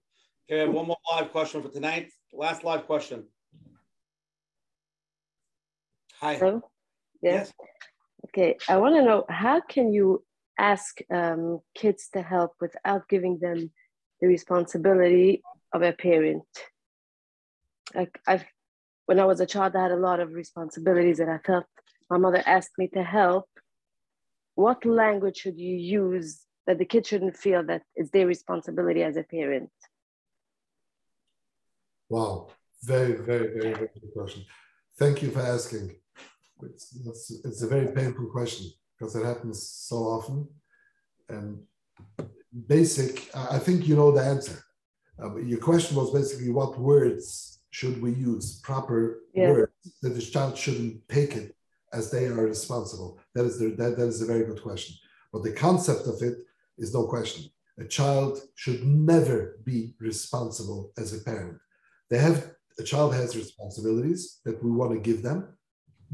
Okay, have one more live question for tonight. Last live question. Hi. Hello? Yes. Okay, I want to know how can you ask um, kids to help without giving them the responsibility of a parent? Like I've, when I was a child, I had a lot of responsibilities, and I felt my mother asked me to help. What language should you use that the kid shouldn't feel that it's their responsibility as a parent? Wow, very, very, very, very good question. Thank you for asking. It's, it's, it's a very painful question because it happens so often. And basic, I think you know the answer. Uh, your question was basically what words should we use, proper yeah. words that the child shouldn't take it as they are responsible. That is, the, that, that is a very good question. But the concept of it is no question. A child should never be responsible as a parent. They have a child has responsibilities that we want to give them.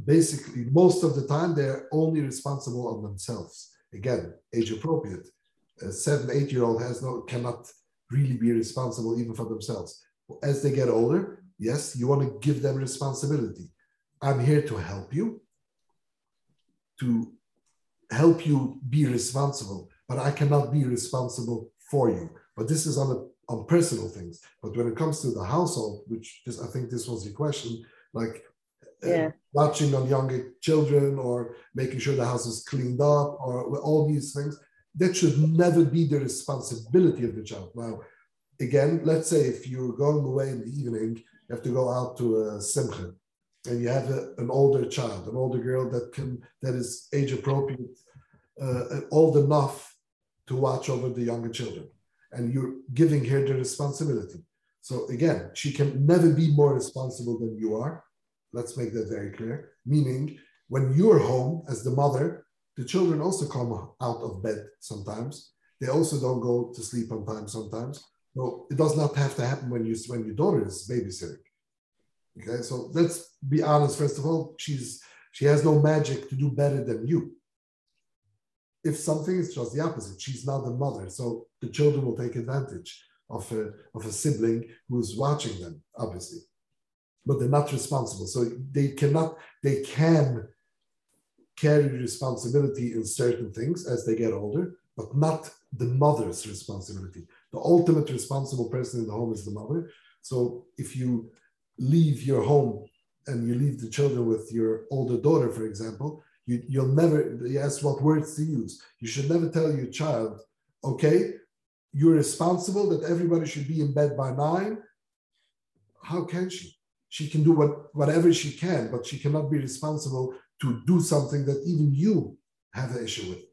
Basically, most of the time they're only responsible on themselves. Again, age appropriate. A seven, eight year old has no cannot really be responsible even for themselves. As they get older, yes, you want to give them responsibility. I'm here to help you, to help you be responsible, but I cannot be responsible for you. But this is on a on personal things. But when it comes to the household, which is, I think this was the question, like uh, yeah. uh, watching on younger children or making sure the house is cleaned up or all these things, that should never be the responsibility of the child. Now, again, let's say if you're going away in the evening, you have to go out to a simcha and you have a, an older child, an older girl that can that is age appropriate, uh, old enough to watch over the younger children and you're giving her the responsibility. So again, she can never be more responsible than you are. Let's make that very clear. Meaning, when you're home as the mother, the children also come out of bed sometimes. They also don't go to sleep on time sometimes. So it does not have to happen when you when your daughter is babysitting. Okay, so let's be honest. First of all, she's she has no magic to do better than you if something is just the opposite, she's not the mother. So the children will take advantage of a, of a sibling who's watching them, obviously. But they're not responsible. So they cannot, they can carry responsibility in certain things as they get older, but not the mother's responsibility. The ultimate responsible person in the home is the mother. So if you leave your home and you leave the children with your older daughter, for example, you, you'll never, ask what words to use. You should never tell your child, okay, you're responsible that everybody should be in bed by nine. How can she? she can do what, whatever she can, but she cannot be responsible to do something that even you have an issue with.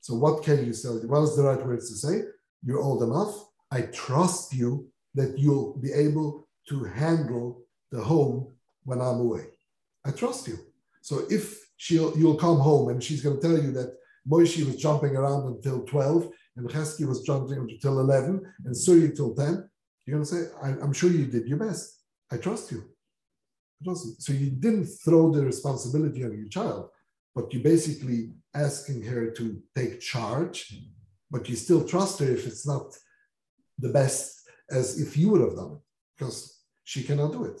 So what can you say? What is the right words to say? You're old enough. I trust you that you'll be able to handle the home when I'm away. I trust you. So if she'll you'll come home and she's going to tell you that Moshe was jumping around until 12 and Chesky was jumping until 11 and Suri till 10, you're going to say, I'm sure you did your best. I trust you. I trust you. So you didn't throw the responsibility on your child, but you're basically asking her to take charge, but you still trust her if it's not the best as if you would have done it, because she cannot do it.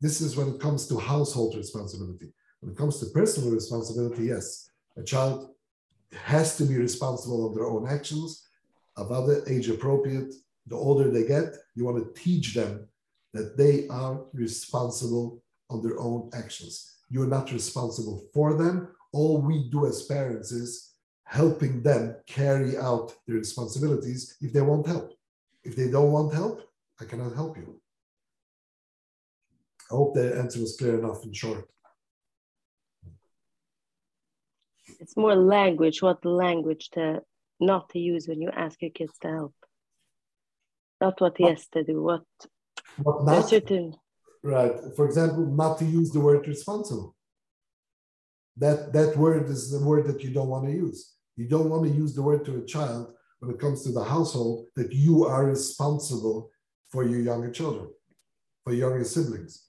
This is when it comes to household responsibility. When it comes to personal responsibility, yes, a child has to be responsible of their own actions, of other age appropriate. The older they get, you want to teach them that they are responsible of their own actions. You're not responsible for them. All we do as parents is helping them carry out their responsibilities if they want help. If they don't want help, I cannot help you. I hope the answer was clear enough and short. It's more language, what language to not to use when you ask your kids to help. Not what yes to do, what, what not, certain. Right. For example, not to use the word responsible. That that word is the word that you don't want to use. You don't want to use the word to a child when it comes to the household that you are responsible for your younger children, for younger siblings.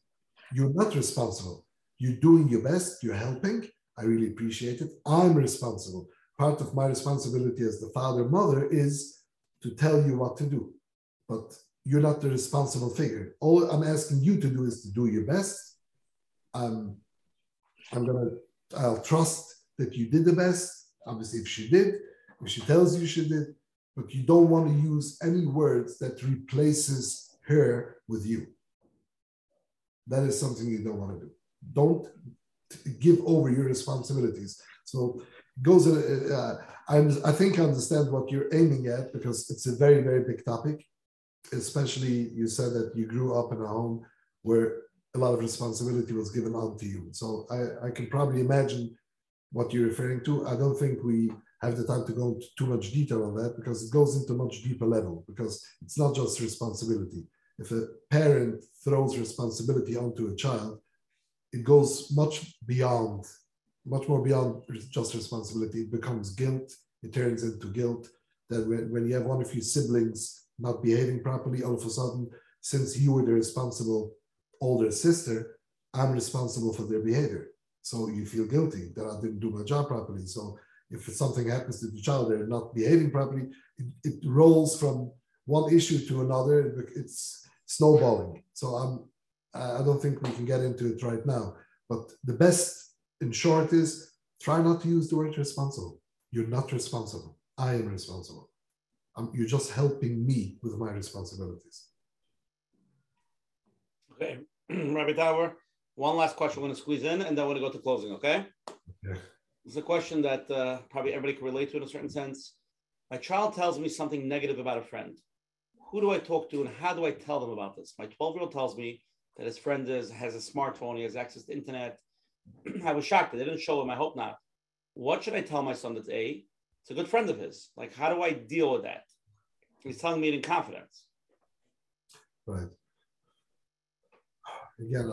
You're not responsible. You're doing your best, you're helping. I really appreciate it. I'm responsible. Part of my responsibility as the father, mother is to tell you what to do. But you're not the responsible figure. All I'm asking you to do is to do your best. Um, I'm gonna, I'll trust that you did the best. Obviously, if she did, if she tells you she did, but you don't want to use any words that replaces her with you. That is something you don't want to do. Don't give over your responsibilities. So goes. Uh, I, I think I understand what you're aiming at because it's a very very big topic. Especially you said that you grew up in a home where a lot of responsibility was given onto you. So I, I can probably imagine what you're referring to. I don't think we have the time to go into too much detail on that because it goes into much deeper level because it's not just responsibility if a parent throws responsibility onto a child, it goes much beyond, much more beyond just responsibility. It becomes guilt. It turns into guilt. That when, when you have one of your siblings not behaving properly, all of a sudden, since you were the responsible older sister, I'm responsible for their behavior. So you feel guilty that I didn't do my job properly. So if something happens to the child, they're not behaving properly, it, it rolls from one issue to another. It's snowballing. So I'm, I don't think we can get into it right now. But the best, in short, is try not to use the word responsible. You're not responsible. I am responsible. I'm, you're just helping me with my responsibilities. Okay, Rabbi Tauber, one last question we're going to squeeze in, and then we're going to go to closing, okay? Okay. It's a question that uh, probably everybody can relate to in a certain sense. My child tells me something negative about a friend who do I talk to and how do I tell them about this? My 12 year old tells me that his friend is, has a smartphone, he has access to internet. I was shocked. That they didn't show him. I hope not. What should I tell my son that's A? It's a good friend of his. Like, how do I deal with that? He's telling me it in confidence. Right. Again,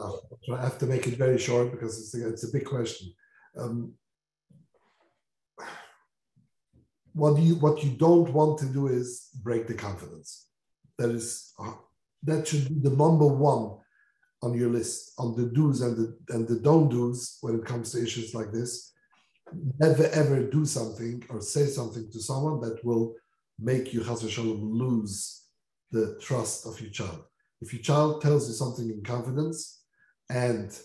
i have to make it very short because it's a, it's a big question. Um, what you what you don't want to do is break the confidence that is uh, that should be the number one on your list on the do's and the and the don't do's when it comes to issues like this. Never ever do something or say something to someone that will make you lose the trust of your child. If your child tells you something in confidence and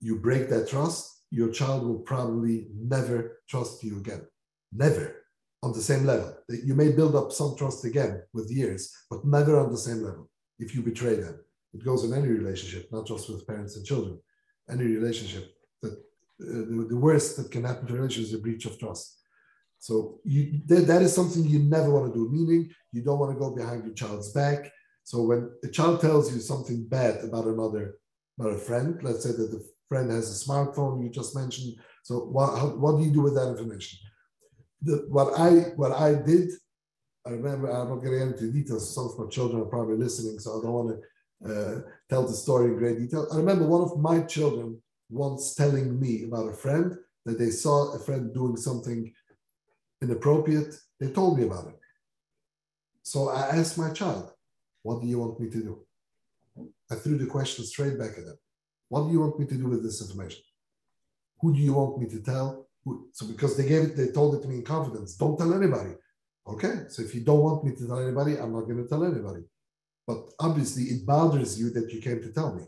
you break that trust, your child will probably never trust you again. Never on the same level. You may build up some trust again with years, but never on the same level if you betray them. It goes in any relationship, not just with parents and children. Any relationship that uh, the, worst that can happen to a relationship is a breach of trust. So you, that, that is something you never want to do. Meaning, you don't want to go behind your child's back, So when a child tells you something bad about another, about a friend, let's say that the friend has a smartphone you just mentioned. So what, how, what do you do with that information? The, what I what I did, I remember I'm not going into details. Some of my children are probably listening, so I don't want to uh, tell the story in great detail. I remember one of my children once telling me about a friend that they saw a friend doing something inappropriate. They told me about it. So I asked my child, What do you want me to do? I threw the question straight back at them. What do you want me to do with this information? Who do you want me to tell? So because they gave it, they told it to me in confidence. Don't tell anybody. Okay. So if you don't want me to tell anybody, I'm not going to tell anybody. But obviously, it bothers you that you came to tell me.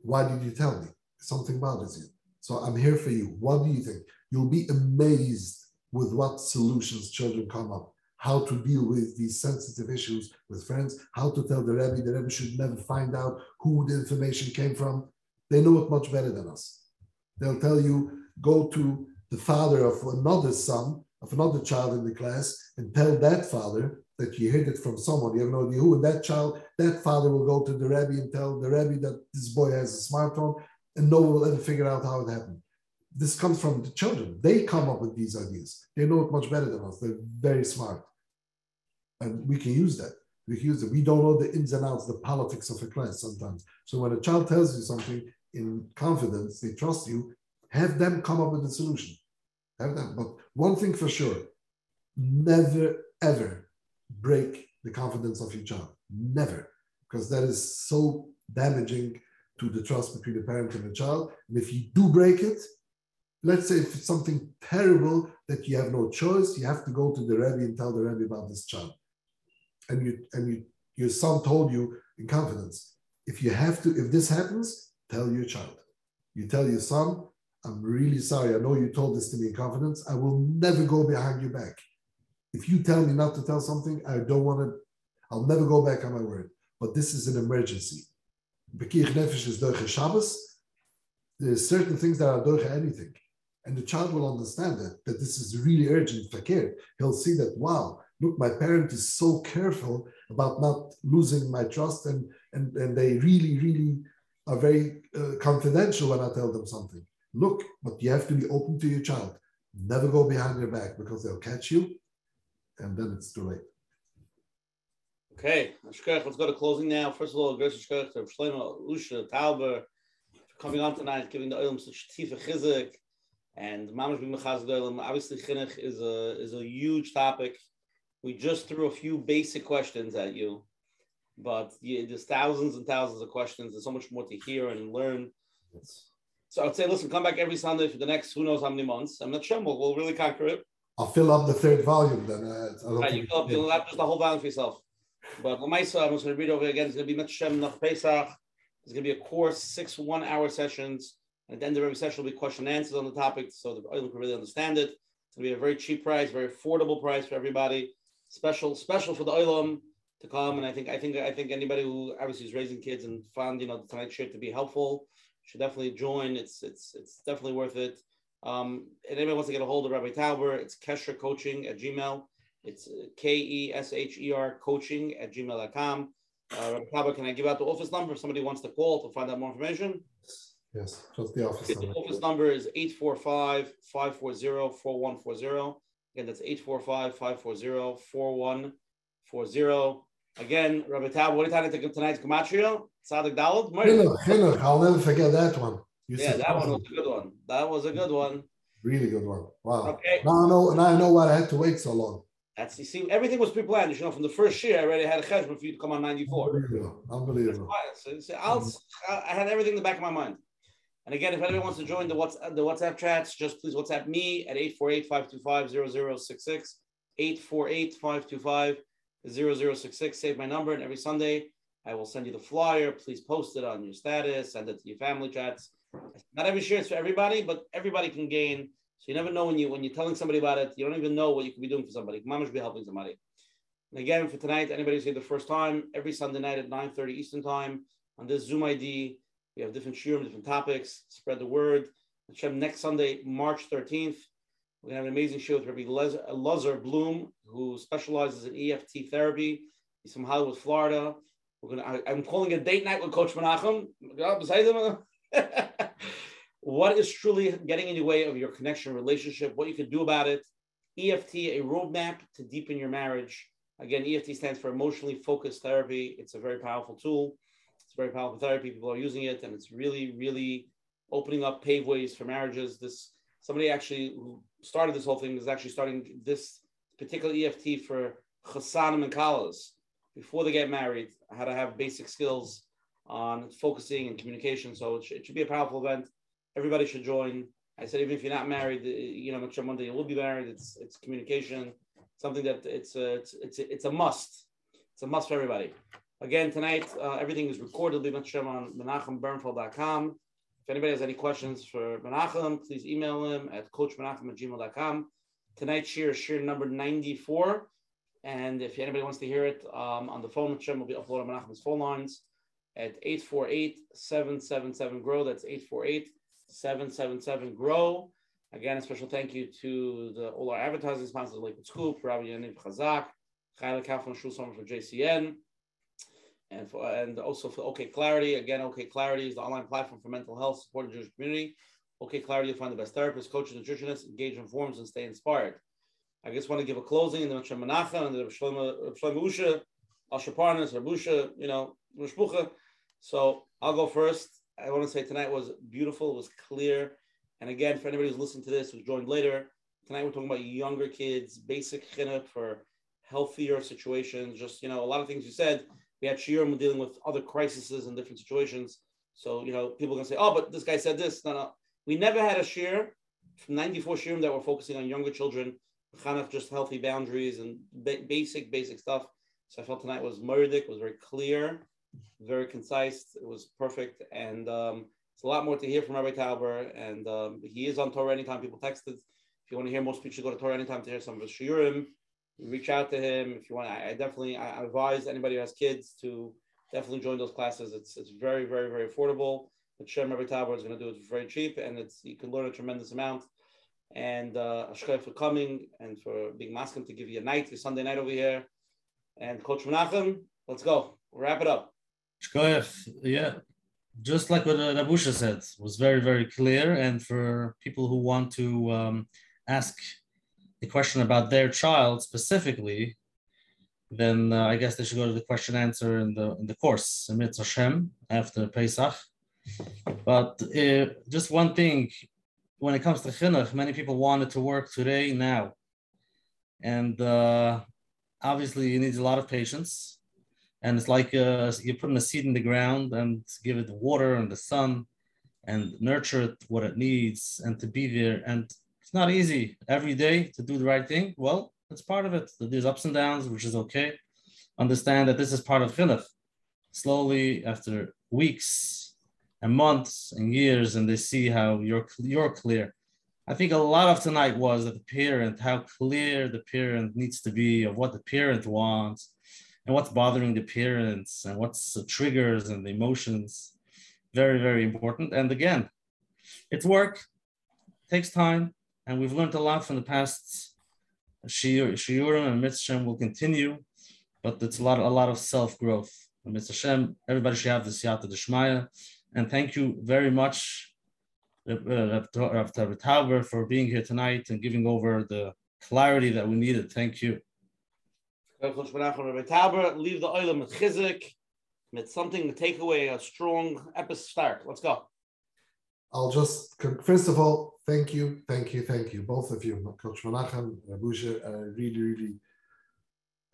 Why did you tell me? Something bothers you. So I'm here for you. What do you think? You'll be amazed with what solutions children come up. How to deal with these sensitive issues with friends, how to tell the Rebbe, the Rebbe should never find out who the information came from. They know it much better than us. They'll tell you, go to the father of another son, of another child in the class, and tell that father that you heard it from someone, you have no idea who, and that child, that father will go to the Rebbe and tell the Rebbe that this boy has a smartphone, and no one will ever figure out how it happened. This comes from the children. They come up with these ideas. They know it much better than us. They're very smart. And we can use that. We can use it. We don't know the ins and outs, the politics of a class sometimes. So when a child tells you something, in confidence, they trust you, have them come up with a solution. Have them. But one thing for sure, never ever break the confidence of your child. Never. Because that is so damaging to the trust between the parent and the child. And if you do break it, let's say if it's something terrible that you have no choice, you have to go to the Rebbe and tell the Rebbe about this child. And you and you your son told you in confidence, if you have to, if this happens, Tell your child. You tell your son, I'm really sorry. I know you told this to me in confidence. I will never go behind your back. If you tell me not to tell something, I don't want to, I'll never go back on my word. But this is an emergency. Bekir Nefesh is Doige Shabbos. There's certain things that are Doige anything. And the child will understand that, that this is really urgent fakir. He'll see that, wow, look, my parent is so careful about not losing my trust and, and, and they really, really are very uh, confidential when I tell them something. Look, but you have to be open to your child. Never go behind your back because they'll catch you, and then it's too late. Okay, let's go to closing now. First of all, to Shlomo, Usha, Tauber, coming on tonight, giving the Olam such tifa chizik, and Mamash Olam. Obviously, chinuch is a is a huge topic. We just threw a few basic questions at you but yeah, there's thousands and thousands of questions. There's so much more to hear and learn. So I'd say, listen, come back every Sunday for the next who knows how many months. I'm not sure we'll, we'll really conquer it. I'll fill up the third volume then. Uh, right, you fill up, you'll have just the whole volume for yourself. But Lamaisa, I'm just going to read over again. It's going to be Mitzvah Nach Pesach. It's going to be a course, six one-hour sessions. And at the end of every session will be question and answers on the topic, so the oil can really understand it. It's going to be a very cheap price, very affordable price for everybody. Special, special for the oilam to come. And I think I think I think anybody who obviously is raising kids and found you know the tonight shiur to be helpful should definitely join. It's it's it's definitely worth it. Um, and anybody wants to get a hold of Rabbi Tauber, it's Kesher Coaching at Gmail. It's K E S H E R coaching at gmail.com. Uh, Rabbi Tauber, can I give out the office number if somebody wants to call to find out more information? Yes, just the office number. The office number is 845 540 4140. Again, that's 845 540 4140. Again, Rabbi Tab, what are you talking tonight's Gematria? Sadik Dalad? Chinuch. I'll never forget that one. Yeah, that one was a good one. That was a good one. Really good one. Wow. Okay. Now I know, now I know why I had to wait so long. That's you see, everything was pre-planned. You know, from the first year, I already had a cheshbon for you to come on '94. Unbelievable. Unbelievable. So, so I'll, I had everything in the back of my mind. And again, if anyone wants to join the WhatsApp, the WhatsApp chats, just please WhatsApp me at 848-525-0066, 848-525 0066. Save my number, and every Sunday I will send you the flyer. Please post it on your status, send it to your family chats. Not every share is for everybody, but everybody can gain. So you never know when you when you're telling somebody about it, you don't even know what you could be doing for somebody. Mamash be helping somebody. And again, for tonight, anybody who's here the first time, every Sunday night at 9:30 Eastern time on this Zoom ID, we have different shiurim, different topics. Spread the word. Next Sunday, March 13th, we're to have an amazing show with Rabbi Lazar Bloom, who specializes in EFT therapy. He's from Hollywood, Florida. We're gonna. I, am calling it date night with Coach Menachem. what is truly getting in the way of your connection relationship? What you can do about it? EFT, a roadmap to deepen your marriage. Again, EFT stands for emotionally focused therapy. It's a very powerful tool. It's very powerful therapy. People are using it, and it's really, really opening up paveways for marriages. This somebody actually who started this whole thing is actually starting this particular EFT for chassanim and kalas before they get married, how to have basic skills on focusing and communication. So it should, it should be a powerful event. Everybody should join. I said, even if you're not married, you know, make sure Monday you will be married. It's it's communication, something that it's a, it's it's a, it's a must. It's a must for everybody. Again, tonight uh, everything is recorded. Leave on menachembernfeld.com. If anybody has any questions for Menachem, please email him at coachmenachem at gmail.com. Tonight's shiur is shiur number 94. And if anybody wants to hear it um, on the phone, Shem will be uploaded on Menachem's phone lines at 848-777-GROW. That's 848-777 grow. Again, a special thank you to the, all our advertising sponsors, Lakewood Scoop, Rabbi Yaniv Chazak, Chayla Kaufman Shulsommer for JCN, and for and also for OK Clarity. Again, OK Clarity is the online platform for mental health support in Jewish community. OK Clarity, you'll find the best therapists, coaches, nutritionists, engage in forums, and stay inspired. I just want to give a closing and then Hashem Menachem and the Shlomo Usha, Asher Parnas, Rabusha, you know, Rishbucha. So I'll go first. I want to say tonight was beautiful. It was clear. And again, for anybody who's listening to this, who's joined later, tonight we're talking about younger kids, basic chinuch for healthier situations. Just, you know, a lot of things you said. We had Shiurim dealing with other crises and different situations. So, you know, people are going to say, oh, but this guy said this. No, no. We never had a shiur from 94 shiurim that were focusing on younger children, kind of just healthy boundaries and ba- basic, basic stuff. So I felt tonight was murdic, was very clear very concise. It was perfect, and um, it's a lot more to hear from Rabbi Tauber. And um, he is on Torah anytime. People texted. If you want to hear more speeches, go to Torah anytime to hear some of his shiurim. Reach out to him if you want. I, I definitely I advise anybody who has kids to definitely join those classes. It's it's very very very affordable. But Shem Rabbi Tauber is going to do it very cheap, and it's you can learn a tremendous amount. And uh, for coming and for being masking to give you a night, your Sunday night over here. And Coach Menachem, let's go. Wrap it up. Shkoyef, yeah, just like what Rabusha said, was very, very clear. And for people who want to um, ask the question about their child specifically, then uh, I guess they should go to the question answer in the in the course, Emit Hashem, after Pesach. But uh, just one thing, when it comes to chinuch, many people want it to work today, now. And uh, obviously, it needs a lot of patience and it's like uh, you're putting a seed in the ground and give it water and the sun and nurture it what it needs and to be there. And it's not easy every day to do the right thing. Well it's part of it. There's ups and downs which is okay. Understand that this is part of chinuch. Slowly after weeks and months and years and they see how you're you're clear. I think a lot of tonight was that the parent, how clear the parent needs to be of what the parent wants, and what's bothering the parents and what's the triggers and the emotions. Very, very important. And again, it's work, takes time, and we've learned a lot from the past. Shiurim and Mitzvah will continue, but it's a lot, a lot of self growth. Mr. Hashem, everybody should have the Siyata Deshmaya. And thank you very much, Rav uh, Tauber, for being here tonight and giving over the clarity that we needed. Thank you. Leave the oil with chizik, with something to take away, a strong episode start. Let's go. I'll just, first of all, thank you, thank you, thank you, both of you, Coach Menachem, Rabusha, uh, really, really,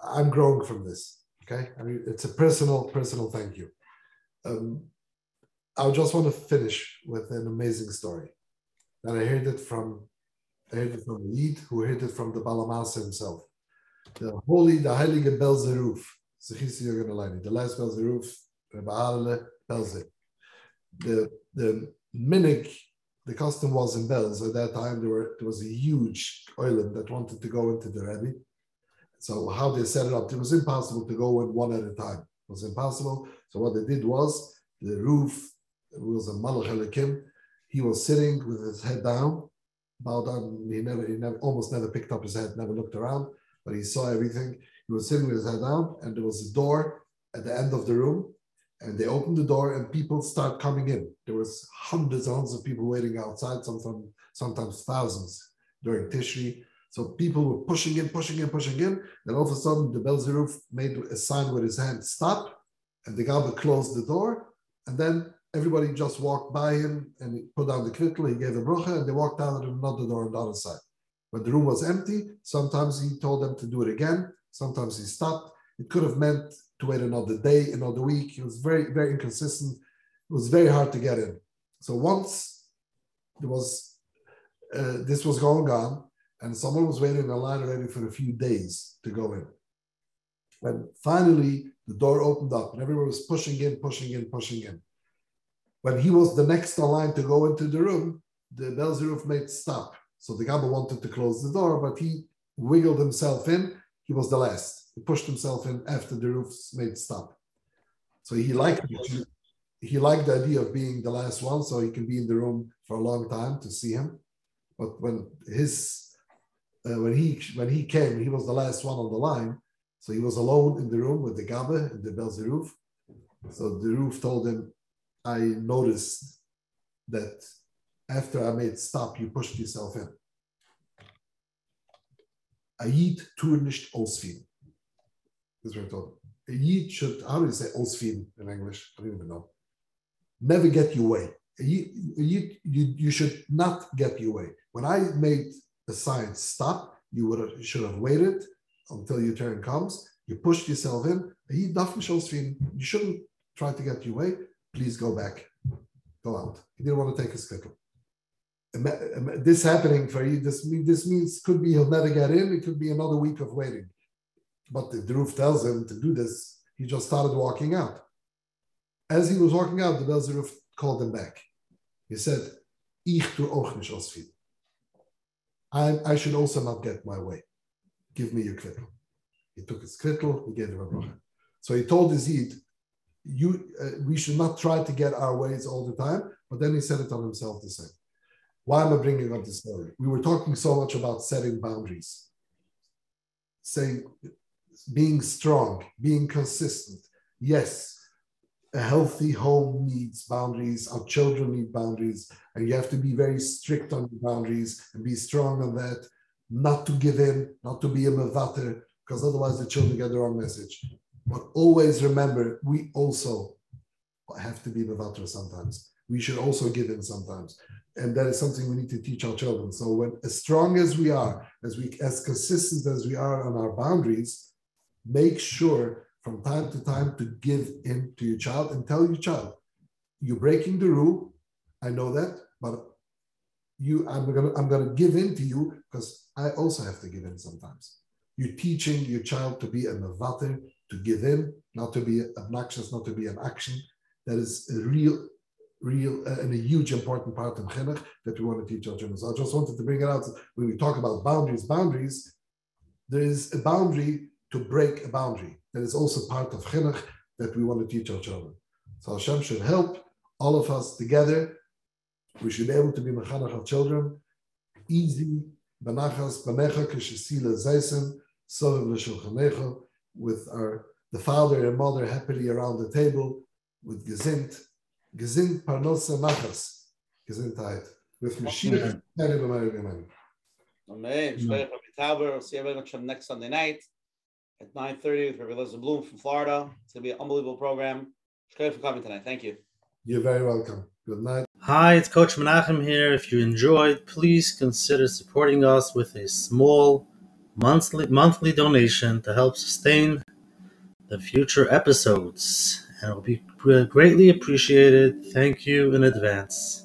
I'm growing from this, okay? I mean, it's a personal, personal thank you. Um, I just want to finish with an amazing story. that I heard it from, I heard it from Eid, who heard it from the Balamasa himself the holy, the heilige Belzeruf, the last Belzeruf, Rebbe Belzer. The, the minik, the custom was in Belz. At that time, there, were, there was a huge island that wanted to go into the Rebbe. So how they set it up, it was impossible to go in one at a time. It was impossible. So what they did was the roof, was a Malach he was sitting with his head down, bowed down. He never, he never, almost never picked up his head, never looked around but he saw everything. He was sitting with his head down, and there was a door at the end of the room, and they opened the door, and people start coming in. There was hundreds and hundreds of people waiting outside, sometimes sometimes thousands during Tishri. So people were pushing in, pushing in, pushing in. Then all of a sudden, the Belzeruf made a sign with his hand, stop, and the Gabba closed the door, and then everybody just walked by him and he put down the kvittel, he gave a bracha, and they walked out of another door on the other side. When the room was empty, sometimes he told them to do it again, sometimes he stopped. It could have meant to wait another day, another week. It was very, very inconsistent. It was very hard to get in. So once there was uh, this was going on, and someone was waiting in line already for a few days to go in. And finally, the door opened up, and everyone was pushing in, pushing in, pushing in. When he was the next in line to go into the room, the Belzeruf made stop. So the Gabba wanted to close the door, but he wiggled himself in. He was the last. He pushed himself in after the roofs made stop. So he liked he liked the idea of being the last one, so he can be in the room for a long time to see him. But when his uh, when he when he came, he was the last one on the line, so he was alone in the room with the Gabba and the Belzeruf. So the roof told him, I noticed that after I made stop, you pushed yourself in. A Yid tue nicht ausfielen. This is what I told him. A should, how do you say ausfielen in English? I don't even know. Never get your way. A Yid, you, you should not get your way. When I made the sign stop, you would have, should have waited until your turn comes. You pushed yourself in. A Yid darf nicht ausfielen. You shouldn't try to get your way please go back, go out. He didn't want to take his kvittel. This happening for you, this, this means could be he'll never get in, it could be another week of waiting. But the roof tells him to do this, he just started walking out. As he was walking out, the Belzeruf called him back. He said, Ich tu auch nicht ausfiel. I, I should also not get my way. Give me your kvittel. He took his kvittel, he gave him a bracha. So he told Yid, you uh, we should not try to get our ways all the time. But then he said it on himself the same. Why am I bringing up this story? We were talking so much about setting boundaries, saying being strong, being consistent. Yes, a healthy home needs boundaries. Our children need boundaries, and you have to be very strict on your boundaries and be strong on that. Not to give in, not to be a mevater, because otherwise the children get the wrong message. But always remember, we also have to be Mavatra sometimes. We should also give in sometimes. And that is something we need to teach our children. So when as strong as we are, as we as consistent as we are on our boundaries, make sure from time to time to give in to your child and tell your child, you're breaking the rule. I know that, but you I'm gonna I'm gonna give in to you because I also have to give in sometimes. You're teaching your child to be a mavater, to give in, not to be obnoxious, not to be an akshan. That is a real, real, uh, and a huge important part of chinuch that we want to teach our children. So I just wanted to bring it out when we talk about boundaries. Boundaries, there is a boundary to break a boundary. That is also part of chinuch that we want to teach our children. So Hashem should help all of us together. We should be able to be mechanach of children, easy, benachas, benecha, kishesila zeisen, sovev l'shulchanecha, with our the father and mother happily around the table with gezind, gezind parnosa machas, gezindheit, with Mashiach. Amen. Amen. Amen. See everyone next Sunday night at 9.30 with Rabbi Eliezer Bloom from Florida. It's going to be an unbelievable program. Thank you for coming tonight. Thank you. You're very welcome. Good night. Hi, it's Coach Menachem here. If you enjoyed, please consider supporting us with a small monthly monthly donation to help sustain the future episodes and it will be greatly appreciated thank you in advance